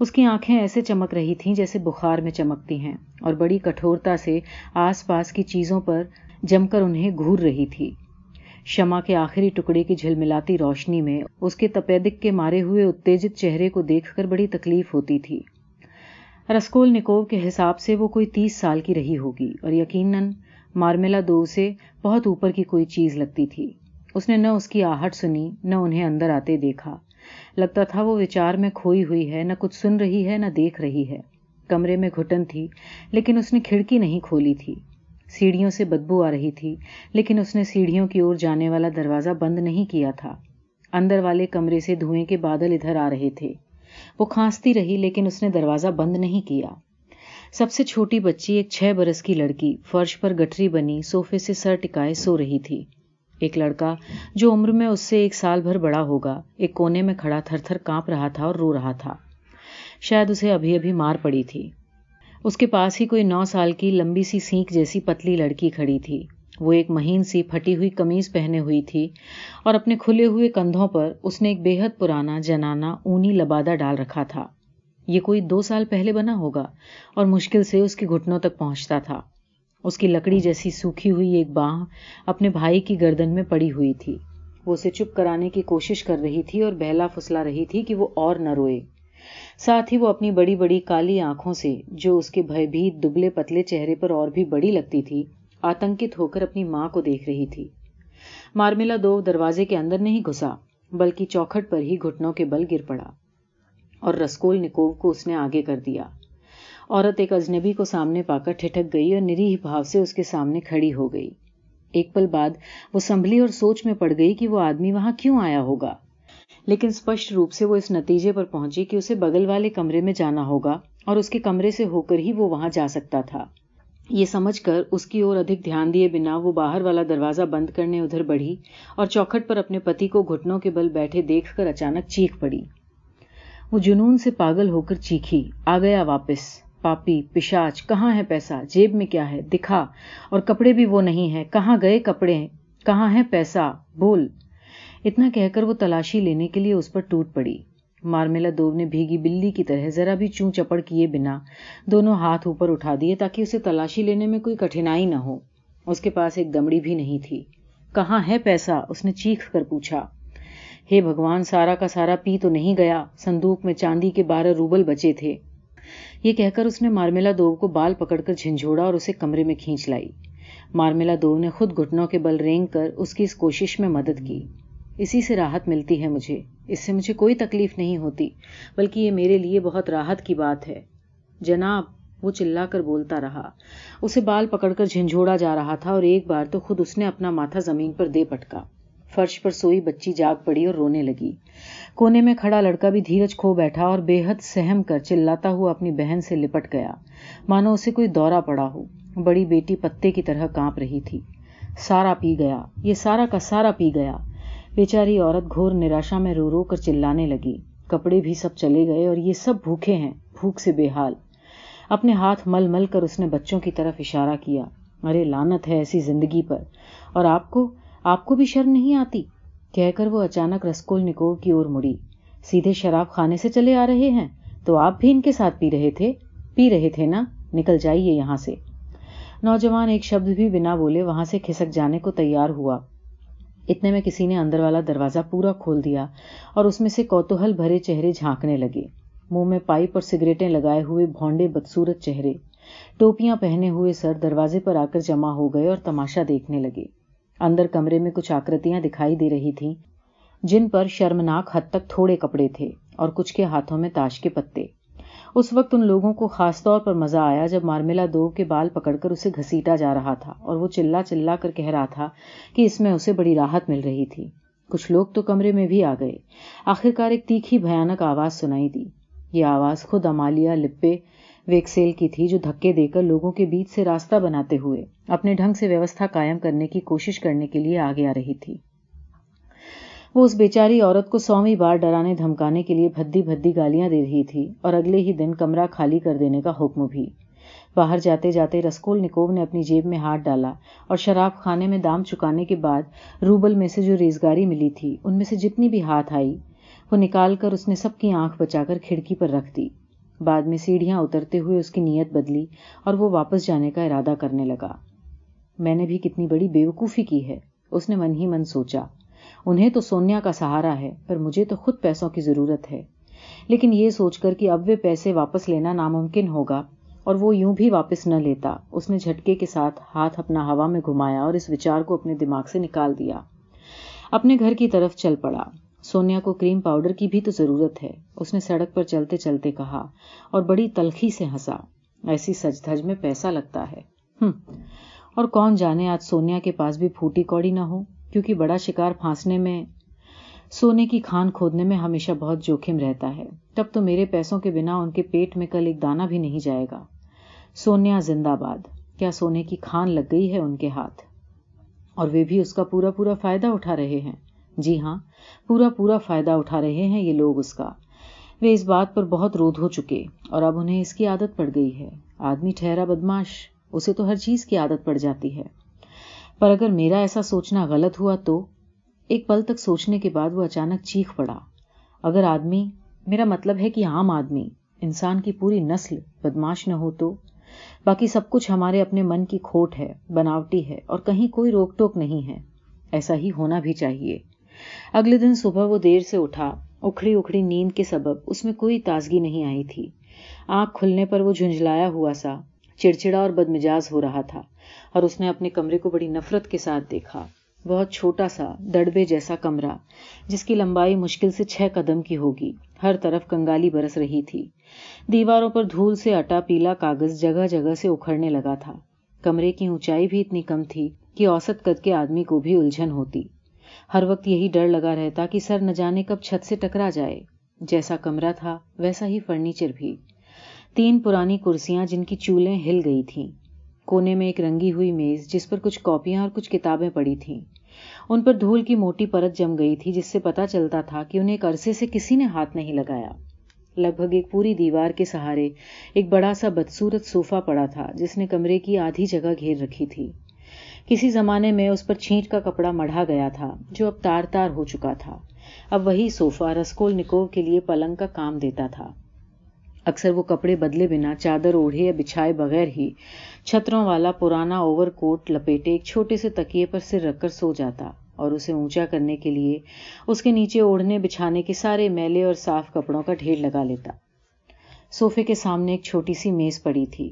اس کی آنکھیں ایسے چمک رہی تھیں جیسے بخار میں چمکتی ہیں اور بڑی کٹھورتا سے آس پاس کی چیزوں پر جم کر انہیں گھور رہی تھی۔ شمع کے آخری ٹکڑے کی جھلملاتی روشنی میں اس کے تپیدک کے مارے ہوئے اتیجت چہرے کو دیکھ کر بڑی تکلیف ہوتی تھی۔ رسکول نکوب کے حساب سے وہ کوئی تیس سال کی رہی ہوگی اور یقیناً مارمیلا دو سے بہت اوپر کی کوئی چیز لگتی تھی۔ اس نے نہ اس کی آہٹ سنی، نہ انہیں اندر آتے دیکھا۔ لگتا تھا وہ وچار میں کھوئی ہوئی ہے، نہ کچھ سن رہی ہے، نہ دیکھ رہی ہے۔ کمرے میں گھٹن تھی، لیکن اس نے کھڑکی نہیں کھولی تھی۔ سیڑھیوں سے بدبو آ رہی تھی، لیکن اس نے سیڑھیوں کی اور جانے والا دروازہ بند نہیں کیا تھا۔ اندر والے کمرے سے دھوئیں کے بادل ادھر آ رہے تھے۔ وہ کھانستی رہی، لیکن اس نے دروازہ بند نہیں کیا۔ سب سے چھوٹی بچی، ایک چھ برس کی لڑکی، فرش پر گٹری بنی سوفے سے سر ٹکائے سو رہی تھی۔ ایک لڑکا جو عمر میں اس سے ایک سال بھر بڑا ہوگا، ایک کونے میں کھڑا تھر تھر کانپ رہا تھا اور رو رہا تھا۔ شاید اسے ابھی ابھی مار پڑی تھی۔ اس کے پاس ہی کوئی نو سال کی لمبی سی سینک جیسی پتلی لڑکی کھڑی تھی۔ وہ ایک مہین سی پھٹی ہوئی قمیض پہنے ہوئی تھی اور اپنے کھلے ہوئے کندھوں پر اس نے ایک بے حد پرانا جنانا اونی لبادہ ڈال رکھا تھا۔ یہ کوئی دو سال پہلے بنا ہوگا اور مشکل سے اس کے گھٹنوں تک پہنچتا تھا۔ اس کی لکڑی جیسی سوکھی ہوئی ایک بانہ اپنے بھائی کی گردن میں پڑی ہوئی تھی۔ وہ اسے چپ کرانے کی کوشش کر رہی تھی اور بہلا پھسلا رہی تھی کہ وہ اور نہ روئے۔ ساتھ ہی وہ اپنی بڑی بڑی کالی آنکھوں سے، جو اس کے بھائی بھیت دبلے پتلے چہرے پر اور بھی بڑی لگتی تھی، آتنکت ہو کر اپنی ماں کو دیکھ رہی تھی۔ مارملا دو دروازے کے اندر نہیں گھسا، بلکہ چوکھٹ پر ہی گھٹنوں کے بل گر پڑا اور رسکول نکوب کو اس نے آگے کر دیا۔ عورت ایک اجنبی کو سامنے پا کر ٹھٹک گئی اور نری بھاؤ سے اس کے سامنے کھڑی ہو گئی۔ ایک پل بعد وہ سنبھلی اور سوچ میں پڑ گئی کہ وہ آدمی وہاں کیوں آیا ہوگا۔ لیکن اسپشٹ روپ سے وہ اس نتیجے پر پہنچی کہ اسے بغل والے کمرے میں جانا ہوگا اور اس کے کمرے سے ہو کر ہی وہ وہاں جا سکتا تھا۔ یہ سمجھ کر اس کی اور ادھک دھیان دیے بنا وہ باہر والا دروازہ بند کرنے ادھر بڑھی اور چوکھٹ پر اپنے پتی کو گھٹنوں کے بل بیٹھے دیکھ کر اچانک چیخ پڑی۔ وہ جنون سے پاگل ہو کر چیخی، آ گیا واپس، پاپی، پشاچ، کہاں ہے پیسہ؟ جیب میں کیا ہے؟ دکھا۔ اور کپڑے بھی وہ نہیں ہے کہاں گئے کپڑے؟ کہاں ہے پیسہ؟ بول۔ اتنا کہہ کر وہ تلاشی لینے کے لیے اس پر ٹوٹ پڑی۔ مارمیلا دوب نے بھیگی بلی کی طرح ذرا بھی چوں چپڑ کیے بنا دونوں ہاتھ اوپر اٹھا دیے تاکہ اسے تلاشی لینے میں کوئی کٹھنائی نہ ہو۔ اس کے پاس ایک دمڑی بھی نہیں تھی۔ کہاں ہے پیسہ؟ اس نے چیخ کر پوچھا۔ ہے hey بھگوان، سارا کا سارا پی تو نہیں گیا۔ سندوق میں چاندی کے بارہ روبل بچے تھے۔ یہ کہہ کر اس نے مارمیلا دوب کو بال پکڑ کر جھنجھوڑا اور اسے کمرے میں کھینچ لائی۔ مارمیلا دوب نے خود گھٹنوں کے بل رینگ کر اس کی اس کوشش میں مدد کی۔ اسی سے راحت ملتی ہے مجھے۔ اس سے مجھے کوئی تکلیف نہیں ہوتی، بلکہ یہ میرے لیے بہت راحت کی بات ہے۔ جناب، وہ چلا کر بولتا رہا۔ اسے بال پکڑ کر جھنجھوڑا جا رہا تھا اور ایک بار تو خود اس نے اپنا ماتھا زمین پر دے پٹکا۔ فرش پر سوئی بچی جاگ پڑی اور رونے لگی۔ کونے میں کھڑا لڑکا بھی دھیرج کھو بیٹھا اور بے حد سہم کر چلاتا ہوا اپنی بہن سے لپٹ گیا۔ مانو اسے کوئی دورہ پڑا ہو۔ بڑی بیٹی پتے کی طرح کانپ رہی تھی۔ سارا پی گیا۔ یہ سارا کا سارا پی گیا۔ بیچاری عورت گھور نراشا میں رو رو کر چلانے لگی۔ کپڑے بھی سب چلے گئے اور یہ سب بھوکے ہیں، بھوک سے بے حال۔ اپنے ہاتھ مل مل کر اس نے بچوں کی طرف اشارہ کیا۔ ارے لانت ہے ایسی زندگی پر۔ اور آپ کو آپ کو بھی شرم نہیں آتی؟ کہہ کر وہ اچانک رسکول نکو کی اور مڑی۔ سیدھے شراب خانے سے چلے آ رہے ہیں۔ تو آپ بھی ان کے ساتھ پی رہے تھے؟ پی رہے تھے نا؟ نکل جائیے یہاں سے۔ نوجوان ایک شبد بھی بنا بولے وہاں سے کھسک جانے کو تیار ہوا۔ اتنے میں کسی نے اندر والا دروازہ پورا کھول دیا اور اس میں سے کوتوہل بھرے چہرے جھانکنے لگے۔ منہ میں پائپ اور سگریٹیں لگائے ہوئے بھونڈے بدسورت چہرے۔ ٹوپیاں پہنے ہوئے سر دروازے پر آ کر جمع ہو گئے اور تماشا دیکھنے لگے۔ اندر کمرے میں کچھ آکرتیاں دکھائی دے رہی تھیں، جن پر شرمناک حد تک تھوڑے کپڑے تھے اور کچھ کے ہاتھوں میں تاش کے پتے۔ اس وقت ان لوگوں کو خاص طور پر مزہ آیا جب مارملا دو کے بال پکڑ کر اسے گھسیٹا جا رہا تھا اور وہ چلا چلا کر کہہ رہا تھا کہ اس میں اسے بڑی راحت مل رہی تھی۔ کچھ لوگ تو کمرے میں بھی آ گئے۔ آخرکار ایک تیکھی بھیانک آواز سنائی دی۔ یہ آواز خود امالیا لپے ویکسیل کی تھی جو دھکے دے کر لوگوں کے بیچ سے راستہ بناتے ہوئے اپنے ڈھنگ سے ویوستھا قائم کرنے کی کوشش کرنے کے لیے آگے آ رہی تھی۔ وہ اس بیچاری عورت کو سویں بار ڈرانے دھمکانے کے لیے بھدی بھدی گالیاں دے رہی تھی اور اگلے ہی دن کمرہ خالی کر دینے کا حکم بھی۔ باہر جاتے جاتے رسکول نکوب نے اپنی جیب میں ہاتھ ڈالا اور شراب خانے میں دام چکانے کے بعد روبل میں سے جو ریزگاری ملی تھی، ان میں سے جتنی بھی ہاتھ آئی، وہ نکال کر اس نے سب کی آنکھ بچا کر کھڑکی پر رکھ دی۔ بعد میں سیڑھیاں اترتے ہوئے اس کی نیت بدلی اور وہ واپس جانے کا ارادہ کرنے لگا۔ میں نے بھی کتنی بڑی بے وقوفی کی ہے، اس نے من ہی من سوچا۔ انہیں تو سونیا کا سہارا ہے، پر مجھے تو خود پیسوں کی ضرورت ہے۔ لیکن یہ سوچ کر کہ اب وہ پیسے واپس لینا ناممکن ہوگا، اور وہ یوں بھی واپس نہ لیتا۔ اس نے جھٹکے کے ساتھ ہاتھ اپنا ہوا میں گھمایا اور اس وچار کو اپنے دماغ سے نکال دیا۔ اپنے گھر کی طرف چل پڑا۔ سونیا کو کریم پاؤڈر کی بھی تو ضرورت ہے۔ اس نے سڑک پر چلتے چلتے کہا اور بڑی تلخی سے ہنسا۔ ایسی سج دھج میں پیسہ لگتا ہے۔ اور کون جانے آج سونیا کے پاس بھی پھوٹی کوڑی نہ ہو؟ کیونکہ بڑا شکار پھانسنے میں، سونے کی کھان کھودنے میں ہمیشہ بہت جوخم رہتا ہے۔ تب تو میرے پیسوں کے بنا ان کے پیٹ میں کل ایک دانا بھی نہیں جائے گا۔ سونیا زندہ باد۔ کیا سونے کی کھان لگ گئی ہے ان کے ہاتھ؟ اور وہ بھی اس کا پورا پورا فائدہ اٹھا رہے ہیں۔ جی ہاں پورا پورا فائدہ اٹھا رہے ہیں یہ لوگ اس کا۔ وہ اس بات پر بہت رود ہو چکے اور اب انہیں اس کی عادت پڑ گئی ہے۔ آدمی ٹھہرا بدماش، اسے تو ہر چیز کی عادت پڑ جاتی ہے۔ پر اگر میرا ایسا سوچنا غلط ہوا تو ایک پل تک سوچنے کے بعد وہ اچانک چیخ پڑا۔ اگر آدمی، میرا مطلب ہے کہ عام آدمی، انسان کی پوری نسل بدماش نہ ہو تو، باقی سب کچھ ہمارے اپنے من کی کھوٹ ہے، بناوٹی ہے اور کہیں کوئی روک ٹوک نہیں ہے۔ ایسا ہی ہونا بھی چاہیے۔ اگلے دن صبح وہ دیر سے اٹھا، اکھڑی اکھڑی نیند کے سبب اس میں کوئی تازگی نہیں آئی تھی۔ آنکھ کھلنے پر وہ جھنجھلایا ہوا سا، چڑچڑا اور بدمجاز ہو رہا تھا۔ اور اس نے اپنے کمرے کو بڑی نفرت کے ساتھ دیکھا۔ بہت چھوٹا سا، دڑبے جیسا کمرہ، جس کی لمبائی مشکل سے چھ قدم کی ہوگی۔ ہر طرف کنگالی برس رہی تھی۔ دیواروں پر دھول سے اٹا پیلا کاغذ جگہ جگہ سے اکھڑنے لگا تھا۔ کمرے کی اونچائی بھی اتنی کم تھی کہ اوسط قد کے آدمی کو بھی الجھن ہوتی۔ ہر وقت یہی ڈر لگا رہتا کہ سر نہ جانے کب چھت سے ٹکرا جائے۔ جیسا کمرہ تھا، ویسا ہی فرنیچر بھی۔ تین پرانی کرسیاں جن کی چولیں ہل گئی تھیں۔ کونے میں ایک رنگی ہوئی میز جس پر کچھ کاپیاں اور کچھ کتابیں پڑی تھیں۔ ان پر دھول کی موٹی پرت جم گئی تھی جس سے پتا چلتا تھا کہ انہیں ایک عرصے سے کسی نے ہاتھ نہیں لگایا۔ لگ بھگ ایک پوری دیوار کے سہارے ایک بڑا سا بدسورت صوفہ پڑا تھا جس نے کمرے کی آدھی جگہ گھیر رکھی تھی۔ کسی زمانے میں اس پر چھینٹ کا کپڑا مڑھا گیا تھا جو اب تار تار ہو چکا تھا۔ اب وہی صوفہ رسکول نکو کے لیے پلنگ کا کام دیتا تھا۔ اکثر وہ کپڑے بدلے بنا، چادر اوڑھے یا بچھائے بغیر ہی چھتروں والا پرانا اوور کوٹ لپیٹے ایک چھوٹے سے تکیے پر سر رکھ کر سو جاتا اور اسے اونچا کرنے کے لیے اس کے نیچے اوڑھنے، بچھانے کے سارے میلے اور صاف کپڑوں کا ڈھیر لگا لیتا۔ صوفے کے سامنے ایک چھوٹی سی میز پڑی تھی۔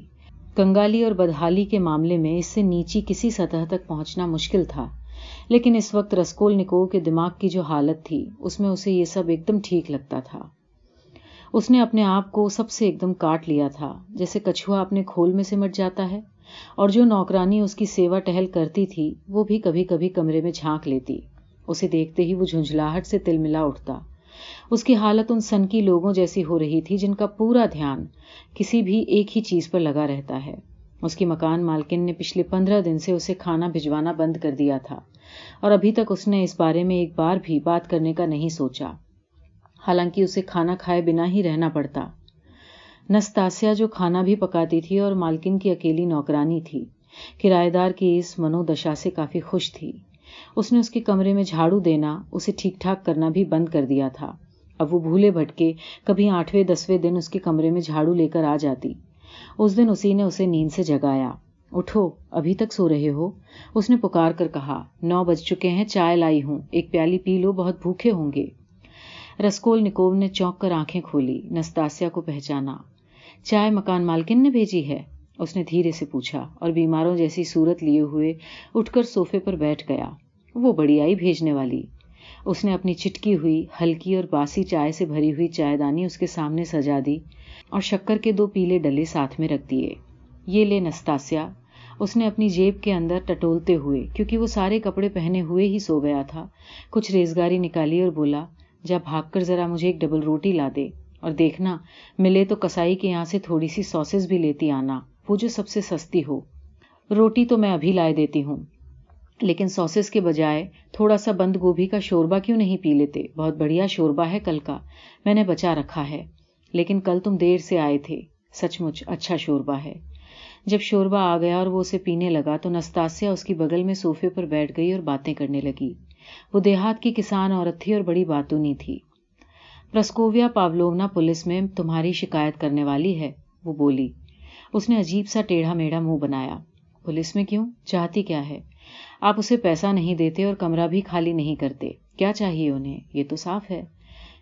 کنگالی اور بدحالی کے معاملے میں اس سے نیچی کسی سطح تک پہنچنا مشکل تھا، لیکن اس وقت رسکول نکو کے دماغ کی جو حالت تھی، اس میں اسے یہ سب ایک دم ٹھیک لگتا تھا۔ اس نے اپنے آپ کو سب سے ایک دم کاٹ لیا تھا، جیسے کچھوا اپنے کھول میں سمٹ جاتا ہے۔ اور جو نوکرانی اس کی سیوا ٹہل کرتی تھی، وہ بھی کبھی کبھی کمرے میں جھانک لیتی۔ اسے دیکھتے ہی وہ جھنجھلاہٹ سے تل ملا اٹھتا۔ اس کی حالت ان سن کی لوگوں جیسی ہو رہی تھی جن کا پورا دھیان کسی بھی ایک ہی چیز پر لگا رہتا ہے۔ اس کی مکان مالکن نے پچھلے پندرہ دن سے اسے کھانا بھجوانا بند کر دیا تھا۔ اور ابھی تک اس نے اس بارے میں ایک بار بھی بات کرنے کا نہیں سوچا۔ حالانکہ اسے کھانا کھائے بنا ہی رہنا پڑتا۔ نستاسیا جو کھانا بھی پکاتی تھی اور مالکن کی اکیلی نوکرانی تھی، کرایہ دار کی اس منو دشا سے کافی خوش تھی۔ اس نے اس کے کمرے میں جھاڑو دینا، اسے ٹھیک ٹھاک کرنا بھی بند کر دیا تھا۔ اب وہ بھولے بھٹکے کبھی آٹھویں، دسویں دن اس کے کمرے میں جھاڑو لے کر آ جاتی۔ اس دن اسی نے اسے نیند سے جگایا۔ اٹھو، ابھی تک سو رہے ہو؟ اس نے پکار کر کہا، نو بج چکے ہیں، چائے لائی ہوں، ایک پیالی پی لو، بہت بھوکے ہوں گے۔ رسکول نکوب نے چونک کر آنکھیں کھولی، نستاسیا کو پہچانا۔ چائے مکان مالکن نے بھیجی ہے؟ اس نے دھیرے سے پوچھا اور بیماروں جیسی صورت لیے ہوئے اٹھ کر صوفے پر بیٹھ گیا۔ وہ بڑی آئی بھیجنے والی۔ اس نے اپنی چٹکی ہوئی، ہلکی اور باسی چائے سے بھری ہوئی چائے دانی اس کے سامنے سجا دی اور شکر کے دو پیلے ڈلے ساتھ میں رکھ دیے۔ یہ لے نستاسیا۔ اس نے اپنی جیب کے اندر ٹٹولتے ہوئے، کیونکہ وہ سارے کپڑے پہنے ہوئے ہی سو گیا تھا، کچھ ریزگاری نکالی اور بولا جب بھاگ کر ذرا مجھے ایک ڈبل روٹی لا دے اور دیکھنا، ملے تو کسائی کے یہاں سے تھوڑی سی سوسز بھی لیتی آنا، وہ جو سب سے سستی ہو۔ روٹی تو میں ابھی لائے دیتی ہوں، لیکن سوسز کے بجائے تھوڑا سا بند گوبھی کا شوربا کیوں نہیں پی لیتے؟ بہت بڑھیا شوربا ہے کل کا، میں نے بچا رکھا ہے، لیکن کل تم دیر سے آئے تھے۔ سچ مچ اچھا شوربا ہے۔ جب شوربا آ گیا اور وہ اسے پینے لگا تو نستاسیا اس کی بغل میں صوفے پر بیٹھ گئی اور باتیں کرنے لگی۔ وہ دیہات کی کسان، عورت تھی اور بڑی باتونی تھی۔ پرسکوویا پاولونا پولیس میں تمہاری شکایت کرنے والی ہے، وہ بولی۔ اس نے عجیب سا ٹیڑھا میڑھا منہ بنایا۔ پولیس میں کیوں؟ چاہتی کیا ہے؟ آپ اسے پیسہ نہیں دیتے اور کمرہ بھی خالی نہیں کرتے۔ کیا چاہیے انہیں؟ یہ تو صاف ہے۔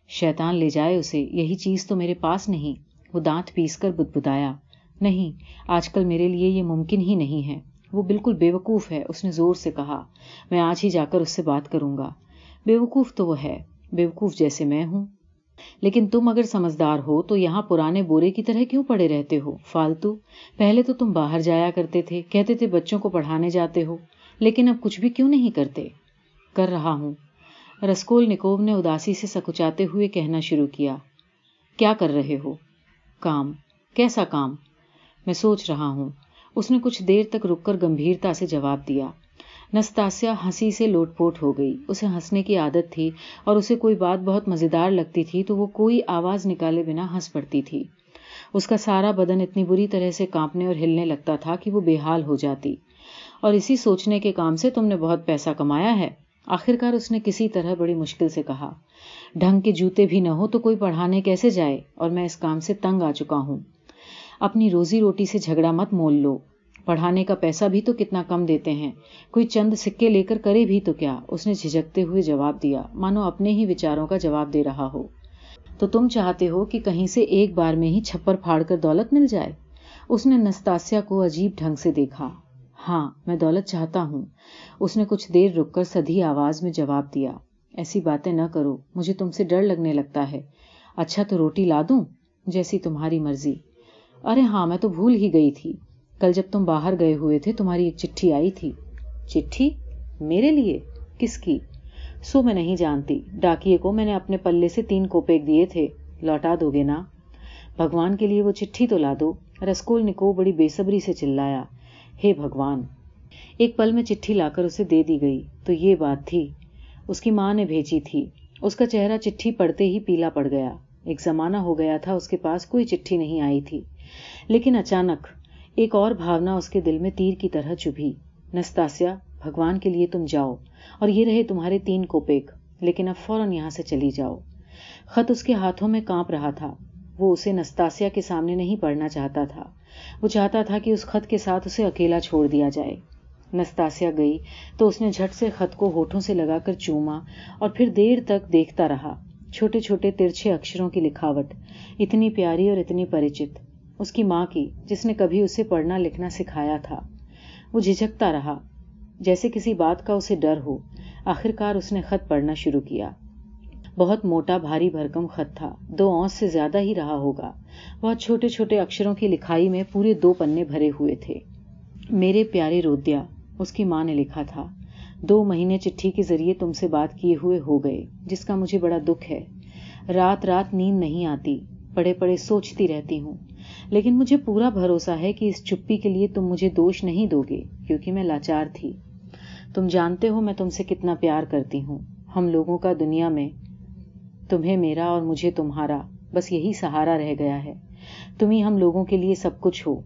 شیطان لے جائے اسے، یہی چیز تو میرے پاس نہیں۔ وہ دانت پیس کر بدبدایا نہیں، آج کل میرے لیے یہ ممکن ہی نہیں ہے۔ وہ بالکل بے وقوف ہے، اس نے زور سے کہا، میں آج ہی جا کر اس سے بات کروں گا۔ بے وقوف تو وہ ہے بے وقوف جیسے میں ہوں۔ لیکن تم اگر سمجھدار ہو تو یہاں پرانے بورے کی طرح کیوں پڑے رہتے ہو؟ فالتو، پہلے تو تم باہر جایا کرتے تھے، کہتے تھے بچوں کو پڑھانے جاتے ہو، لیکن اب کچھ بھی کیوں نہیں کرتے؟ کر رہا ہوں۔ رسکول نکوب نے اداسی سے سکچاتے ہوئے کہنا شروع کیا۔ کیا کر رہے ہو؟ کام۔ کیسا کام؟ میں سوچ رہا ہوں۔ اس نے کچھ دیر تک رک کر گمبھیرتا سے جواب دیا۔ نستاسیا ہنسی سے لوٹ پوٹ ہو گئی۔ اسے ہنسنے کی عادت تھی اور اسے کوئی بات بہت مزیدار لگتی تھی تو وہ کوئی آواز نکالے بنا ہنس پڑتی تھی۔ اس کا سارا بدن اتنی بری طرح سے کانپنے اور ہلنے لگتا تھا کہ وہ بے حال ہو جاتی۔ اور اسی سوچنے کے کام سے تم نے بہت پیسہ کمایا ہے۔ آخرکار اس نے کسی طرح بڑی مشکل سے کہا۔ ڈھنگ کے جوتے بھی نہ ہو تو کوئی پڑھانے کیسے جائے؟ اور میں اس کام سے تنگ آ چکا ہوں۔ اپنی روزی روٹی سے جھگڑا مت مول لو۔ پڑھانے کا پیسہ بھی تو کتنا کم دیتے ہیں۔ کوئی چند سکے لے کر کرے بھی تو کیا؟ اس نے جھجکتے ہوئے جواب دیا، مانو اپنے ہی وچاروں کا جواب دے رہا ہو۔ تو تم چاہتے ہو کہ کہیں سے ایک بار میں ہی چھپر پھاڑ کر دولت مل جائے؟ اس نے نستاسیا کو عجیب ڈھنگ سے دیکھا۔ ہاں میں دولت چاہتا ہوں۔ اس نے کچھ دیر رک کر سدھی آواز میں جواب دیا۔ ایسی باتیں نہ کرو، مجھے تم سے ڈر لگنے لگتا ہے۔ اچھا تو روٹی لا دوں، جیسی تمہاری مرضی۔ ارے ہاں میں تو بھول ہی گئی تھی۔ کل جب تم باہر گئے ہوئے تھے، تمہاری ایک چٹھی آئی تھی۔ چٹھی؟ میرے لیے؟ کس کی؟ سو میں نہیں جانتی۔ ڈاکیے کو میں نے اپنے پلے سے تین کوپیک دیے تھے۔ لوٹا دو گے نا۔ بھگوان کے لیے وہ چٹھی تو لا دو۔ رسکول نکو بڑی بے صبری سے چلایا۔ ہے بھگوان! ایک پل میں چٹھی لا کر اسے دے دی گئی۔ تو یہ بات تھی۔ اس کی ماں نے بھیجی تھی۔ اس کا چہرہ چٹھی پڑتے ہی پیلا پڑ گیا۔ ایک زمانہ ہو گیا تھا، اس کے پاس کوئی چٹھی نہیں آئی تھی۔ لیکن اچانک ایک اور بھاونا اس کے دل میں تیر کی طرح چبھی۔ نستاسیا، بھگوان کے لیے تم جاؤ، اور یہ رہے تمہارے تین کوپیک، لیکن اب فوراً یہاں سے چلی جاؤ۔ خط اس کے ہاتھوں میں کانپ رہا تھا۔ وہ اسے نستاسیا کے سامنے نہیں پڑھنا چاہتا تھا۔ وہ چاہتا تھا کہ اس خط کے ساتھ اسے اکیلا چھوڑ دیا جائے۔ نستاسیا گئی تو اس نے جھٹ سے خط کو ہوٹھوں سے لگا کر چوما اور پھر دیر تک دیکھتا رہا۔ چھوٹے چھوٹے ترچھے اکشروں کی لکھاوٹ، اتنی پیاری اور اتنی پریچت۔ اس کی ماں کی، جس نے کبھی اسے پڑھنا لکھنا سکھایا تھا۔ وہ جھجکتا رہا۔ جیسے کسی بات کا اسے ڈر ہو، آخرکار اس نے خط پڑھنا شروع کیا۔ بہت موٹا، بھاری بھرکم خط تھا۔ دو اونس سے زیادہ ہی رہا ہوگا۔ بہت چھوٹے چھوٹے اکشروں کی لکھائی میں پورے دو پنے بھرے ہوئے تھے۔ میرے پیارے رودیا، اس کی ماں نے لکھا تھا۔ دو مہینے چٹھی کے ذریعے تم سے بات کیے ہوئے ہو گئے، جس کا مجھے بڑا دکھ ہے۔ رات رات نیند نہیں آتی پڑے پڑے سوچتی رہتی ہوں۔ لیکن مجھے پورا بھروسہ ہے کہ اس چپی کے لیے تم مجھے دوش نہیں دو گے کیونکہ میں لاچار تھی۔ تم جانتے ہو میں تم سے کتنا پیار کرتی ہوں۔ ہم لوگوں کا دنیا میں تمہیں میرا اور مجھے تمہارا، بس یہی سہارا رہ گیا ہے۔ تم ہی ہم لوگوں کے لیے سب کچھ ہو۔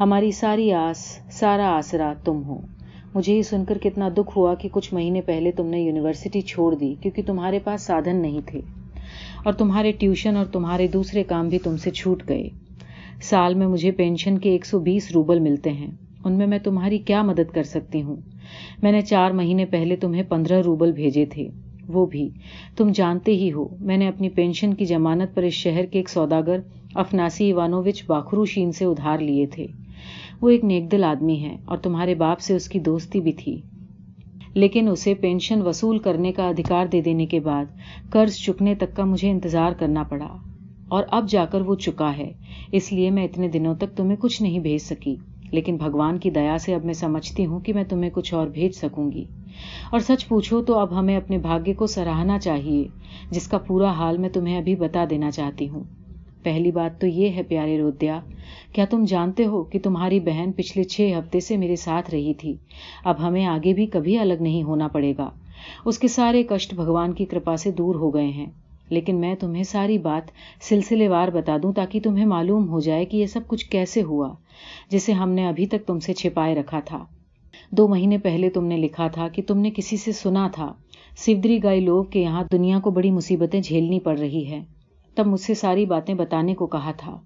ہماری ساری آس، سارا آسرا تم ہو۔ مجھے یہ سن کر کتنا دکھ ہوا کہ کچھ مہینے پہلے تم نے یونیورسٹی چھوڑ دی، کیونکہ تمہارے پاس سادھن نہیں تھے۔ اور تمہارے ٹیوشن اور تمہارے دوسرے کام بھی تم سے چھوٹ گئے۔ سال میں مجھے پینشن کے ایک سو بیس روبل ملتے ہیں۔ ان میں میں تمہاری کیا مدد کر سکتی ہوں؟ میں نے چار مہینے پہلے تمہیں پندرہ روبل بھیجے تھے۔ وہ بھی۔ تم جانتے ہی ہو، میں نے اپنی پینشن کی ضمانت پر اس شہر کے ایک سوداگر افناسی ایوانووچ باخرو شین سے ادھار لیے تھے۔ وہ ایک نیک دل آدمی ہے اور تمہارے باپ سے اس کی دوستی بھی تھی۔ لیکن اسے پینشن وصول کرنے کا ادھیکار دے دینے کے بعد قرض چکنے تک کا مجھے انتظار کرنا پڑا۔ اور اب جا کر وہ چکا ہے۔ اس لیے میں اتنے دنوں تک تمہیں کچھ نہیں بھیج سکی۔ لیکن بھگوان کی دیا سے اب میں سمجھتی ہوں کہ میں تمہیں کچھ اور بھیج سکوں گی۔ اور سچ پوچھو تو اب ہمیں اپنے بھاگیہ کو سراہنا چاہیے، جس کا پورا حال میں تمہیں ابھی بتا دینا چاہتی ہوں۔ پہلی بات تو یہ ہے پیارے رودیا، کیا تم جانتے ہو کہ تمہاری بہن پچھلے چھ ہفتے سے میرے ساتھ رہی تھی؟ اب ہمیں آگے بھی کبھی الگ نہیں ہونا پڑے گا۔ اس کے سارے کشٹ بھگوان کی کرپا سے دور ہو گئے ہیں۔ لیکن میں تمہیں ساری بات سلسلے وار بتا دوں تاکہ تمہیں معلوم ہو جائے کہ یہ سب کچھ کیسے ہوا، جسے ہم نے ابھی تک تم سے چھپائے رکھا تھا۔ دو مہینے پہلے تم نے لکھا تھا کہ تم نے کسی سے سنا تھا، سیودری گائی لوگ کے یہاں دنیا کو بڑی مصیبتیں جھیلنی پڑ رہی ہے۔ تب مجھ سے ساری باتیں بتانے کو کہا تھا،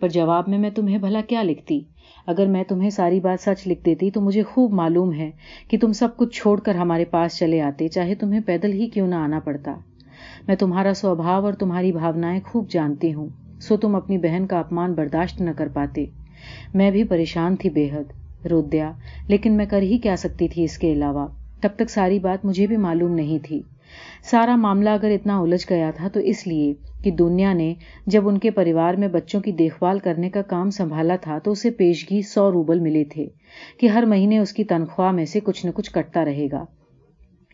پر جواب میں میں تمہیں بھلا کیا لکھتی؟ اگر میں تمہیں ساری بات سچ لکھ دیتی تو مجھے خوب معلوم ہے کہ تم سب کچھ چھوڑ کر ہمارے پاس چلے آتے، چاہے تمہیں پیدل ہی کیوں نہ آنا پڑتا۔ میں تمہارا سوبھاؤ اور تمہاری بھاونائیں خوب جانتی ہوں، سو تم اپنی بہن کا اپمان برداشت نہ کر پاتے۔ میں بھی پریشان تھی بے حد رودیا لیکن میں کر ہی کیا سکتی تھی اس کے علاوہ۔ تب تک ساری بات مجھے بھی معلوم نہیں تھی۔ سارا معاملہ اگر اتنا الجھ گیا تھا تو اس لیے کہ دنیا نے جب ان کے پریوار میں بچوں کی دیکھ بھال کرنے کا کام سنبھالا تھا تو اسے پیشگی سو روبل ملے تھے کہ ہر مہینے اس کی تنخواہ میں سے کچھ نہ کچھ کٹتا رہے گا۔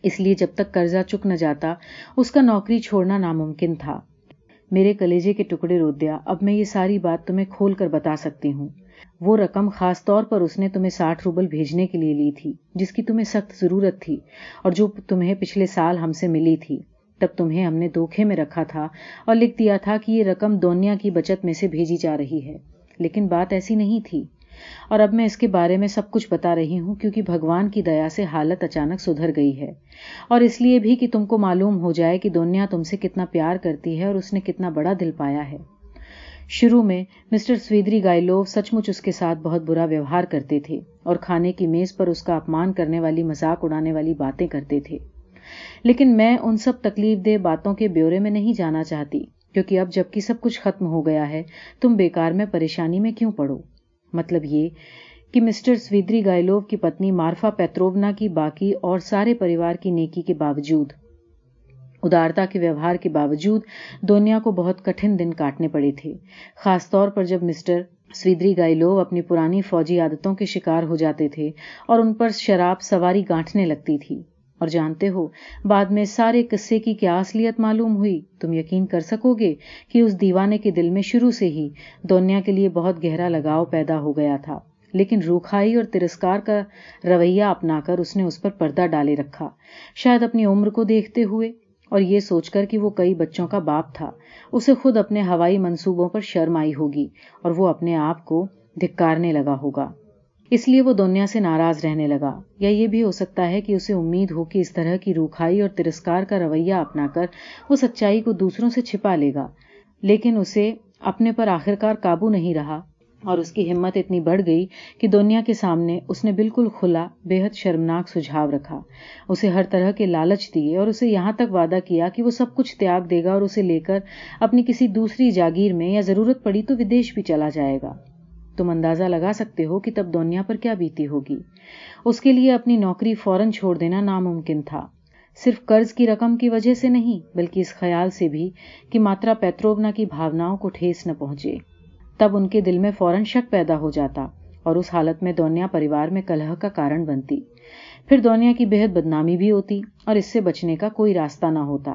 اس لیے جب تک قرضہ چک نہ جاتا، اس کا نوکری چھوڑنا ناممکن تھا۔ میرے کلیجے کے ٹکڑے رودیا اب میں یہ ساری بات تمہیں کھول کر بتا سکتی ہوں۔ وہ رقم خاص طور پر اس نے تمہیں ساٹھ روبل بھیجنے کے لیے لی تھی، جس کی تمہیں سخت ضرورت تھی اور جو تمہیں پچھلے سال ہم سے ملی تھی۔ تب تمہیں ہم نے دھوکھے میں رکھا تھا اور لکھ دیا تھا کہ یہ رقم دونیا کی بچت میں سے بھیجی جا رہی ہے۔ لیکن بات ایسی نہیں تھی۔ اور اب میں اس کے بارے میں سب کچھ بتا رہی ہوں کیونکہ بھگوان کی دیا سے حالت اچانک سدھر گئی ہے۔ اور اس لیے بھی کہ تم کو معلوم ہو جائے کہ دنیا تم سے کتنا پیار کرتی ہے اور اس نے کتنا بڑا دل پایا ہے۔ شروع میں مسٹر سویدری گائلو سچ مچ اس کے ساتھ بہت برا ویوہار کرتے تھے اور کھانے کی میز پر اس کا اپمان کرنے والی مذاق اڑانے والی باتیں کرتے تھے۔ لیکن میں ان سب تکلیف دہ باتوں کے بیورے میں نہیں جانا چاہتی، کیونکہ اب جبکہ سب کچھ ختم ہو گیا ہے، تم بیکار میں پریشانی میں کیوں پڑو؟ مطلب یہ کہ مسٹر سویدری گائلوو کی پتنی مارفا پیتروونا کی باقی اور سارے پریوار کی نیکی کے باوجود ادارتا کے ویوہار کے باوجود دنیا کو بہت کٹھن دن کاٹنے پڑے تھے، خاص طور پر جب مسٹر سویدری گائلو اپنی پرانی فوجی عادتوں کے شکار ہو جاتے تھے اور ان پر شراب سواری گانٹنے لگتی تھی۔ اور جانتے ہو، بعد میں سارے قصے کی کیا اصلیت معلوم ہوئی؟ تم یقین کر سکو گے کہ اس دیوانے کے دل میں شروع سے ہی دنیا کے لیے بہت گہرا لگاؤ پیدا ہو گیا تھا۔ لیکن روکھائی اور ترسکار کا رویہ اپنا کر اس نے اس پر پردہ ڈالے رکھا۔ شاید اپنی عمر کو دیکھتے ہوئے، اور یہ سوچ کر کہ وہ کئی بچوں کا باپ تھا، اسے خود اپنے ہوائی منصوبوں پر شرم آئی ہوگی اور وہ اپنے آپ کو دھکارنے لگا ہوگا۔ اس لیے وہ دنیا سے ناراض رہنے لگا۔ یا یہ بھی ہو سکتا ہے کہ اسے امید ہو کہ اس طرح کی روکھائی اور ترسکار کا رویہ اپنا کر وہ سچائی کو دوسروں سے چھپا لے گا۔ لیکن اسے اپنے پر آخرکار قابو نہیں رہا اور اس کی ہمت اتنی بڑھ گئی کہ دنیا کے سامنے اس نے بالکل کھلا، بے حد شرمناک سجھاؤ رکھا۔ اسے ہر طرح کے لالچ دیے اور اسے یہاں تک وعدہ کیا کہ وہ سب کچھ تیاگ دے گا اور اسے لے کر اپنی کسی دوسری جاگیر میں یا ضرورت پڑی تو ودیش بھی چلا جائے گا۔ تم اندازہ لگا سکتے ہو کہ تب دنیا پر کیا بیتی ہوگی۔ اس کے لیے اپنی نوکری فوراً چھوڑ دینا ناممکن تھا۔ صرف قرض کی رقم کی وجہ سے نہیں، بلکہ اس خیال سے بھی کہ ماترا پیتروبنا کی بھاوناؤں کو ٹھیس نہ پہنچے۔ تب ان کے دل میں فوراً شک پیدا ہو جاتا اور اس حالت میں دونیا پریوار میں کلہ کا کارن بنتی۔ پھر دونیا کی بےحد بدنامی بھی ہوتی اور اس سے بچنے کا کوئی راستہ نہ ہوتا۔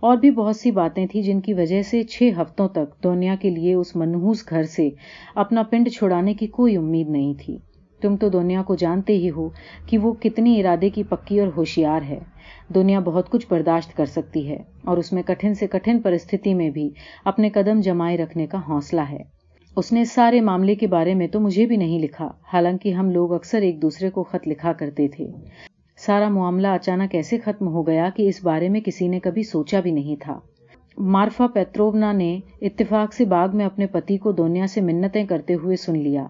اور بھی بہت سی باتیں تھیں جن کی وجہ سے چھ ہفتوں تک دنیا کے لیے اس منحوس گھر سے اپنا پنڈ چھڑانے کی کوئی امید نہیں تھی۔ تم تو دنیا کو جانتے ہی ہو کہ وہ کتنی ارادے کی پکی اور ہوشیار ہے۔ دنیا بہت کچھ برداشت کر سکتی ہے اور اس میں کٹھن سے کٹھن پرستھتی میں بھی اپنے قدم جمائے رکھنے کا حوصلہ ہے۔ اس نے سارے معاملے کے بارے میں تو مجھے بھی نہیں لکھا، حالانکہ ہم لوگ اکثر ایک دوسرے کو خط لکھا کرتے تھے۔ سارا معاملہ اچانک ایسے ختم ہو گیا کہ اس بارے میں کسی نے کبھی سوچا بھی نہیں تھا۔ مارفا پیتروونا نے اتفاق سے باغ میں اپنے پتی کو دنیا سے منتیں کرتے ہوئے سن لیا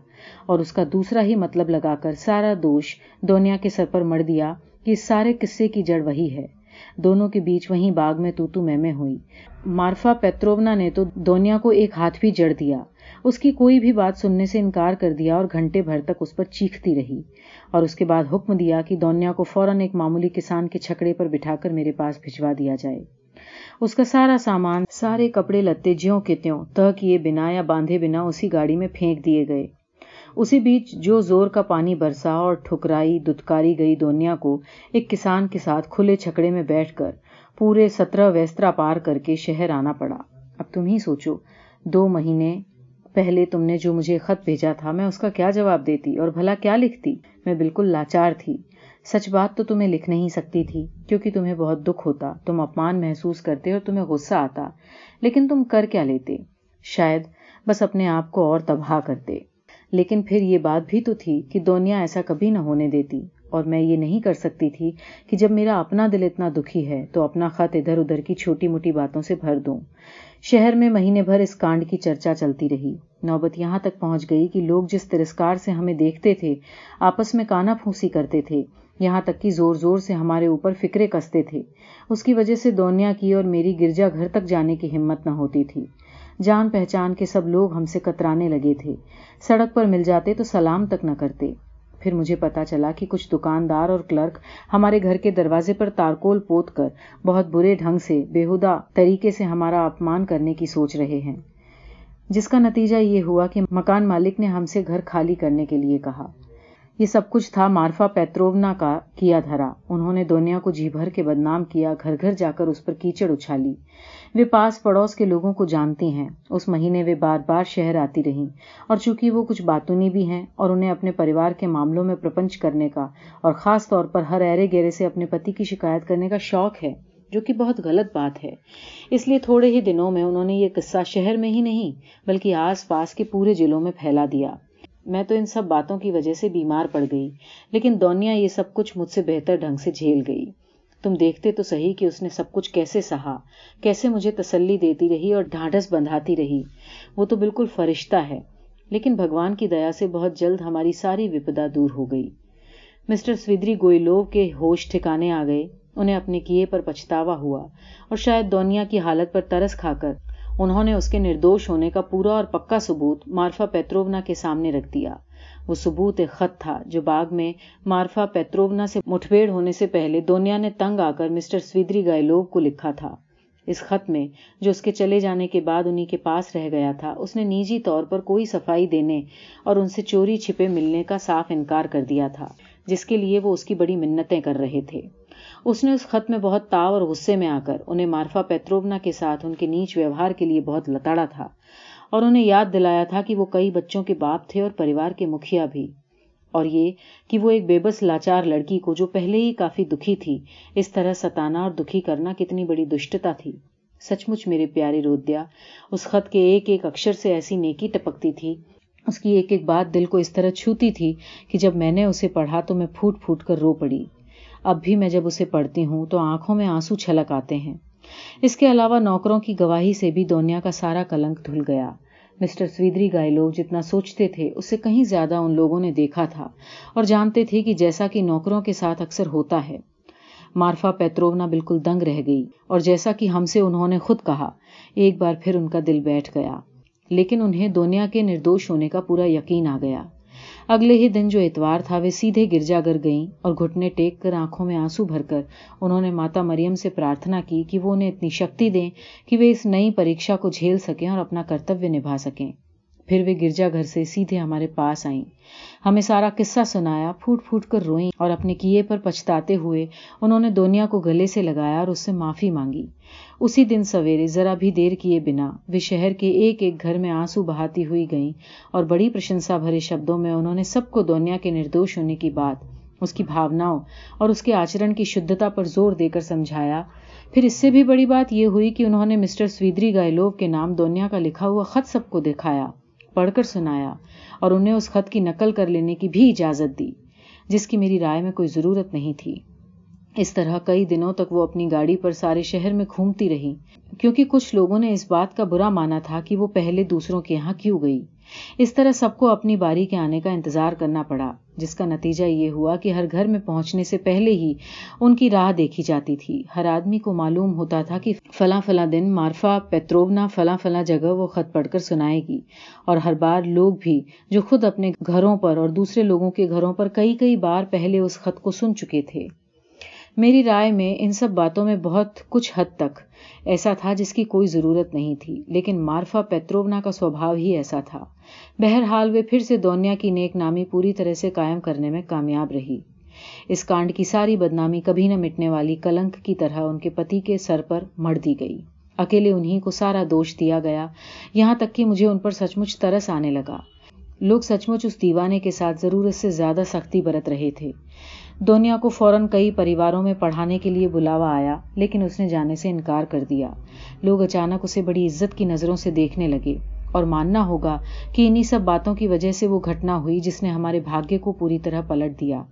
اور اس کا دوسرا ہی مطلب لگا کر سارا دوش دنیا کے سر پر مر دیا کہ اس سارے قصے کی جڑ وہی ہے۔ دونوں کے بیچ وہیں باغ میں تو تو میں ہوئی مارفا پیتروونا نے تو دنیا کو ایک ہاتھ بھی جڑ دیا۔ اس کی کوئی بھی بات سننے سے انکار کر دیا اور گھنٹے بھر تک اس پر چیختی رہی۔ اور اس کے بعد حکم دیا کہ دونیا کو فوراً ایک معمولی کسان کے چھکڑے پر بٹھا کر میرے پاس بھجوا دیا جائے۔ اس کا سارا سامان، سارے کپڑے، لتے، جیوں کے تیوں، تہ کیے بنا یا باندھے بنا اسی گاڑی میں پھینک دیے گئے۔ اسی بیچ جو زور کا پانی برسا اور ٹھکرائی دتکاری گئی دنیا کو، ایک کسان کے ساتھ کھلے چھکڑے میں بیٹھ کر پورے سترہ ویسترا پار کر کے شہر آنا پڑا۔ اب تم ہی سوچو، دو مہینے پہلے تم نے جو مجھے خط بھیجا تھا، میں اس کا کیا جواب دیتی اور بھلا کیا لکھتی؟ میں بالکل لاچار تھی۔ سچ بات تو تمہیں لکھ نہیں سکتی تھی، کیونکہ تمہیں بہت دکھ ہوتا، تم اپمان محسوس کرتے اور تمہیں غصہ آتا۔ لیکن تم کر کیا لیتے؟ شاید بس اپنے آپ کو اور تباہ کرتے۔ لیکن پھر یہ بات بھی تو تھی کہ دنیا ایسا کبھی نہ ہونے دیتی۔ اور میں یہ نہیں کر سکتی تھی کہ جب میرا اپنا دل اتنا دکھی ہے تو اپنا خط ادھر ادھر کی چھوٹی موٹی باتوں سے بھر دوں۔ شہر میں مہینے بھر اس کانڈ کی چرچا چلتی رہی۔ نوبت یہاں تک پہنچ گئی کہ لوگ جس ترسکار سے ہمیں دیکھتے تھے، آپس میں کانا پھونسی کرتے تھے۔ یہاں تک کہ زور زور سے ہمارے اوپر فکرے کستے تھے۔ اس کی وجہ سے دونیا کی اور میری گرجا گھر تک جانے کی ہمت نہ ہوتی تھی۔ جان پہچان کے سب لوگ ہم سے کترانے لگے تھے۔ سڑک پر مل جاتے تو سلام تک نہ کرتے۔ پھر مجھے پتا چلا کہ کچھ دکاندار اور کلرک ہمارے گھر کے دروازے پر تارکول پوت کر بہت برے ڈھنگ سے بےحدہ طریقے سے ہمارا اپمان کرنے کی سوچ رہے ہیں۔ جس کا نتیجہ یہ ہوا کہ مکان مالک نے ہم سے گھر خالی کرنے کے لیے کہا۔ یہ سب کچھ تھا مارفا پیتروونا کا کیا دھرا۔ انہوں نے دنیا کو جی بھر کے بدنام کیا، گھر گھر جا کر اس پر کیچڑ اچھالی۔ وہ پاس پڑوس کے لوگوں کو جانتی ہیں۔ اس مہینے وہ بار بار شہر آتی رہی اور چونکہ وہ کچھ باتونی بھی ہیں اور انہیں اپنے پریوار کے معاملوں میں پرپنچ کرنے کا اور خاص طور پر ہر ایرے گیرے سے اپنے پتی کی شکایت کرنے کا شوق ہے، جو کہ بہت غلط بات ہے۔ اس لیے تھوڑے ہی دنوں میں انہوں نے یہ قصہ شہر میں ہی نہیں، بلکہ آس پاس کے پورے ضلعوں میں پھیلا دیا۔ میں تو ان سب باتوں کی وجہ سے بیمار پڑ گئی، لیکن دونیا یہ سب کچھ مجھ سے بہتر ڈھنگ سے جھیل گئی۔ تم دیکھتے تو صحیح کہ اس نے سب کچھ کیسے سہا، کیسے مجھے تسلی دیتی رہی اور ڈھانڈس بندھاتی رہی۔ وہ تو بالکل فرشتہ ہے، لیکن بھگوان کی دیا سے بہت جلد ہماری ساری وپدا دور ہو گئی۔ مسٹر سویدری گوئلو کے ہوش ٹھکانے آ گئے، انہیں اپنے کیے پر پچھتاوا ہوا اور شاید دونیا کی حالت پر ترس کھا کر انہوں نے اس کے نردوش ہونے کا پورا اور پکا ثبوت مارفا پیتروونا کے سامنے رکھ دیا۔ وہ ثبوت ایک خط تھا جو باغ میں مارفا پیتروونا سے مٹبیڑ ہونے سے پہلے دونیا نے تنگ آ کر مسٹر سویدری گائلوو کو لکھا تھا۔ اس خط میں جو اس کے چلے جانے کے بعد انہی کے پاس رہ گیا تھا، اس نے نجی طور پر کوئی صفائی دینے اور ان سے چوری چھپے ملنے کا صاف انکار کر دیا تھا، جس کے لیے وہ اس کی بڑی منتیں کر رہے تھے۔ اس نے اس خط میں بہت تاؤ اور غصے میں آ کر انہیں مارفا پیتروونا کے ساتھ ان کے نیچ ویوہار کے لیے بہت لتاڑا تھا۔ اور انہیں یاد دلایا تھا کہ وہ کئی بچوں کے باپ تھے اور پریوار کے مکھیا بھی۔ اور یہ کہ وہ ایک بے بس لاچار لڑکی کو جو پہلے ہی کافی دکھی تھی، اس طرح ستانا اور دکھی کرنا کتنی بڑی دشٹتا تھی۔ سچ مچ میرے پیارے رودیا، اس خط کے ایک ایک اکشر سے ایسی نیکی ٹپکتی تھی۔ اس کی ایک ایک بات دل کو اس طرح چھوتی تھی کہ جب میں نے اسے پڑھا تو میں پھوٹ پھوٹ کر رو پڑی۔ اب بھی میں جب اسے پڑھتی ہوں تو آنکھوں میں آنسو چھلک آتے ہیں۔ اس کے علاوہ نوکروں کی گواہی سے بھی دنیا کا سارا کلنک دھل گیا۔ مسٹر سویدری گائے لوگ جتنا سوچتے تھے، اس سے کہیں زیادہ ان لوگوں نے دیکھا تھا اور جانتے تھے کہ جیسا کہ نوکروں کے ساتھ اکثر ہوتا ہے۔ مارفا پیتروونا بالکل دنگ رہ گئی اور جیسا کہ ہم سے انہوں نے خود کہا، ایک بار پھر ان کا دل بیٹھ گیا، لیکن انہیں دنیا کے نردوش ہونے کا پورا یقین آ گیا۔ اگلے ہی دن جو اتوار تھا، وہ سیدھے گرجا گر گئیں اور گھٹنے ٹیک کر آنکھوں میں آنسو بھر کر انہوں نے ماتا مریم سے پرارتھنا کی کہ وہ انہیں اتنی شکتی دیں کہ وہ اس نئی پریکشا کو جھیل سکیں اور اپنا کرتویہ نبھا سکیں۔ پھر وہ گرجا گھر سے سیدھے ہمارے پاس آئیں۔ ہمیں سارا قصہ سنایا، پھوٹ پھوٹ کر روئیں اور اپنے کیے پر پچھتاتے ہوئے انہوں نے دنیا کو گلے سے لگایا اور اس سے معافی مانگی۔ اسی دن سویرے ذرا بھی دیر کیے بنا وہ شہر کے ایک ایک گھر میں آنسو بہاتی ہوئی گئیں اور بڑی پرشنسا بھرے شبدوں میں انہوں نے سب کو دنیا کے نردوش ہونے کی بات، اس کی بھاوناؤں اور اس کے آچرن کی شدھتا پر زور دے کر سمجھایا۔ پھر اس سے بھی بڑی بات یہ ہوئی کہ انہوں نے مسٹر سویدری گائلوو کے نام دنیا کا لکھا ہوا خط سب کو دکھایا۔ پڑھ کر سنایا اور انہیں اس خط کی نقل کر لینے کی بھی اجازت دی، جس کی میری رائے میں کوئی ضرورت نہیں تھی۔ اس طرح کئی دنوں تک وہ اپنی گاڑی پر سارے شہر میں گھومتی رہی، کیونکہ کچھ لوگوں نے اس بات کا برا مانا تھا کہ وہ پہلے دوسروں کے یہاں کیوں گئی۔ اس طرح سب کو اپنی باری کے آنے کا انتظار کرنا پڑا، جس کا نتیجہ یہ ہوا کہ ہر گھر میں پہنچنے سے پہلے ہی ان کی راہ دیکھی جاتی تھی۔ ہر آدمی کو معلوم ہوتا تھا کہ فلاں فلاں دن مارفا، پیتروونا، فلاں فلاں جگہ وہ خط پڑھ کر سنائے گی۔ اور ہر بار لوگ بھی جو خود اپنے گھروں پر اور دوسرے لوگوں کے گھروں پر کئی کئی بار پہلے اس خط کو سن چکے تھے۔ میری رائے میں ان سب باتوں میں بہت کچھ حد تک ایسا تھا جس کی کوئی ضرورت نہیں تھی، لیکن مارفا پیتروونا کا سوبھاؤ ہی ایسا تھا۔ بہرحال وہ پھر سے دونیا کی نیک نامی پوری طرح سے قائم کرنے میں کامیاب رہی۔ اس کانڈ کی ساری بدنامی کبھی نہ مٹنے والی کلنک کی طرح ان کے پتی کے سر پر مڑ دی گئی۔ اکیلے انہیں کو سارا دوش دیا گیا۔ یہاں تک کہ مجھے ان پر سچ مچ ترس آنے لگا۔ لوگ سچ مچ اس دیوانے کے ساتھ ضرورت سے زیادہ سختی برت رہے تھے۔ دنیا کو فوراً کئی پریواروں میں پڑھانے کے لیے بلاوا آیا، لیکن اس نے جانے سے انکار کر دیا۔ لوگ اچانک اسے بڑی عزت کی نظروں سے دیکھنے لگے اور ماننا ہوگا کہ انہی سب باتوں کی وجہ سے وہ گھٹنا ہوئی جس نے ہمارے بھاگیہ کو پوری طرح پلٹ دیا۔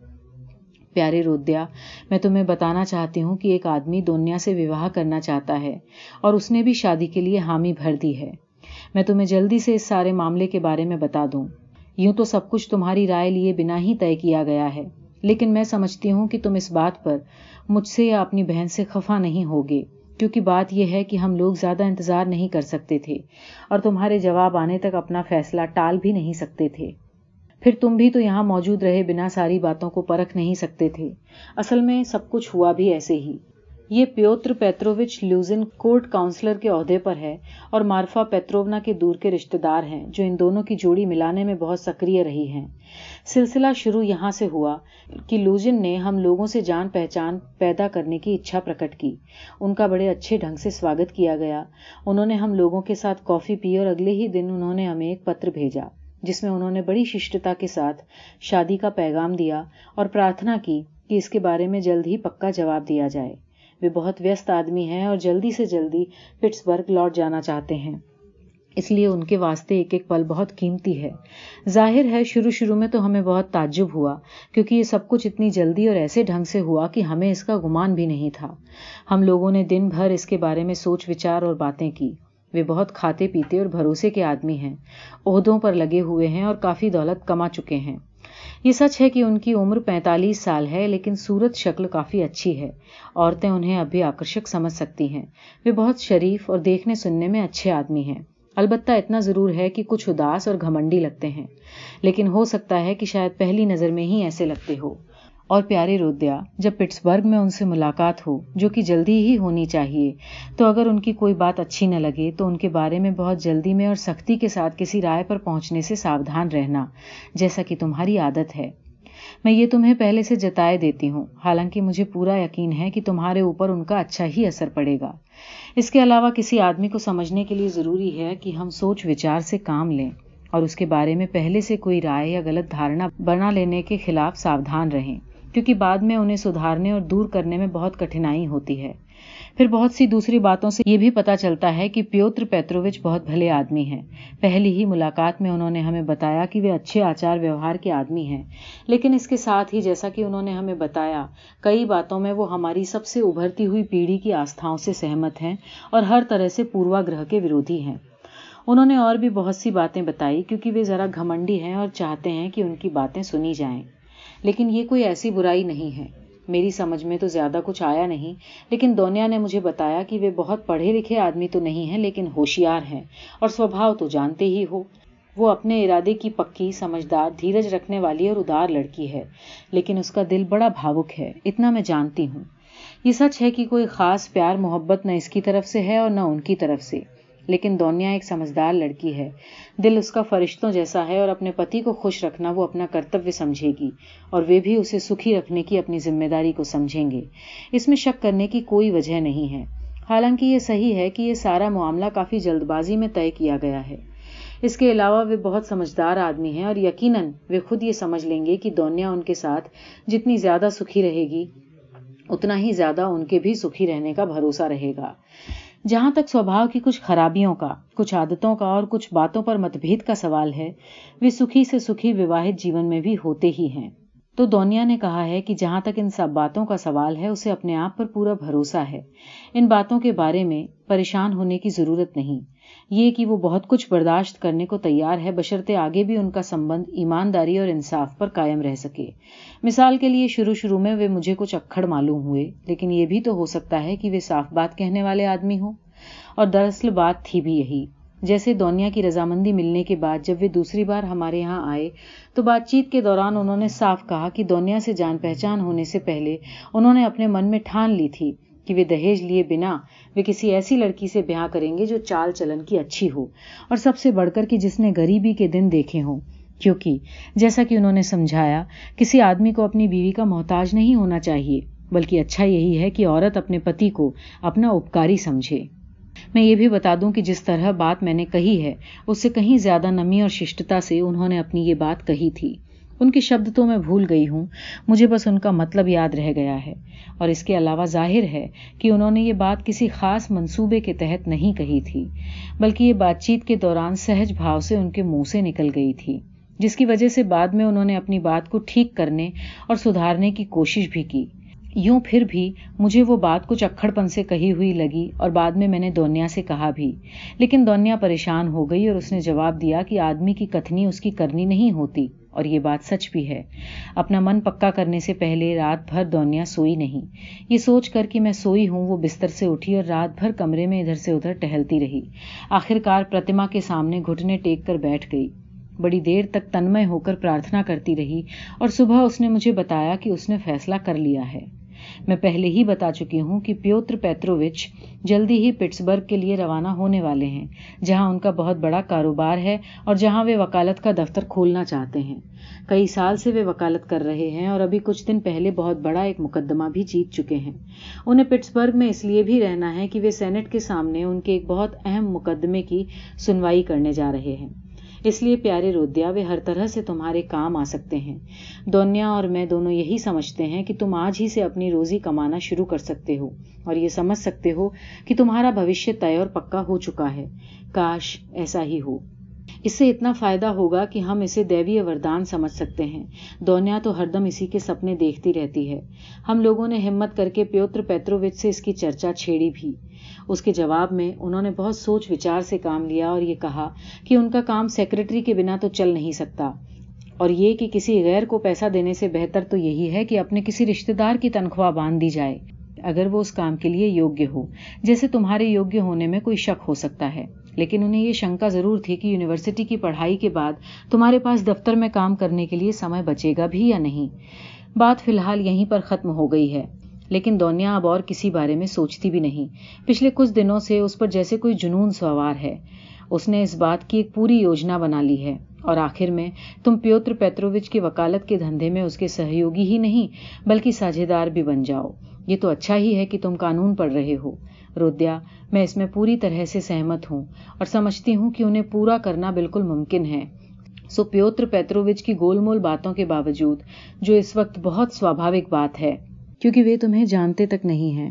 پیارے رودیا، میں تمہیں بتانا چاہتی ہوں کہ ایک آدمی دنیا سے وواہ کرنا چاہتا ہے اور اس نے بھی شادی کے لیے حامی بھر دی ہے۔ میں تمہیں جلدی سے اس سارے معاملے کے بارے میں بتا دوں۔ یوں تو سب کچھ تمہاری رائے لیے بنا ہی طے کیا گیا ہے۔ لیکن میں سمجھتی ہوں کہ تم اس بات پر مجھ سے یا اپنی بہن سے خفا نہیں ہوگے، کیونکہ بات یہ ہے کہ ہم لوگ زیادہ انتظار نہیں کر سکتے تھے اور تمہارے جواب آنے تک اپنا فیصلہ ٹال بھی نہیں سکتے تھے۔ پھر تم بھی تو یہاں موجود رہے بنا ساری باتوں کو پرکھ نہیں سکتے تھے۔ اصل میں سب کچھ ہوا بھی ایسے ہی۔ یہ Pyotr Petrovich Luzhin court councillor کے عہدے پر ہے اور مارفا پیتروونا کے دور کے رشتے دار ہیں جو ان دونوں کی جوڑی ملانے میں بہت سکریہ رہی ہیں۔ سلسلہ شروع یہاں سے ہوا کہ لوزن نے ہم لوگوں سے جان پہچان پیدا کرنے کی اچھا پرکٹ کی۔ ان کا بڑے اچھے ڈھنگ سے سواگت کیا گیا۔ انہوں نے ہم لوگوں کے ساتھ کافی پی اور اگلے ہی دن انہوں نے ہمیں ایک پتر بھیجا، جس میں انہوں نے بڑی ششٹتا کے ساتھ شادی کا پیغام دیا اور پرارتھنا کی کہ اس کے بارے میں جلد ہی پکا جواب دیا جائے۔ وہ بہت ویست آدمی ہیں اور جلدی سے جلدی پٹس برگ لوٹ جانا چاہتے ہیں۔ اس لیے ان کے واسطے ایک ایک پل بہت قیمتی ہے۔ ظاہر ہے، شروع شروع میں تو ہمیں بہت تعجب ہوا، کیونکہ یہ سب کچھ اتنی جلدی اور ایسے ڈھنگ سے ہوا کہ ہمیں اس کا گمان بھی نہیں تھا۔ ہم لوگوں نے دن بھر اس کے بارے میں سوچ وچار اور باتیں کی۔ وہ بہت کھاتے پیتے اور بھروسے کے آدمی ہیں۔ عہدوں پر لگے ہوئے ہیں اور کافی دولت کما چکے ہیں۔ یہ سچ ہے کہ ان کی عمر پینتالیس سال ہے، لیکن صورت شکل کافی اچھی ہے۔ عورتیں انہیں اب بھی آکرشک سمجھ سکتی ہیں۔ وہ بہت شریف اور دیکھنے سننے میں اچھے آدمی ہیں۔ البتہ اتنا ضرور ہے کہ کچھ اداس اور گھمنڈی لگتے ہیں۔ لیکن ہو سکتا ہے کہ شاید پہلی نظر میں ہی ایسے لگتے ہو۔ اور پیارے رودیا، جب پٹس برگ میں ان سے ملاقات ہو، جو کہ جلدی ہی ہونی چاہیے، تو اگر ان کی کوئی بات اچھی نہ لگے، تو ان کے بارے میں بہت جلدی میں اور سختی کے ساتھ کسی رائے پر پہنچنے سے ساودھان رہنا، جیسا کہ تمہاری عادت ہے۔ میں یہ تمہیں پہلے سے جتائے دیتی ہوں، حالانکہ مجھے پورا یقین ہے کہ تمہارے اوپر ان کا اچھا ہی اثر پڑے گا۔ اس کے علاوہ کسی آدمی کو سمجھنے کے لیے ضروری ہے کہ ہم سوچ وچار سے کام لیں، اور اس کے بارے میں پہلے سے کوئی رائے یا غلط دھارنا بنا لینے کے خلاف ساودھان رہیں۔ کیونکہ بعد میں انہیں سدھارنے اور دور کرنے میں بہت کٹھنائی ہوتی ہے۔ پھر بہت سی دوسری باتوں سے یہ بھی پتا چلتا ہے کہ پیوتر پیترووچ بہت بھلے آدمی ہیں۔ پہلی ہی ملاقات میں انہوں نے ہمیں بتایا کہ وہ اچھے آچار ویوہار کے آدمی ہیں۔ لیکن اس کے ساتھ ہی جیسا کہ انہوں نے ہمیں بتایا، کئی باتوں میں وہ ہماری سب سے ابھرتی ہوئی پیڑھی کی آستھاؤں سے سہمت ہیں اور ہر طرح سے پوروا گرہ کے ورودھی ہیں۔ انہوں نے اور بھی بہت سی باتیں بتائی کیونکہ وہ ذرا گھمنڈی ہیں اور چاہتے ہیں کہ ان کی باتیں سنی جائیں۔ لیکن یہ کوئی ایسی برائی نہیں ہے۔ میری سمجھ میں تو زیادہ کچھ آیا نہیں، لیکن دونیا نے مجھے بتایا کہ وہ بہت پڑھے لکھے آدمی تو نہیں ہیں، لیکن ہوشیار ہیں اور سوبھاؤ تو جانتے ہی ہو۔ وہ اپنے ارادے کی پکی، سمجھدار، دھیرج رکھنے والی اور ادار لڑکی ہے، لیکن اس کا دل بڑا بھاوک ہے۔ اتنا میں جانتی ہوں۔ یہ سچ ہے کہ کوئی خاص پیار، محبت نہ اس کی طرف سے ہے اور نہ ان کی طرف سے۔ لیکن دونیا ایک سمجھدار لڑکی ہے۔ دل اس کا فرشتوں جیسا ہے اور اپنے پتی کو خوش رکھنا وہ اپنا کرتویہ سمجھے گی اور وہ بھی اسے سکھی رکھنے کی اپنی ذمہ داری کو سمجھیں گے۔ اس میں شک کرنے کی کوئی وجہ نہیں ہے۔ حالانکہ یہ صحیح ہے کہ یہ سارا معاملہ کافی جلد بازی میں طے کیا گیا ہے۔ اس کے علاوہ وہ بہت سمجھدار آدمی ہیں اور یقیناً وہ خود یہ سمجھ لیں گے کہ دونیا ان کے ساتھ جتنی زیادہ سکھی رہے گی، اتنا ہی زیادہ ان کے بھی سکھی رہنے کا بھروسہ رہے گا۔ جہاں تک سوبھاؤ کی کچھ خرابیوں کا، کچھ عادتوں کا اور کچھ باتوں پر متبھید کا سوال ہے، وہ سکھی سے سکھی وواہت جیون میں بھی ہوتے ہی ہیں۔ تو دونیا نے کہا ہے کہ جہاں تک ان سب باتوں کا سوال ہے، اسے اپنے آپ پر پورا بھروسہ ہے۔ ان باتوں کے بارے میں پریشان ہونے کی ضرورت نہیں۔ یہ کہ وہ بہت کچھ برداشت کرنے کو تیار ہے بشرتے آگے بھی ان کا سمبند ایمانداری اور انصاف پر قائم رہ سکے۔ مثال کے لیے، شروع شروع میں وہ مجھے کچھ اکھڑ معلوم ہوئے، لیکن یہ بھی تو ہو سکتا ہے کہ وہ صاف بات کہنے والے آدمی ہوں۔ اور دراصل بات تھی بھی یہی۔ جیسے دونیا کی رضامندی ملنے کے بعد جب وہ دوسری بار ہمارے یہاں آئے، تو بات چیت کے دوران انہوں نے صاف کہا کہ دونیا سے جان پہچان ہونے سے پہلے انہوں نے اپنے من میں ٹھان لی تھی۔ کہ وہ دہیج لیے بنا وہ کسی ایسی لڑکی سے بیاہ کریں گے جو چال چلن کی اچھی ہو اور سب سے بڑھ کر کہ جس نے غریبی کے دن دیکھے ہوں۔ کیونکہ جیسا کہ انہوں نے سمجھایا، کسی آدمی کو اپنی بیوی کا محتاج نہیں ہونا چاہیے، بلکہ اچھا یہی ہے کہ عورت اپنے پتی کو اپنا اپکاری سمجھے۔ میں یہ بھی بتا دوں کہ جس طرح بات میں نے کہی ہے، اس سے کہیں زیادہ نمی اور ششٹتا سے انہوں نے اپنی یہ بات کہی تھی۔ ان کے شبد تو میں بھول گئی ہوں۔ مجھے بس ان کا مطلب یاد رہ گیا ہے۔ اور اس کے علاوہ ظاہر ہے کہ انہوں نے یہ بات کسی خاص منصوبے کے تحت نہیں کہی تھی، بلکہ یہ بات چیت کے دوران سہج بھاؤ سے ان کے منہ سے نکل گئی تھی، جس کی وجہ سے بعد میں انہوں نے اپنی بات کو ٹھیک کرنے اور سدھارنے کی کوشش بھی کی۔ یوں پھر بھی مجھے وہ بات کچھ اکھڑ پن سے کہی ہوئی لگی اور بعد میں میں نے دونیا سے کہا بھی۔ لیکن دونیا پریشان ہو گئی اور اس نے جواب دیا کہ آدمی کی کتنی اس کی کرنی نہیں ہوتی۔ اور یہ بات سچ بھی ہے۔ اپنا من پکا کرنے سے پہلے رات بھر دونیا سوئی نہیں۔ یہ سوچ کر کہ میں سوئی ہوں، وہ بستر سے اٹھی اور رات بھر کمرے میں ادھر سے ادھر ٹہلتی رہی۔ آخر کار پرتما کے سامنے گھٹنے ٹیک کر بیٹھ گئی۔ بڑی دیر تک تنمے ہو کر پرارتھنا کرتی رہی اور صبح اس نے مجھے بتایا کہ اس نے فیصلہ کر لیا ہے۔ میں پہلے ہی بتا چکی ہوں کہ پیوتر پیتروچ جلدی ہی پٹسبرگ کے لیے روانہ ہونے والے ہیں، جہاں ان کا بہت بڑا کاروبار ہے اور جہاں وہ وکالت کا دفتر کھولنا چاہتے ہیں۔ کئی سال سے وہ وکالت کر رہے ہیں اور ابھی کچھ دن پہلے بہت بڑا ایک مقدمہ بھی جیت چکے ہیں۔ انہیں پٹسبرگ میں اس لیے بھی رہنا ہے کہ وہ سینٹ کے سامنے ان کے ایک بہت اہم مقدمے کی سنوائی کرنے جا رہے ہیں۔ اس لیے پیارے رودیا وہ ہر طرح سے تمہارے کام آ سکتے ہیں۔ دونیا اور میں دونوں یہی سمجھتے ہیں کہ تم آج ہی سے اپنی روزی کمانا شروع کر سکتے ہو اور یہ سمجھ سکتے ہو کہ تمہارا بھوشیہ طے اور پکا ہو چکا ہے۔ کاش ایسا ہی ہو۔ اس سے اتنا فائدہ ہوگا کہ ہم اسے دیوی وردان سمجھ سکتے ہیں۔ دونیا تو ہر دم اسی کے سپنے دیکھتی رہتی ہے۔ ہم لوگوں نے ہمت کر کے پیوتر پیتروچ سے اس کی چرچا چھیڑی بھی۔ اس کے جواب میں انہوں نے بہت سوچ وچار سے کام لیا اور یہ کہا کہ ان کا کام سیکرٹری کے بنا تو چل نہیں سکتا۔ اور یہ کہ کسی غیر کو پیسہ دینے سے بہتر تو یہی ہے کہ اپنے کسی رشتے دار کی تنخواہ باندھ دی جائے۔ اگر وہ اس کام کے لیے یوگیہ ہو، جیسے تمہارے یوگیہ ہونے میں کوئی شک ہو سکتا ہے۔ لیکن انہیں یہ شنکا ضرور تھی کہ یونیورسٹی کی پڑھائی کے بعد تمہارے پاس دفتر میں کام کرنے کے لیے سمے بچے گا بھی یا نہیں۔ بات فی الحال یہیں پر ختم ہو گئی ہے۔ لیکن دونیا اب اور کسی بارے میں سوچتی بھی نہیں۔ پچھلے کچھ دنوں سے اس پر جیسے کوئی جنون سوار ہے۔ اس نے اس بات کی ایک پوری یوجنا بنا لی ہے۔ اور آخر میں تم پیوتر پیتروچ کی وکالت کے دھندے میں اس کے سہیوگی ہی نہیں، بلکہ ساجھے دار بھی بن جاؤ۔ یہ تو اچھا ہی ہے کہ تم قانون پڑھ رہے ہو۔ رودیا، میں اس میں پوری طرح سے سہمت ہوں اور سمجھتی ہوں کہ انہیں پورا کرنا بالکل ممکن ہے۔ سو پیوتر پیتروچ کی گول مول باتوں کے باوجود، جو اس وقت بہت سوابھاوک بات ہے کیونکہ وہ تمہیں جانتے تک نہیں ہیں۔